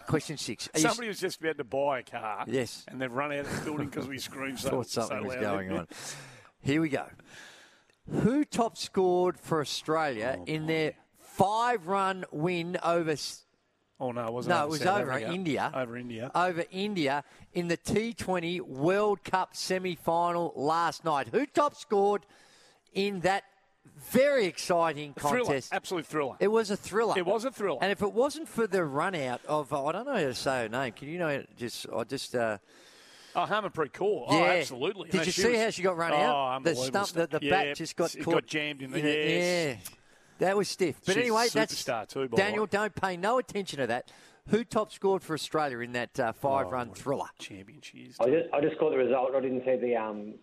question six. Are you- Somebody was just about to buy a car. Yes. And they've run out of the building because we screamed so, thought so something was loudly. going on. Here we go. Who top scored for Australia in their five-run win over? Oh, no, it wasn't No, it was South over Africa. India. Over India. Over India in the T20 World Cup semi-final last night. Who top scored in that very exciting Thriller. contest? Absolute thriller. It was a thriller. It was a thriller. And if it wasn't for the run out of, uh, I don't know how to say her name. Can you know? Just, I just. Uh, Oh, Harmanpreet Kaur. yeah, Oh, absolutely. Did No, you see was- how she got run out? oh, out? The stump, the, the stuff. bat just got it caught. got jammed in the yes. Yeah, that was stiff. But She's a anyway, that's too, Daniel. way. Don't pay no attention to that. Who top scored for Australia in that uh, Oh, five-run thriller? Champion she is. I just, I just caught the result. I didn't see the um,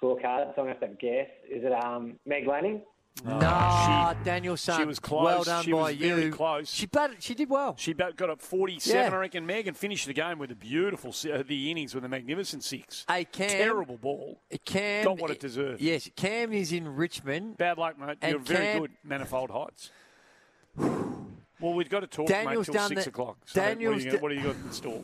scorecard, so I'm going to have to guess. Is it um, Meg Lanning? No, Daniel son. She was close. Well done she by was you. very close. She batted, She did well. She bat- got up 47, Yeah. I reckon, Meg, and finished the game with a beautiful, uh, the innings with a magnificent six. Hey, Cam. Terrible ball. Cam Got what it deserved. Yes, Cam is in Richmond. Bad luck, mate. And You're very good, Manifold Heights. Well, we've got to talk, Daniel's mate, till 6 the- o'clock. So Daniel's what, are you, what do you got in store?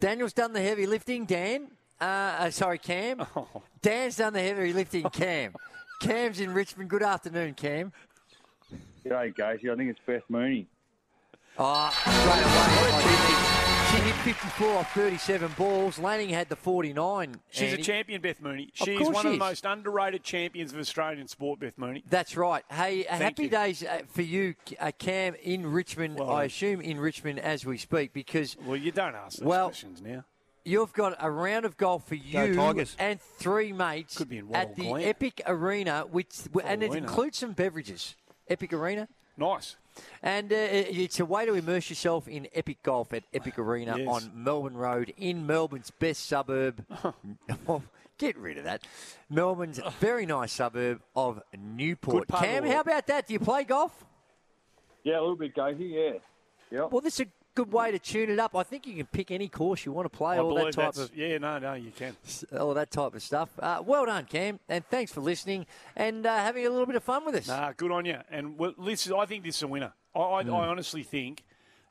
Daniel's done the heavy lifting. Dan, uh, uh, sorry, Cam. Oh. Dan's done the heavy lifting. Cam. Cam's in Richmond. Good afternoon, Cam. G'day, Casey. I think it's Beth Mooney. Oh, straight away. She hit 54 off 37 balls. Lanning had the 49. She's Andy. a champion, Beth Mooney. Of She's course one she of the most underrated champions of Australian sport, Beth Mooney. That's right. Hey, uh, happy you. days uh, for you, uh, Cam, in Richmond. Well I assume in Richmond as we speak, because Well, you don't ask those Well, questions now. You've got a round of golf for you Tigers. and three mates Could be in at the Glen. Epic Arena, which and it Arena. includes some beverages. Epic Arena. Nice. And uh, it's a way to immerse yourself in epic golf at Epic Arena Yes. on Melbourne Road in Melbourne's best suburb. well, get rid of that. Melbourne's very nice suburb of Newport. Good part of Cam, how about that? Do you play golf? Yeah, a little bit, Casey. Yeah. Yep. Well, this is a good way to tune it up. I think you can pick any course you want to play, I all that type of yeah, no, no, you can. all that type of stuff. Uh, well done, Cam, and thanks for listening and uh, having a little bit of fun with us. Nah, good on you. And well, listen, I think this is a winner. I, I, Mm. I honestly think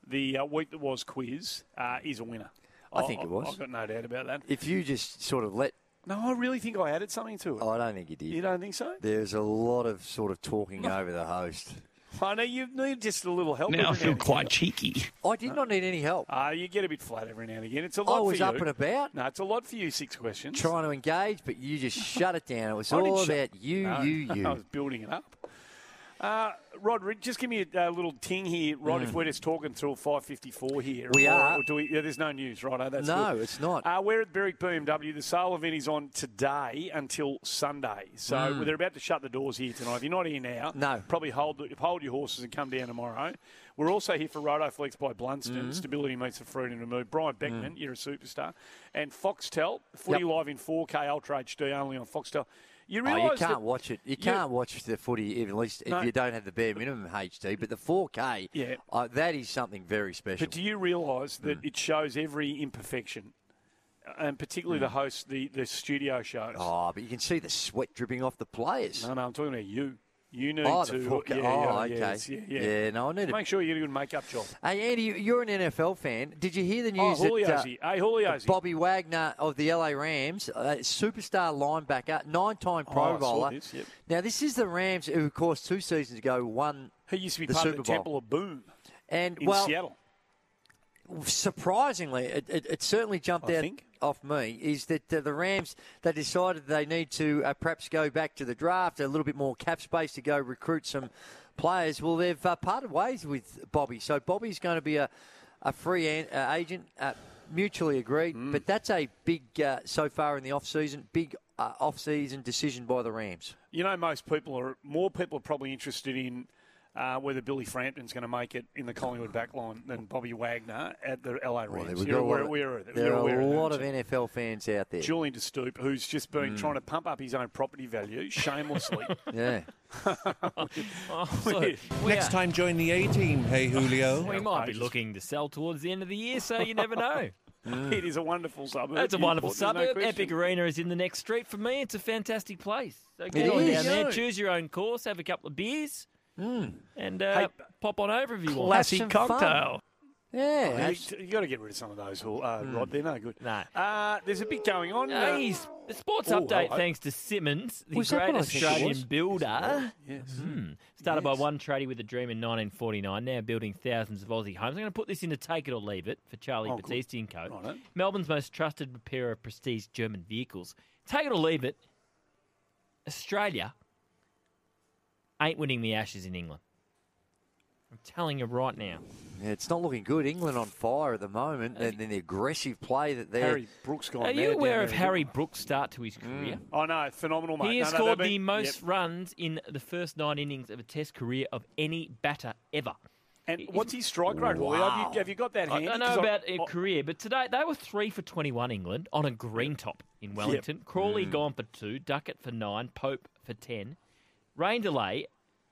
the uh, week that was quiz uh, is a winner. I think it was. I've got no doubt about that. If you just sort of let, No, I really think I added something to it. oh, I don't think you did. You don't think so? There's a lot of sort of talking over the host. I know you need just a little help. Now I feel and quite again. cheeky. I did not need any help. Uh, you get a bit flat every now and again. It's a lot I was for you. up and about. No, it's a lot for you. Six questions. trying to engage, but you just shut it down. It was I didn't all shut- about you, No, you, you. I was building it up. Uh, Rod, just give me a, little ting here, Rod. If Mm. we're just talking through 5:54 here, We or, are. Or do we, yeah, there's no news, right? That's No, good. it's not. Uh, we're at Berwick BMW. The sale event is on today until Sunday, so Mm. they're about to shut the doors here tonight. If you're not here now, No. probably hold hold your horses and come down tomorrow. We're also here for Rotoflex by Blundstone. Mm. Stability meets the fruit and remove. Brian Beckman, you're a superstar, and Foxtel. Footy live in 4K Ultra HD only on Foxtel. You Oh, realise you can't watch it. You you- can't watch the footy, at least if No. you don't have the bare minimum HD. But the 4K, Yeah. uh, that is something very special. But do you realise that Mm. it shows every imperfection, and particularly the host, the, the studio shows? Oh, but you can see the sweat dripping off the players. No, no, I'm talking about you. You need oh, to. yeah, oh, yeah, okay. yeah, yeah. yeah, no, I need to Make sure you get a good makeup job. Hey, Andy, you're an NFL fan. Did you hear the Oh, news that Julio's uh, Hey, Julio's Bobby Wagner of the LA Rams, uh, superstar linebacker, nine-time Pro Oh, I saw Bowler. this, yep. Now, this is the Rams who, of course, two seasons ago won He used to be the part Super of the Bowl. Temple of Boom and in well, Seattle. surprisingly, it, it, it certainly jumped I out think. Off me is that uh, the Rams they decided they need to uh, perhaps go back to the draft, a little bit more cap space to go recruit some players. Well, they've uh, parted ways with Bobby, so Bobby's going to be a a free an, uh, agent. Uh, Mutually agreed, Mm. but that's a big uh, so far in the off season, big uh, off season decision by the Rams. You know, most people are more people are probably interested in uh, whether Billy Frampton's going to make it in the Collingwood backline than Bobby Wagner at the LA Well, Rams. we've You're got a lot aware- of- aware of there You're are aware a lot of too. NFL fans out there. Julian De Stoop, who's just been Mm. trying to pump up his own property value shamelessly. Yeah. Weird. Next time, join the A team. Hey, Julio. We might be looking to sell towards the end of the year, so you never know. It is a wonderful suburb. That's a wonderful Newport, there's no suburb. Epic Arena is in the next street for me. It's a fantastic place. So It get on is. down there, choose your own course, have a couple of beers, Mm. and uh, Hey, pop on over if you want. classic cocktail. Yeah, Oh, you, got to get rid of some of those, uh, Rod. They're no good. No. Uh, there's a bit going on. uh, Hey, the sports oh, update hello. thanks to Simonds, the Was great what I think it Australian builder. Yes. Mm. Started by one tradie with a dream in 1949, now building thousands of Aussie homes. I'm going to put this into Take It or Leave It for Charlie Oh. Battisti and Co. Righto. Melbourne's most trusted repairer of prestige German vehicles. Take It or Leave It, Australia ain't winning the Ashes in England. I'm telling you right now. Yeah, it's not looking good. England on fire at the moment, and then the aggressive play that they're. Harry Brooks gone Are you aware there of in Harry England. Brooks' start to his career? Oh no, phenomenal, mate. He has no, no, scored they've the been- most yep. runs in the first nine innings of a Test career of any batter ever. And what's his strike rate, Julio? Have you, have you got that I handy? don't know 'Cause about a career, but today they were three for 21 England on a green top in Wellington. Crawley Mm. gone for two, Duckett for nine, Pope for 10. Rain delay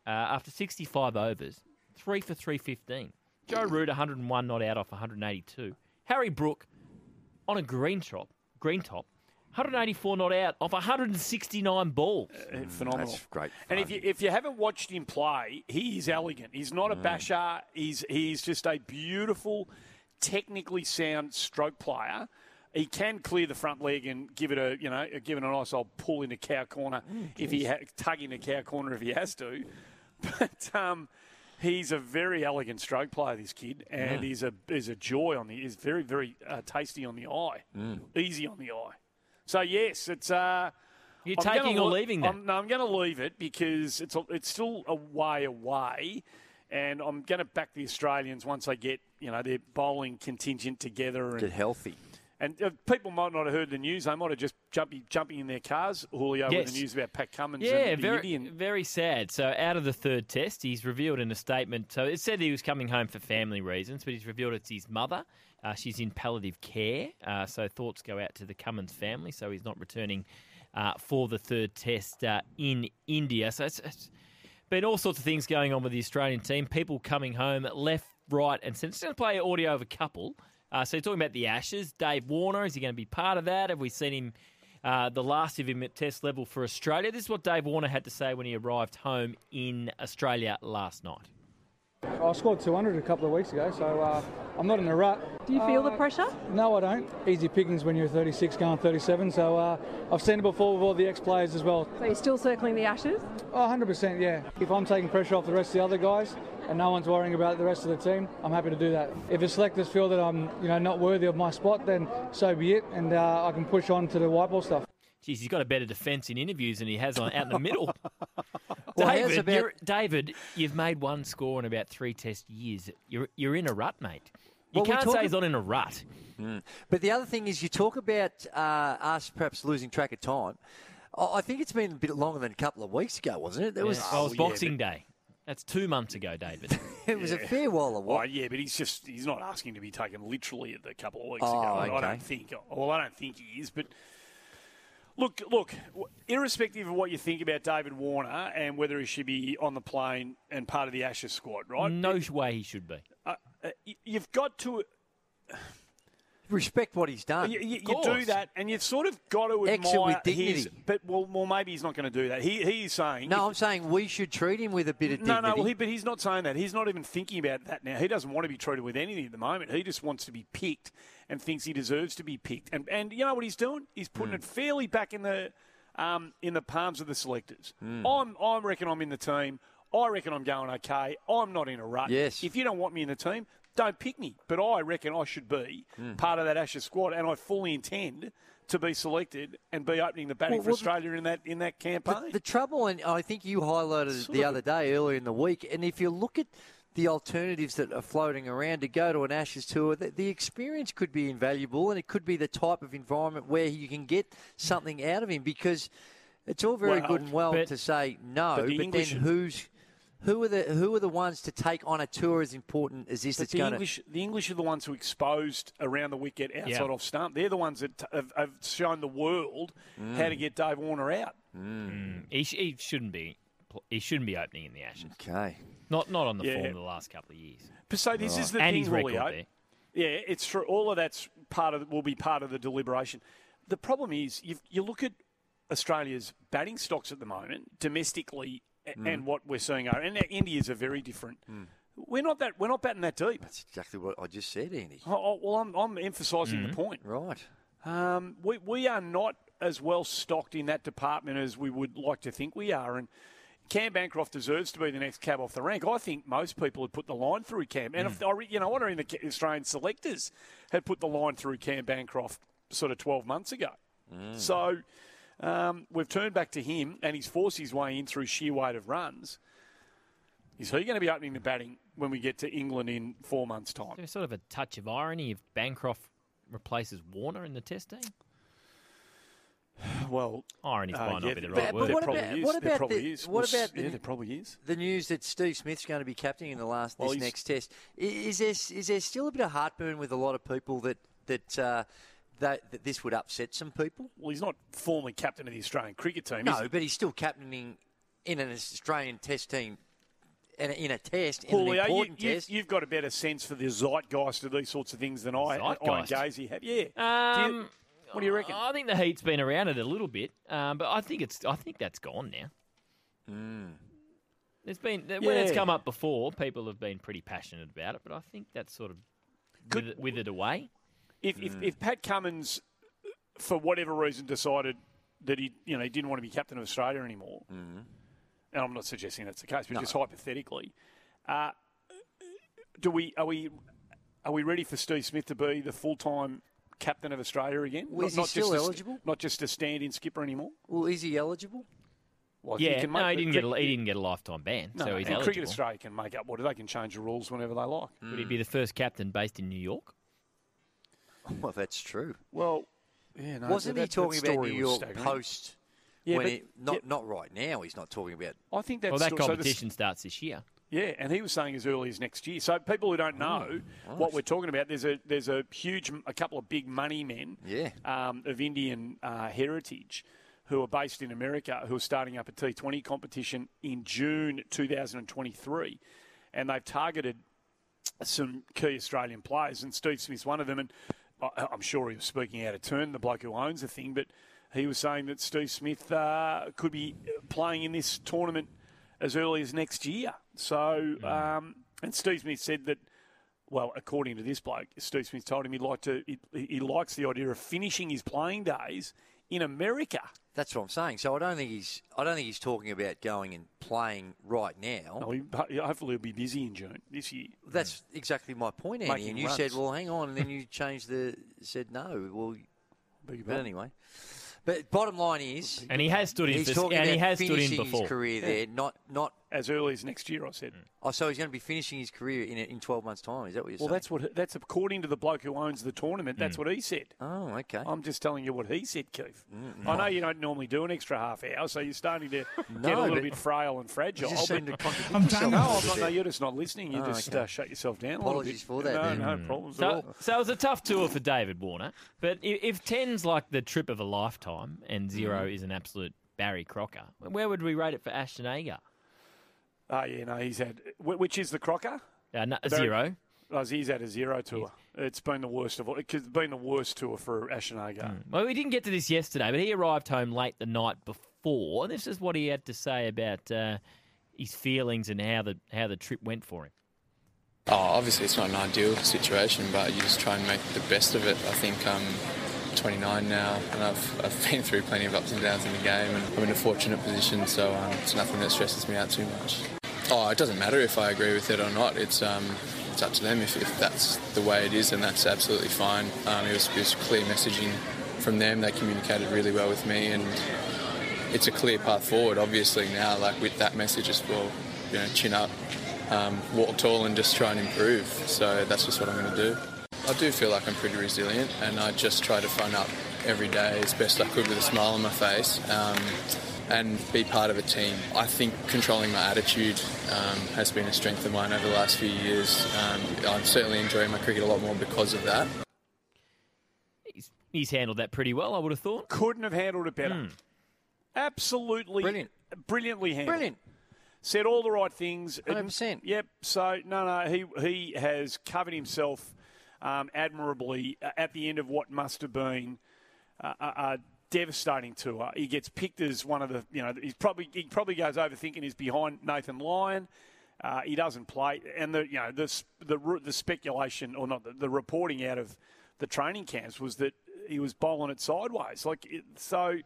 uh, after 65 overs, three for 315. Joe Root 101 not out off 182. Harry Brook on a green top, green top, 184 not out off 169 balls. Uh, phenomenal. That's great. And if you if you haven't watched him play, he is elegant. He's not a Mm. basher. He's he's just a beautiful, technically sound stroke player. He can clear the front leg and give it a you know give it a nice old pull into cow corner if he ha- tug into cow corner if he has to. But um, he's a very elegant stroke player. This kid, and Yeah. he's a he's a joy on the. He's very very uh, tasty on the eye, Mm. easy on the eye. So yes, it's. Uh, You're I'm taking or leaving that? I'm, no, I'm going to leave it because it's a, it's still a way away, and I'm going to back the Australians once they get you know their bowling contingent together and Get healthy. And uh, people might not have heard the news; they might have just jumping jumping in their cars, Julio, with Yes. the news about Pat Cummins. Yeah, very, Indian. very sad. So, out of the third test, he's revealed in a statement. So, it said he was coming home for family reasons, but he's revealed it's his mother. Uh, she's in palliative care. Uh, so, thoughts go out to the Cummins family. So, he's not returning uh, for the third test uh, in India. So, it's, it's been all sorts of things going on with the Australian team. People coming home left, right, and centre. Just going to play audio of a couple. Uh, so, you're talking about the Ashes. Dave Warner, is he going to be part of that? Have we seen him? uh, the last of him at Test level for Australia. This is what Dave Warner had to say when he arrived home in Australia last night. I scored 200 a couple of weeks ago, so uh, I'm not in a rut. Do you feel the Uh, pressure? No, I don't. Easy pickings when you're 36 going 37, so uh, I've seen it before with all the ex-players as well. So you're still circling the ashes? Oh, 100%, yeah. If I'm taking pressure off the rest of the other guys and no one's worrying about the rest of the team, I'm happy to do that. If the selectors feel that I'm, you know, not worthy of my spot, then so be it, and uh, I can push on to the white ball stuff. Geez, he's got a better defence in interviews than he has on out in the middle. Well, David, about- you're, David, you've made one score in about three Test years. You're you're in a rut, mate. You Well, can't talk say ab- he's not in a rut. Mm. But the other thing is, you talk about uh, us perhaps losing track of time. I I think it's been a bit longer than a couple of weeks ago, wasn't it? There was, Yeah. Well, it was Boxing Day. That's two months ago, David. it was a fair while Oh, away. yeah, but he's just he's not asking to be taken literally at the couple of weeks Oh, ago. I- I don't think. Well, I don't think he is, but. Look, look. Irrespective of what you think about David Warner and whether he should be on the plane and part of the Ashes squad, right? No way he should be. Uh, uh, you've got to. Respect what he's done. You, you- you do that, and you've sort of got to Exit admire with dignity. his. But well, well, maybe he's not going to do that. He he's saying No, I'm saying we should treat him with a bit of No, dignity. no, well, he, but he's not saying that. He's not even thinking about that now. He doesn't want to be treated with anything at the moment. He just wants to be picked and thinks he deserves to be picked. And and you know what he's doing? He's putting it fairly back in the um, in the palms of the selectors. Hmm. I'm I reckon I'm in the team. I reckon I'm going okay. I'm not in a rut. Yes. If you don't want me in the team, don't pick me. But I reckon I should be Hmm. part of that Ashes squad, and I fully intend to be selected and be opening the batting Well, for well, Australia in that in that campaign. The, the trouble, and I think you highlighted it the of- other day, earlier in the week, and if you look at the alternatives that are floating around to go to an Ashes tour, the, the experience could be invaluable, and it could be the type of environment where you can get something out of him because it's all very Well, good and well but- to say no, but but, the then English- who's who are the who are the ones to take on a tour as important as this? But that's the going English, the English are the ones who exposed around the wicket outside Yeah. off stump. They're the ones that have, have shown the world how to get Dave Warner out. Mm. He, sh- he shouldn't be. He shouldn't be opening in the Ashes. Okay. Not not on the Yeah. form of the last couple of years. But so this is the and thing, his record Julio. there. Yeah, it's true. All of that's part of will be part of the deliberation. The problem is, you you look at Australia's batting stocks at the moment domestically, a- Mm. and what we're seeing are, and India's are very different. We're not that we're not batting that deep. That's exactly what I just said, Andy. Oh, oh, well, I'm, I'm emphasising the point. Right. Um, we, we are not as well stocked in that department as we would like to think we are. And Cam Bancroft deserves to be the next cab off the rank. I think most people had put the line through Cam. And if I, you know I mean, the Australian selectors had put the line through Cam Bancroft sort of 12 months ago. So um, we've turned back to him, and he's forced his way in through sheer weight of runs. Is he going to be opening the batting when we get to England in four months' time? There's sort of a touch of irony if Bancroft replaces Warner in the test team. Well, irony uh, might yeah, not be the but- right but word. there what about, is. what There about probably the, is. what Well, s- the, there probably is. the news that Steve Smith's going to be captaining in the last Well, this next test? I- Is there is there still a bit of heartburn with a lot of people that that uh, that, that this would upset some people? Well, he's not formally captain of the Australian cricket team. is No, he? but he's still captaining in an Australian Test team. In a, in a test, in Julio, an you, important you, test. you've got a better sense for the zeitgeist of these sorts of things than I, Iron Zeitgeist? Gazy have. Yeah. Do you- Um, what do you reckon? I think the heat's been around it a little bit, um, but I think it's I think that's gone now. There's been when it's come up before, people have been pretty passionate about it, but I think that's sort of withered, withered away. If, Mm. if, if Pat Cummins, for whatever reason, decided that he you know he didn't want to be captain of Australia anymore, and I'm not suggesting that's the case, but Mm. No. just hypothetically, uh, do we are we are we ready for Steve Smith to be the full time captain of Australia again? Well, is he still just a, eligible? Not just a stand-in skipper anymore. well, is he eligible? Well, yeah, you can no, he didn't get a, he didn't get a lifetime ban, No, so he's and eligible. Cricket Australia can make up what they can change the rules whenever they like. Would he be the first captain based in New York? Well, that's true. Well, yeah, no, Wasn't that- he talking about story New York staggering. post? Yeah, when but- he, not yeah. not right now. He's not talking about. I think that's well, that still- so this- competition starts this year. Yeah, and he was saying as early as next year. So people who don't know what we're talking about, there's a there's a huge, a couple of big money men, Yeah. um, of Indian uh, heritage, who are based in America, who are starting up a T20 competition in June 2023, and they've targeted some key Australian players, and Steve Smith's one of them. And I- I'm sure he was speaking out of turn, the bloke who owns the thing, but he was saying that Steve Smith uh, could be playing in this tournament as early as next year. So, um, and Steve Smith said that. Well, according to this bloke, Steve Smith told him he'd like to. He, he likes the idea of finishing his playing days in America. That's what I'm saying. So I don't think he's. I don't think he's talking about going and playing right now. No, he, hopefully, he'll be busy in June this year. That's exactly my point, Andy. Making and you runs. said, "Well, hang on," and then you changed the said no. Well, Beg but pardon? anyway. But bottom line is, And he has stood in he's for- talking and he about has stood in before. his career there, not not as early as next year. I said. Oh, so he's going to be finishing his career in in 12 months' time. Is that what you're Well, saying? that's what that's according to the bloke who owns the tournament. That's what he said. Oh, okay. I'm just telling you what he said, Keith. Mm, I know you don't normally do an extra half hour, so you're starting to get a little bit frail and fragile. you just seem but- to contradict I'm yourself No, a I'm not, no, you're just not listening. You Oh, just okay. uh, shut yourself down. a little Apologies bit. for that, No, then. no Mm. problems at all. so it was a tough tour for David Warner. But i- if 10's like the trip of a lifetime and 0 Mm. is an absolute Barry Crocker, where would we rate it for Ashton Agar? Oh yeah, no, he's had which is the Crocker. Uh, no, The zero. Oh, he's had a zero tour. It's been the worst of all. It's been the worst tour for Ashton Agar. Well, we didn't get to this yesterday, but he arrived home late the night before. And this is what he had to say about uh, his feelings and how the how the trip went for him. Oh, obviously it's not an ideal situation, but you just try and make the best of it. I think I'm 29 now, and I've, I've been through plenty of ups and downs in the game, and I'm in a fortunate position, so um, it's nothing that stresses me out too much. Oh, it doesn't matter if I agree with it or not. It's um, it's up to them. If, if that's the way it is, then that's absolutely fine. Um, it, was, it was clear messaging from them. They communicated really well with me, and it's a clear path forward. Obviously now, like with that message as well, you know, chin up, um, walk tall, and just try and improve. So that's just what I'm going to do. I do feel like I'm pretty resilient, and I just try to phone up every day as best I could with a smile on my face. Um, and be part of a team. I think controlling my attitude um, has been a strength of mine over the last few years. Um, I'm certainly enjoying my cricket a lot more because of that. He's, he's handled that pretty well, I would have thought. Couldn't have handled it better. Hmm. Absolutely Brilliant. brilliantly handled. Brilliant. Said all the right things. 100%. Yep. So no, no, he he has covered himself um, admirably at the end of what must have been a, a, a devastating tour. He gets picked as one of the, you know, he's probably he probably goes over thinking he's behind Nathan Lyon. Uh, he doesn't play, and the you know the the, the speculation or not the, the reporting out of the training camps was that he was bowling it sideways. Like it, so,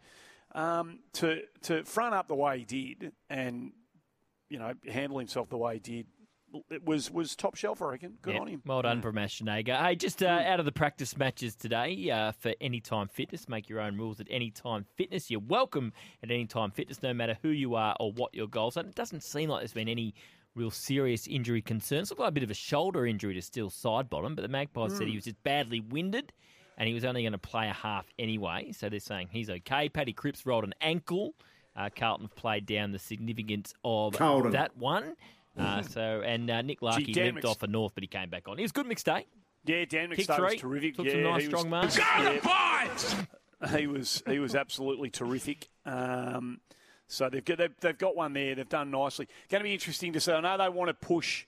um, to to front up the way he did, and you know handle himself the way he did, was was top shelf. I reckon. Good Yeah, on him. Well done, Pramesh Naga. Hey, just uh, out of the practice matches today uh, for Anytime Fitness, make your own rules at Anytime Fitness. You're welcome at Anytime Fitness, no matter who you are or what your goals are. It doesn't seem like there's been any real serious injury concerns. Looked like a bit of a shoulder injury to Steele Sidebottom, but the Magpies said he Mm. was just badly winded and he was only going to play a half anyway. So they're saying he's okay. Paddy Cripps rolled an ankle. Uh, Carlton have played down the significance of Carlton. that one. Uh, so and uh, Nick Larkey Dan limped Mc- off for North, but he came back on. He was good mixed day. Yeah, Dan Kick McStay was three, terrific. took yeah, some nice he strong was, marks. yeah. He was he was absolutely terrific. Um, so they've got they've, they've got one there. They've done nicely. Going to be interesting to see. I know they want to push.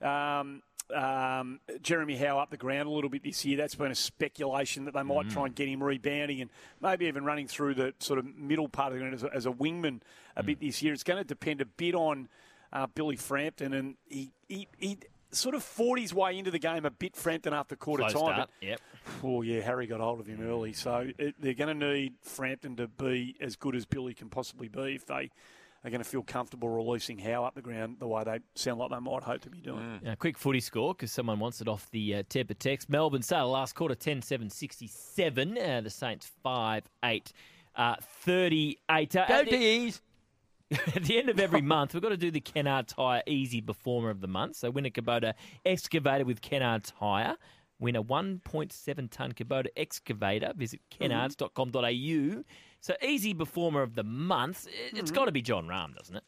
Um, um, Jeremy Howe up the ground a little bit this year. That's been a speculation that they might Mm. try and get him rebounding and maybe even running through the sort of middle part of the ground as a, as a wingman a Mm. bit this year. It's going to depend a bit on uh, Billy Frampton, and he, he, he sort of fought his way into the game a bit, Frampton, after quarter Slow time. start, but- yep. Oh, yeah, Harry got hold of him early. So it, they're going to need Frampton to be as good as Billy can possibly be if they are going to feel comfortable releasing Howe up the ground the way they sound like they might hope to be doing. A quick footy score because someone wants it off the uh, Tepper text. Melbourne Sale last quarter 10 7 67. Uh, the Saints 5 8 uh, 38. Uh, Go at D's. At the end of every month, we've got to do the Kennards Hire Easy Performer of the Month. So win a Kubota excavator with Kennards Hire. Win a 1.7 tonne Kubota excavator. Visit kennards.com.au. So easy performer of the month. It- It's mm-hmm. got to be Jon Rahm, doesn't it?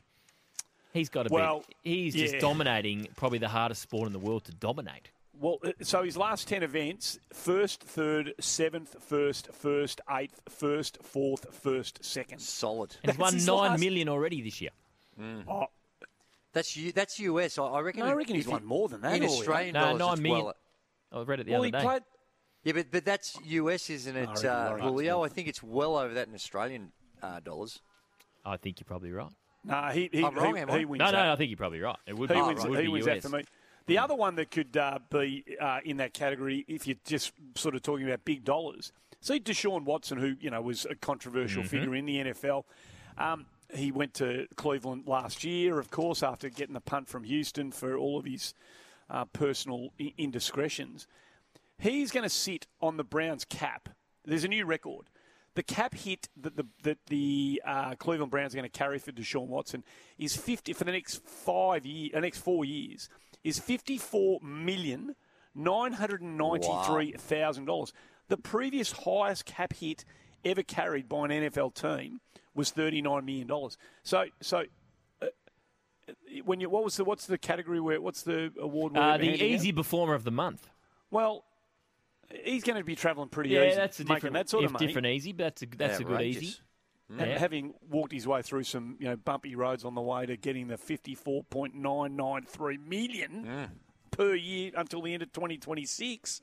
He's got to Well, be. He's just dominating probably the hardest sport in the world to dominate. Well, uh, so his last 10 events first, third, seventh, first, first, eighth, first, fourth, first, second. Solid. And he's won nine last- million already this year. Oh, That's U, that's US. I, I reckon. No, I reckon he's if won more than that, In Australian No, dollars, nine it's million. well. I read it the Well, other he day. played. Yeah, but but that's US, isn't it, reckon uh, Laurie Julio? I think it's well over that in Australian uh, dollars. I think you're probably right. No, he, he, I'm wrong, he, am I? he wins No, no, that. I think you're probably right. It would he be, wins, it would he be wins US. that for me. The other one that could uh, be uh, in that category, if you're just sort of talking about big dollars, see Deshaun Watson, who you know was a controversial Mhm. figure in the NFL. Um, he went to Cleveland last year, of course, after getting the punt from Houston for all of his uh, personal I- indiscretions. He's going to sit on the Browns' cap. There's a new record. The cap hit that the that the uh, Cleveland Browns are going to carry for Deshaun Watson is fifty for the next five year, uh, next four years is fifty four million nine hundred and ninety three thousand dollars. The previous highest cap hit ever carried by an NFL team was thirty nine million dollars. So so. uh, When you what was the what's the category where what's the award? Uh, the handing out? easy performer of the month. Well, he's going to be travelling pretty yeah, easy. that's a different, that sort of money. different easy, but that's a that's a good easy. Yeah. Having walked his way through some, you know, bumpy roads on the way to getting the fifty-four point nine nine three million per year until the end of 2026.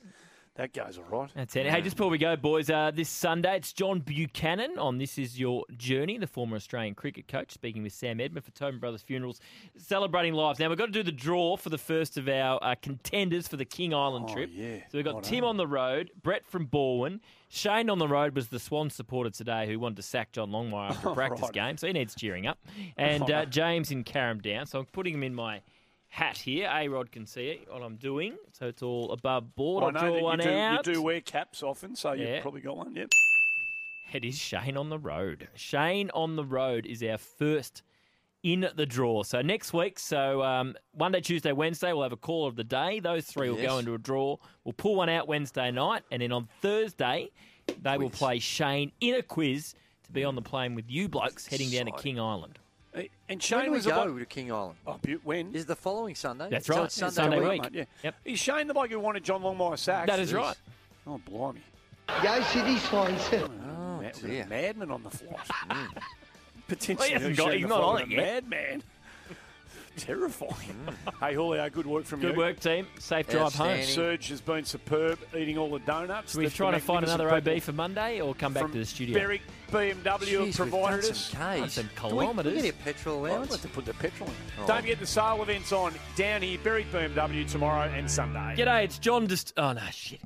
That goes all right. That's it. Hey, just before we go, boys, uh, this Sunday it's John Buchanan on This Is Your Journey, the former Australian cricket coach, speaking with Sam Edmund for Tobin Brothers Funerals, celebrating lives. Now, we've got to do the draw for the first of our uh, contenders for the King Island Oh, trip. yeah. So we've got Right Tim on. on the road, Brett from Borwin. Shane on the road was the Swan supporter today who wanted to sack John Longmire after a practice right. game, so he needs cheering up. And uh, James in Carrum Down. So I'm putting him in my hat here. A Rod can see it, what I'm doing. So it's all above board. I I'll know draw that one you do, out. you do wear caps often, so Yeah. you've probably got one. Yep. It is Shane on the road. Shane on the road is our first in the draw. So next week, so um, Monday, Tuesday, Wednesday, we'll have a call of the day. Those three will go into a draw. We'll pull one out Wednesday night, and then on Thursday, they will play Shane in a quiz to be on the plane with you blokes heading down to King Island. And when Shane do we was go about, to King Island? oh, bu- when? Is the following Sunday? That's So right. it's Sunday, Sunday week. week. Yeah. Yep. Is Shane the bloke who wanted John Longmire sacked? That is right. Oh, blimey. Go City Swans. Oh, Ma- dear. madman on the flight. Well, Potentially, he hasn't got- he's not on it yet. Madman. Terrifying. Mm. hey, Julio, uh, good work from you. Good work, team. Safe drive home. Outstanding. Serge has been superb, eating all the donuts. Are we that the trying to find magnificent another people OB for Monday or come back from to the studio? Berwick BMW Jeez, have we've provided us. some Ks. some Do we- kilometres. We, get a petrol Oh, allowance. let's put the petrol in. Oh. Don't forget the sale events on down here, Berwick BMW tomorrow and Sunday. G'day, it's John. Just oh no, shit.